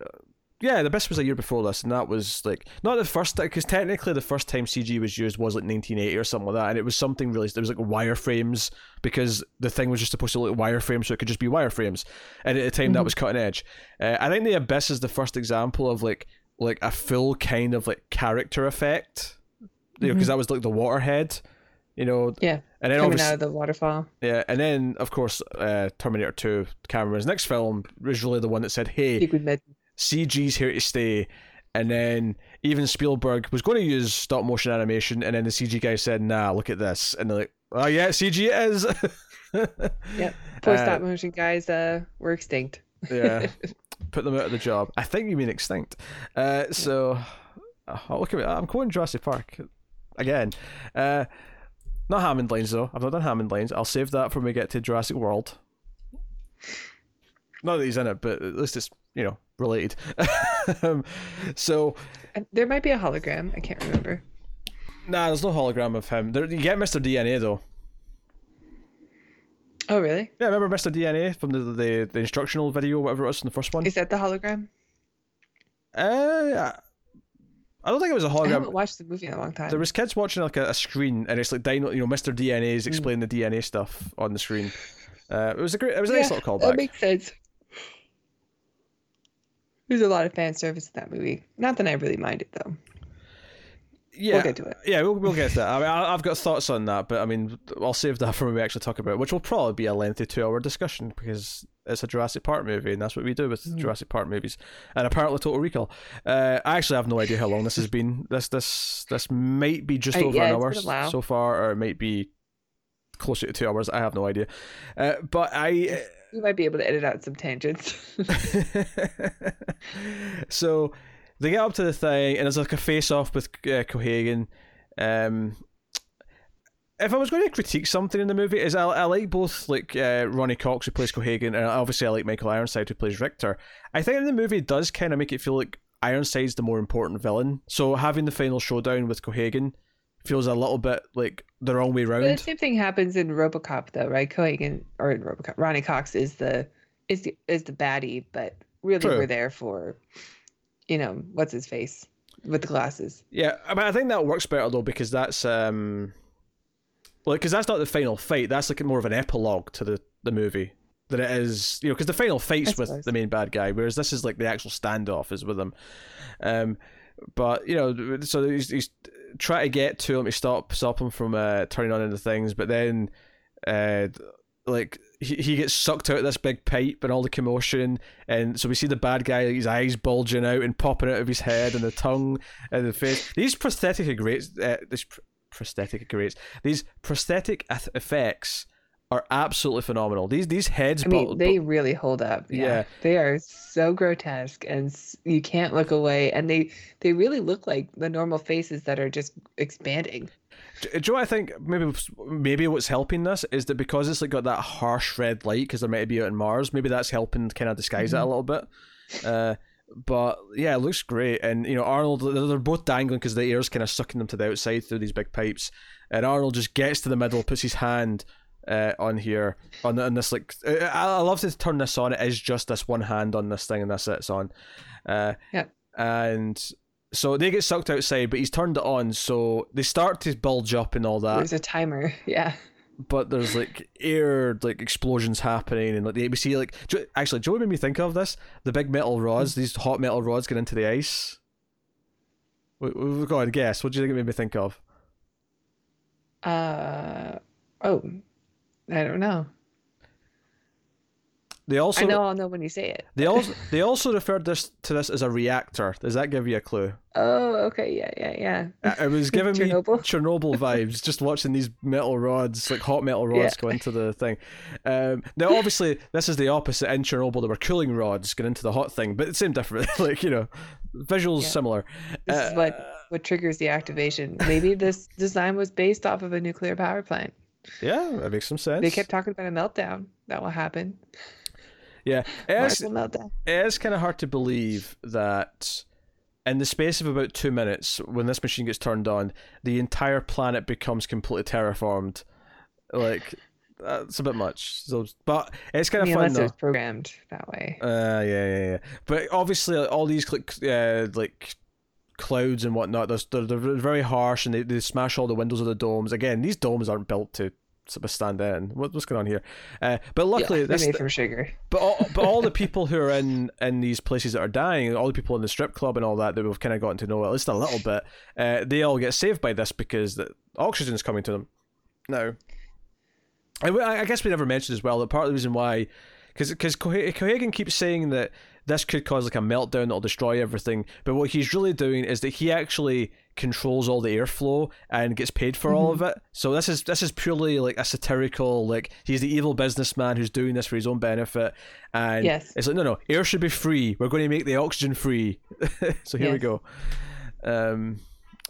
yeah, the Abyss was a year before this, and that was like not the first because technically the first time CG was used was like 1980 or something like that, and it was something really. There was like wireframes because the thing was just supposed to look like wireframes, so it could just be wireframes, and at the time that Mhm. was cutting edge. Uh, I think the Abyss is the first example of like like a full kind of like character effect, you know, because that was like the waterhead, you know, Yeah. and then Coming out of the waterfall. yeah, and then of course, uh, Terminator Two, Cameron's next film was really the one that said, "Hey, CG's here to stay." And then even Spielberg was going to use stop motion animation, and then the CG guy said, "Nah, look at this," and they're like, "Oh yeah, CG it is." *laughs* Yep. Poor Uh, stop motion guys uh, were extinct. yeah, *laughs* put them out of the job. I think you mean extinct. Uh, so, *sighs* oh, look at me. I'm quoting Jurassic Park again. Uh, not Hammond lines though. I've not done Hammond lines. I'll save that for when we get to Jurassic World. Not that he's in it, but at least it's you know related. *laughs* um, so There might be a hologram. I can't remember. nah, there's no hologram of him. There, you get Mr. DNA though. Oh, really? Yeah, remember Mr. DNA from the the, the instructional video, whatever it was in the first one. Is that the hologram? Uh, I don't think it was a I hologram. haven't watched the movie in a long time. There was kids watching like a, a screen, and it's like Dino, you know, Mr. DNA is explaining the DNA stuff on the screen. Uh, it was a great, it was a nice Yeah, little That makes sense. There's a lot of fan service in that movie. Not that I really mind it though. Yeah, We'll get to it. yeah, we'll, we'll get to that. I mean, I, I've got thoughts on that, but I mean, I'll save that for when we actually talk about it, which will probably be a lengthy two-hour discussion because it's a Jurassic Park movie, and that's what we do with Mhm. Jurassic Park movies, and apparently Total Recall. Uh, I actually have no idea how long this has been. This this this might be just Uh, over yeah, an hour been a while. so far, or it might be closer to two hours. I have no idea. Uh, but I. You might be able to edit out some tangents. *laughs* *laughs* so they get up to the thing, and there's like a face off with uh, Cohaagen. Um, if I was going to critique something in the movie, is I, I like both like uh, Ronny Cox who plays Cohaagen, and obviously I like Michael Ironside who plays Richter. I think in the movie it does kind of make it feel like Ironside's the more important villain. So having the final showdown with Cohaagen feels a little bit like the wrong way around. The round. same thing happens in RoboCop, though, right? Cohaagen or in RoboCop, Ronny Cox is the is the is the baddie, but really True. we're there for, you know, what's his face with the glasses. Yeah, I mean, I think that works better though because that's um, well, because that's not the final fight. That's like more of an epilogue to the the movie than it is, you know, because the final fight's with the main bad guy, whereas this is like the actual standoff is with him. Um, but you know, so he's, he's trying to get to him to stop stop him from uh, turning on into things, but then uh, like he, he gets sucked out of this big pipe and all the commotion, and so we see the bad guy, his eyes bulging out and popping out of his head, and the tongue and the face. These prosthetic are great. Uh, this pr- prosthetic are great. These prosthetic effects are absolutely phenomenal. These these heads. I mean, they really hold up. Yeah. Yeah. they are so grotesque, and you can't look away. And they they really look like the normal faces that are just expanding. Do, do you know what I think? Maybe maybe what's helping this is that because it's like got that harsh red light because they're meant to be out in Mars. Maybe that's helping kind of disguise it a Mhm. little bit. Uh, but yeah, it looks great. And you know, Arnold they're both dangling because the air's kind of sucking them to the outside through these big pipes. And Arnold just gets to the middle, puts his hand uh, on here on on this like. I, I love to turn this on. It is just this one hand on this thing, and that's it. It's on. Uh, Yep. And so they get sucked outside, but he's turned it on, so they start to bulge up and all that. There's a timer. *laughs* Yeah. But there's like air, like explosions happening, and like the ABC, like do, actually, Joe made me think of this: the big metal rods, these hot metal rods, get into the ice. We, we've got a guess. What do you think it made me think of? Uh oh, I don't know. They also I know I'll know when you say it. they also *laughs* they also referred this to this as a reactor. Does that give you a clue? Oh, okay, yeah, yeah, yeah. Uh, It was giving me Chernobyl? *laughs* Chernobyl vibes just watching these metal rods, like hot metal rods, Yeah. go into the thing. Um, now, *laughs* obviously, this is the opposite. In Chernobyl, there were cooling rods going into the hot thing, but same different. like you know, visuals Yeah. similar. This Uh, is what what triggers the activation. Maybe this design was based off of a nuclear power plant. Yeah, that makes some sense. They kept talking about a meltdown. That will happen. Yeah, *laughs* it Mars is, will meltdown. it is kind of hard to believe that in the space of about two minutes, when this machine gets turned on, the entire planet becomes completely terraformed. Like that's a bit much. So, but it's kind I of mean, fun unless though. it was programmed that way. Uh, yeah, yeah, yeah. But obviously, all these like, uh, like clouds and whatnot, they're, they're, they're very harsh, and they, they smash all the windows of the domes. Again, these domes aren't built to withstand in. What, what's going on here? Uh, but luckily, yeah, this, from sugar. but all, but all the *laughs* people who are in in these places that are dying, all the people in the strip club and all that that we've kind of gotten to know at least a little bit, uh, they all get saved by this because the oxygen's coming to them. Now, I, I guess we never mentioned as well that part of the reason why, because because Cohaagen keeps saying that this could cause like a meltdown that'll destroy everything, but what he's really doing is that he actually controls all the airflow and gets paid for all of it. So this is this is purely like a satirical like he's the evil businessman who's doing this for his own benefit, and Yes. it's like no no air should be free. We're going to make the oxygen free. *laughs* so here we go. Um,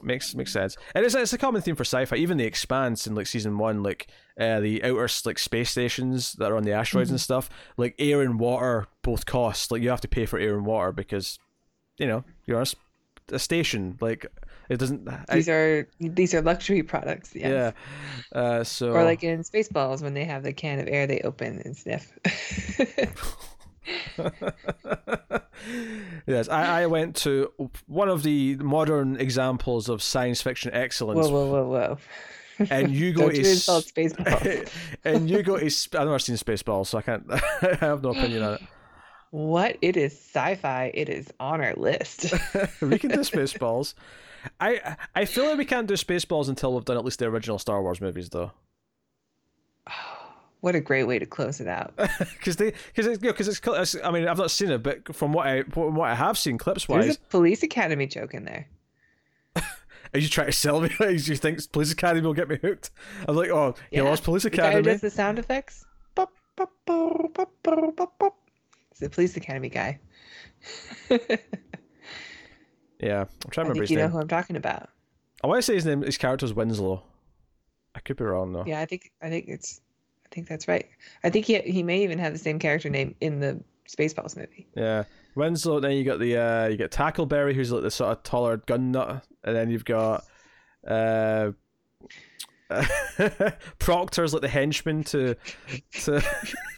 makes makes sense. And it's it's a common theme for sci-fi. Even the Expanse in like season one, like uh, the outer like space stations that are on the asteroids and stuff, like air and water both cost. Like you have to pay for air and water because, you know, you're on a, a station. Like it doesn't. I- These are these are luxury products. Yes. yeah. Uh, so Or like in Spaceballs when they have the can of air they open and sniff. *laughs* yes, I, I went to one of the modern examples of science fiction excellence, whoa, whoa, whoa, whoa. and *laughs* you go Don't to you insult Spaceballs. *laughs* and you go to sp- I've never seen Spaceballs, so I can't. I have no opinion on it. What? It is sci-fi. It is on our list. we can do Spaceballs. I I feel like we can't do Spaceballs until we've done at least the original Star Wars movies, though, *sighs* what a great way to close it out. *laughs* because they because it's because it's, cl- it's. I mean, I've not seen it, but from what I from what I have seen clips wise, There's a Police Academy joke in there. *laughs* are you trying to sell me? *laughs* Do you think Police Academy will get me hooked? I'm like, oh, Yeah. lost Police The guy Academy. does the sound effects. Bop, bop, bop, bop, bop, bop, bop. It's the Police Academy guy. Yeah, I'm trying to I remember his you know who I'm talking about. I want to say his name. His character's Winslow. I could be wrong though. Yeah, I think I think it's I think that's right. I think he he may even have the same character name in the Spaceballs movie. Yeah. Winslow. Then you got the uh, you got Tackleberry, who's like the sort of taller gun nut, and then you've got Uh, *laughs* Proctor's like the henchman to to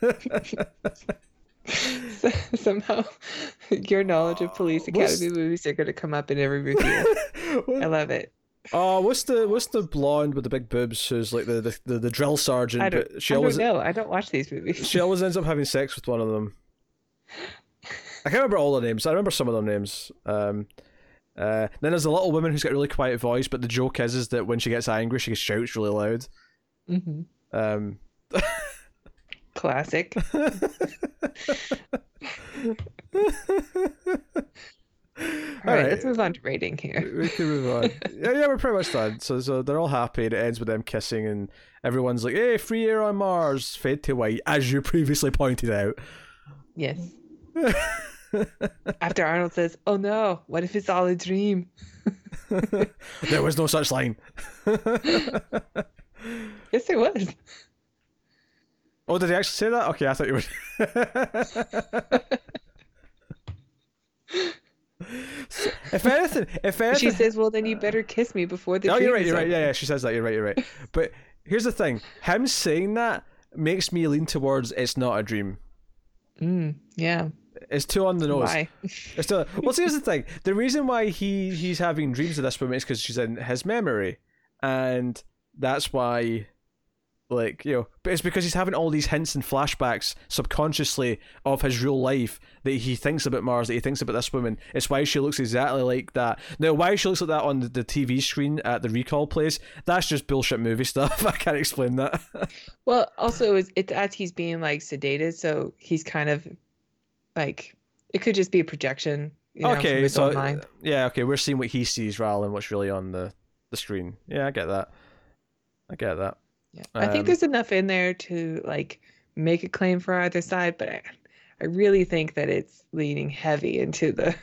*laughs* *laughs* Somehow, your knowledge of Police Academy what's... movies are going to come up in every review. *laughs* I love it. Oh, what's the what's the blonde with the big boobs who's like the the, the, the drill sergeant? I don't, she always, I don't know. I don't watch these movies. She always ends up having sex with one of them. I can't remember all the names. I remember some of their names. Um, uh, then there's a little woman who's got a really quiet voice, but the joke is is that when she gets angry, she shouts really loud. Mm-hmm. Um, *laughs* Classic. *laughs* All right, let's move on to rating here. We can move on. *laughs* yeah, yeah, we're pretty much done. So, so they're all happy. And it ends with them kissing, and everyone's like, "Hey, free air on Mars." Fade to white, as you previously pointed out. Yes. *laughs* After Arnold says, "Oh no, what if it's all a dream?" there was no such line. yes, there was. Oh, did he actually say that? Okay, I thought you were. *laughs* if anything, if anything, she says, "Well, then you better kiss me before the." Oh, you're right. You're right. Yeah, yeah. She says that. You're right. You're right. But here's the thing: him saying that makes me lean towards it's not a dream. Mm, yeah. It's too on the nose. Why? *laughs* It's too. Well, see, here's the thing: the reason why he he's having dreams of this woman is because she's in his memory, and that's why like you know but it's because he's having all these hints and flashbacks subconsciously of his real life that he thinks about mars that he thinks about this woman. It's why she looks exactly like that. Now why she looks like that on the, the tv screen at the recall place that's just bullshit movie *laughs* stuff. I can't explain that. *laughs* Well also it's, it's as he's being like sedated so he's kind of like it could just be a projection you know, okay so uh, yeah okay we're seeing what he sees rather than what's really on the the screen. Yeah i get that. I get that yeah, I think um, there's enough in there to like make a claim for either side, but I, I really think that it's leaning heavy into the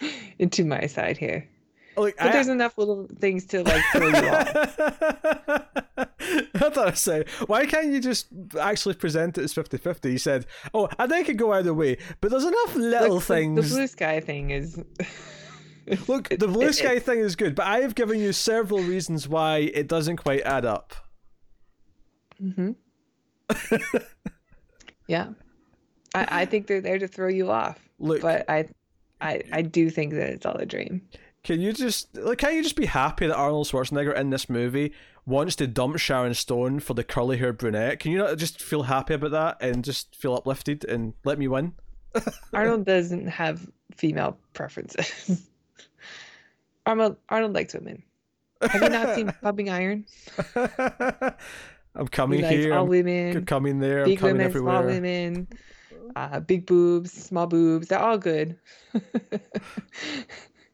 *laughs* into my side here. Like, but I, there's enough little things to like throw you off. *laughs* I thought I'd say, why can't you just actually present it as 50 50? You said, oh, I think it could go either way, but there's enough little Look, things. The blue sky thing is. Look, the *laughs* blue sky thing is good, but I have given you several reasons why it doesn't quite add up. Mm-hmm. *laughs* yeah. I, I think they're there to throw you off. Look, but I, I, I do think that it's all a dream. Can you just like? Can you just be happy that Arnold Schwarzenegger in this movie wants to dump Sharon Stone for the curly-haired brunette? Can you not just feel happy about that and just feel uplifted and let me win? *laughs* Arnold doesn't have female preferences. *laughs* Arnold Arnold likes women. Have you not seen Pumping Iron? I'm coming here. All I'm women. Coming there. Big I'm coming women, everywhere. small women, uh, big boobs, small boobs. They're all good. *laughs*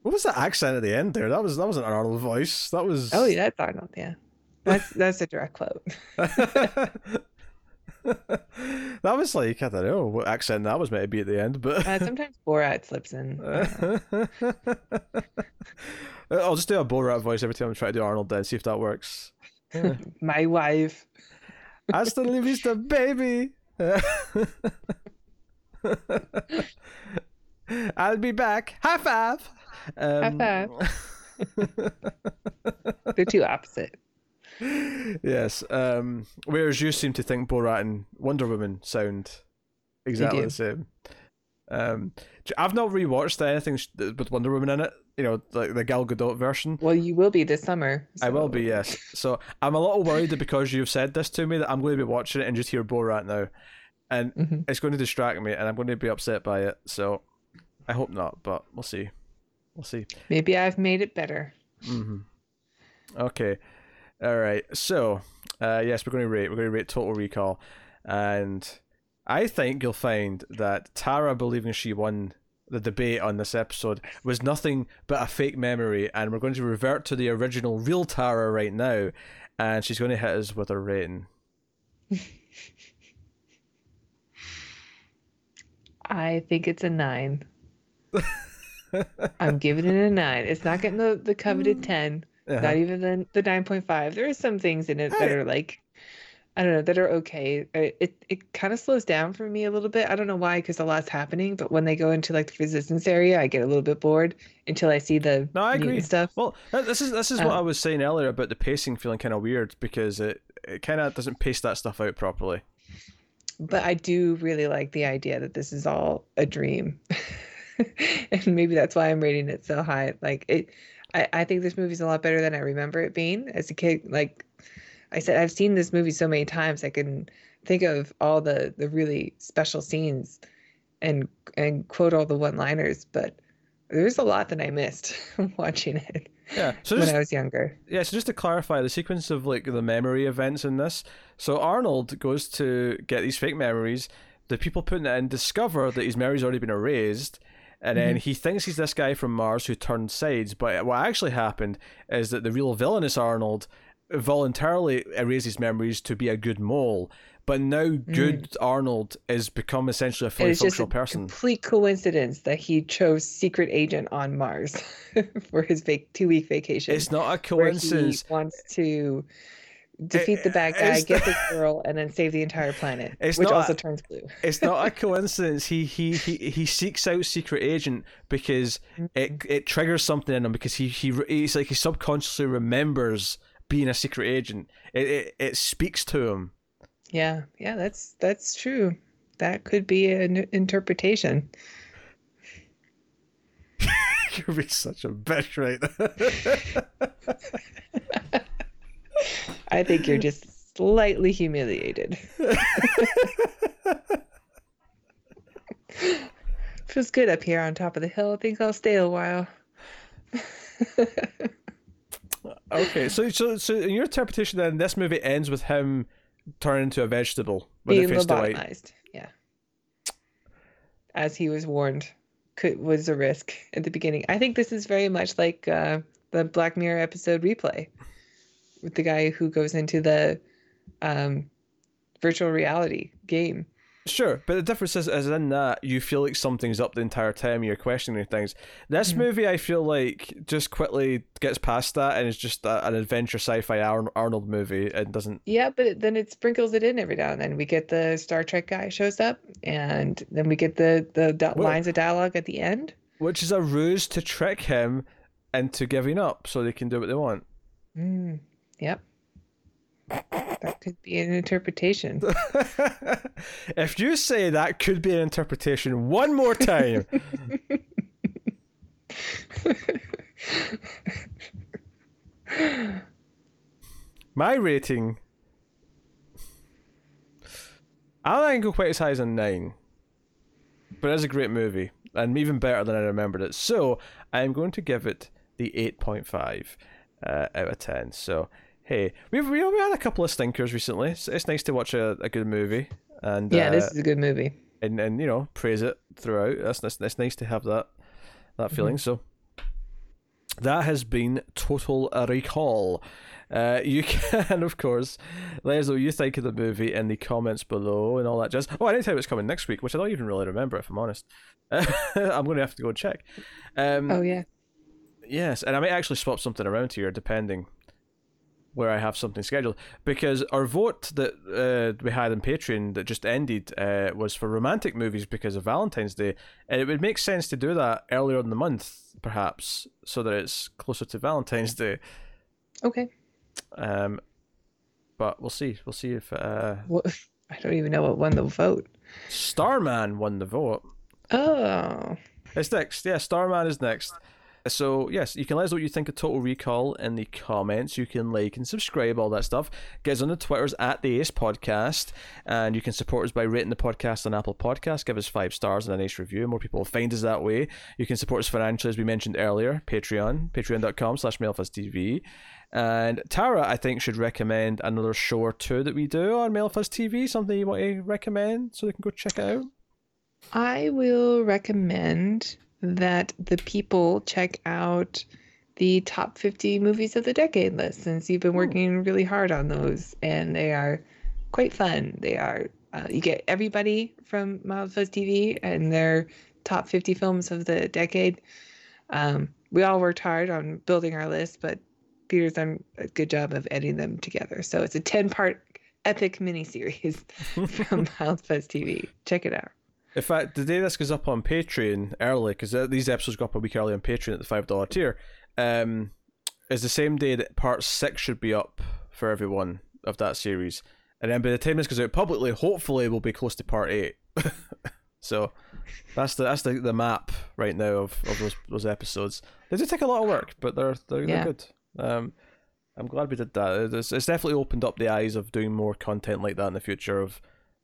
what was that accent at the end there? That was that was an Arnold voice. That was. Oh yeah, that's Arnold. Yeah, that's *laughs* that's a direct quote. *laughs* that was like I don't know what accent that was meant to be at the end, but uh, sometimes Borat slips in. I'll just do a Borat voice every time I try to do Arnold. Then see if that works. *laughs* My wife. Hasta la vista, baby. *laughs* I'll be back. High five. Um, High five. *laughs* They're too opposite. Yes. Um, whereas you seem to think Borat and Wonder Woman sound exactly the same. Um, I've not rewatched anything with Wonder Woman in it you know, like the Gal Gadot version. Well, you will be this summer. So. I will be, yes. So I'm a little worried that because you've said this to me that I'm going to be watching it and just hear Borat now, and mm-hmm. it's going to distract me, and I'm going to be upset by it. So I hope not, but we'll see. We'll see. Maybe I've made it better. Mm-hmm. Okay. All right. So, uh, yes, we're going to rate. We're going to rate Total Recall, and I think you'll find that Tara believing she won the debate on this episode was nothing but a fake memory, and we're going to revert to the original real Tara right now, and she's going to hit us with her rating. *laughs* I think it's a nine. I'm giving it a nine. It's not getting the, the coveted *laughs* 10, uh-huh. not even the, the 9.5. There are some things in it that are like I don't know that are okay. It it, kind of slows down for me a little bit. I don't know why, because a lot's happening. But when they go into like the resistance area, I get a little bit bored until I see the no, I agree stuff. Well, this is this is um, what I was saying earlier about the pacing feeling kind of weird because it it kind of doesn't pace that stuff out properly. But I do really like the idea that this is all a dream, *laughs* and maybe that's why I'm rating it so high. Like it, I I think this movie's a lot better than I remember it being as a kid. Like I said, I've seen this movie so many times. I can think of all the the really special scenes and and quote all the one liners, but there's a lot that I missed *laughs* watching it. Yeah, so when just, I was younger. Yeah, so just to clarify, the sequence of like the memory events in this. So Arnold goes to get these fake memories. The people putting it in discover that his memory's already been erased, and then mm-hmm. he thinks he's this guy from Mars who turned sides. But what actually happened is that the real villainous Arnold voluntarily erases memories to be a good mole. But now, mm. good Arnold has become essentially a fully functional person. Complete coincidence that he chose secret agent on Mars *laughs* for his vac- two week vacation. It's not a coincidence. he wants to defeat the bad guy, get the *laughs* girl, and then save the entire planet, which also a, turns blue. it's not a *laughs* coincidence. He, he he he seeks out secret agent because mm-hmm. it it triggers something in him because he he he's like he subconsciously remembers being a secret agent. It, it, it speaks to him. Yeah, yeah, that's that's true. That could be an interpretation. *laughs* You're being such a bitch right *laughs* I think you're just slightly humiliated. *laughs* Feels good up here on top of the hill. I think I'll stay a while okay, so so so in your interpretation, then this movie ends with him turning into a vegetable being lobotomized. Yeah, as he was warned, could was a risk at the beginning. I think this is very much like uh, the Black Mirror episode replay with the guy who goes into the um, virtual reality game Sure, but the difference is, is in that you feel like something's up the entire time. You're questioning things. This mm-hmm. movie, I feel like, just quickly gets past that and it's just a, an adventure sci-fi Arnold movie and doesn't. Yeah, but then it sprinkles it in every now and then. We get the Star Trek guy shows up, and then we get the the di- lines of dialogue at the end, which is a ruse to trick him into giving up so they can do what they want. Mm, yep. That could be an interpretation. *laughs* if you say that could be an interpretation one more time. *laughs* My rating. I think go quite as high as a 9. But it's a great movie. And even better than I remembered it. So I'm going to give it the 8.5 uh, out of 10. So hey, we've we, we had a couple of stinkers recently. It's, it's nice to watch a, a good movie, and yeah, uh, this is a good movie, and and you know praise it throughout. That's that's, that's nice to have that that feeling. Mm-hmm. So that has been Total Recall. Uh, you *laughs* can, of course, let us know what you think of the movie in the comments below and all that jazz. Oh, I didn't tell you it's coming next week, which I don't even really remember, if I'm honest. *laughs* I'm going to have to go and check. Um, oh, yeah. Yes, and I might actually swap something around here, depending where I have something scheduled because our vote that uh, we had on Patreon that just ended uh, was for romantic movies because of Valentine's Day, and it would make sense to do that earlier in the month, perhaps, so that it's closer to Valentine's Day. Okay. Um, but we'll see. We'll see if. Uh, what? *laughs* I don't even know what won the vote. Starman won the vote. Oh. It's next. Yeah, Starman is next. So yes, you can let us know what you think of Total Recall in the comments. You can like and subscribe, all that stuff. Get us on the Twitters at the Ace Podcast, and you can support us by rating the podcast on Apple Podcasts. Give us five stars and a nice review. More people will find us that way. You can support us financially, as we mentioned earlier. Patreon, patreon.com/slash TV. And Tara, I think, should recommend another show or two that we do on Mild Fuzz TV. Something you want to recommend so they can go check it out. I will recommend that the people check out the top 50 movies of the decade list since you've been working really hard on those and they are quite fun. They are, uh, you get everybody from Mild Fuzz TV and their top 50 films of the decade. Um, we all worked hard on building our list, but Peter's done a good job of editing them together. So it's a 10 part epic miniseries *laughs* from Mild Fuzz TV. Check it out. In fact, the day this goes up on Patreon early, because these episodes go up a week early on Patreon at the five dollar tier, um, is the same day that part six should be up for everyone of that series, and then by the time this goes out publicly, hopefully we'll be close to part eight. *laughs* so that's the that's the, the map right now of, of those those episodes. They do take a lot of work, but they're they're, Yeah. they're good. Um, I'm glad we did that. It's, it's definitely opened up the eyes of doing more content like that in the future of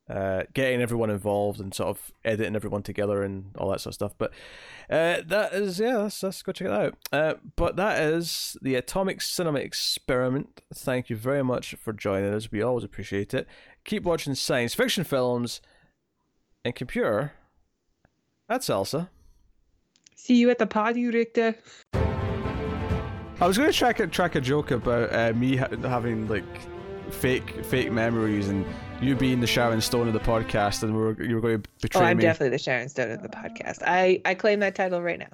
uh, getting everyone involved and sort of editing everyone together and all that sort of stuff. But uh, that is yeah, let's, let's go check it out. Uh, but that is the Atomic Cinema Experiment. Thank you very much for joining us. We always appreciate it. Keep watching science fiction films and computer. That's Elsa. See you at the party, Richter. I was going to track a, track a joke about uh, me ha- having like fake fake memories and you being the Sharon Stone of the podcast, and we were, you were going to betray Oh, betray I'm me. definitely the Sharon Stone of the podcast. I I claim that title right now.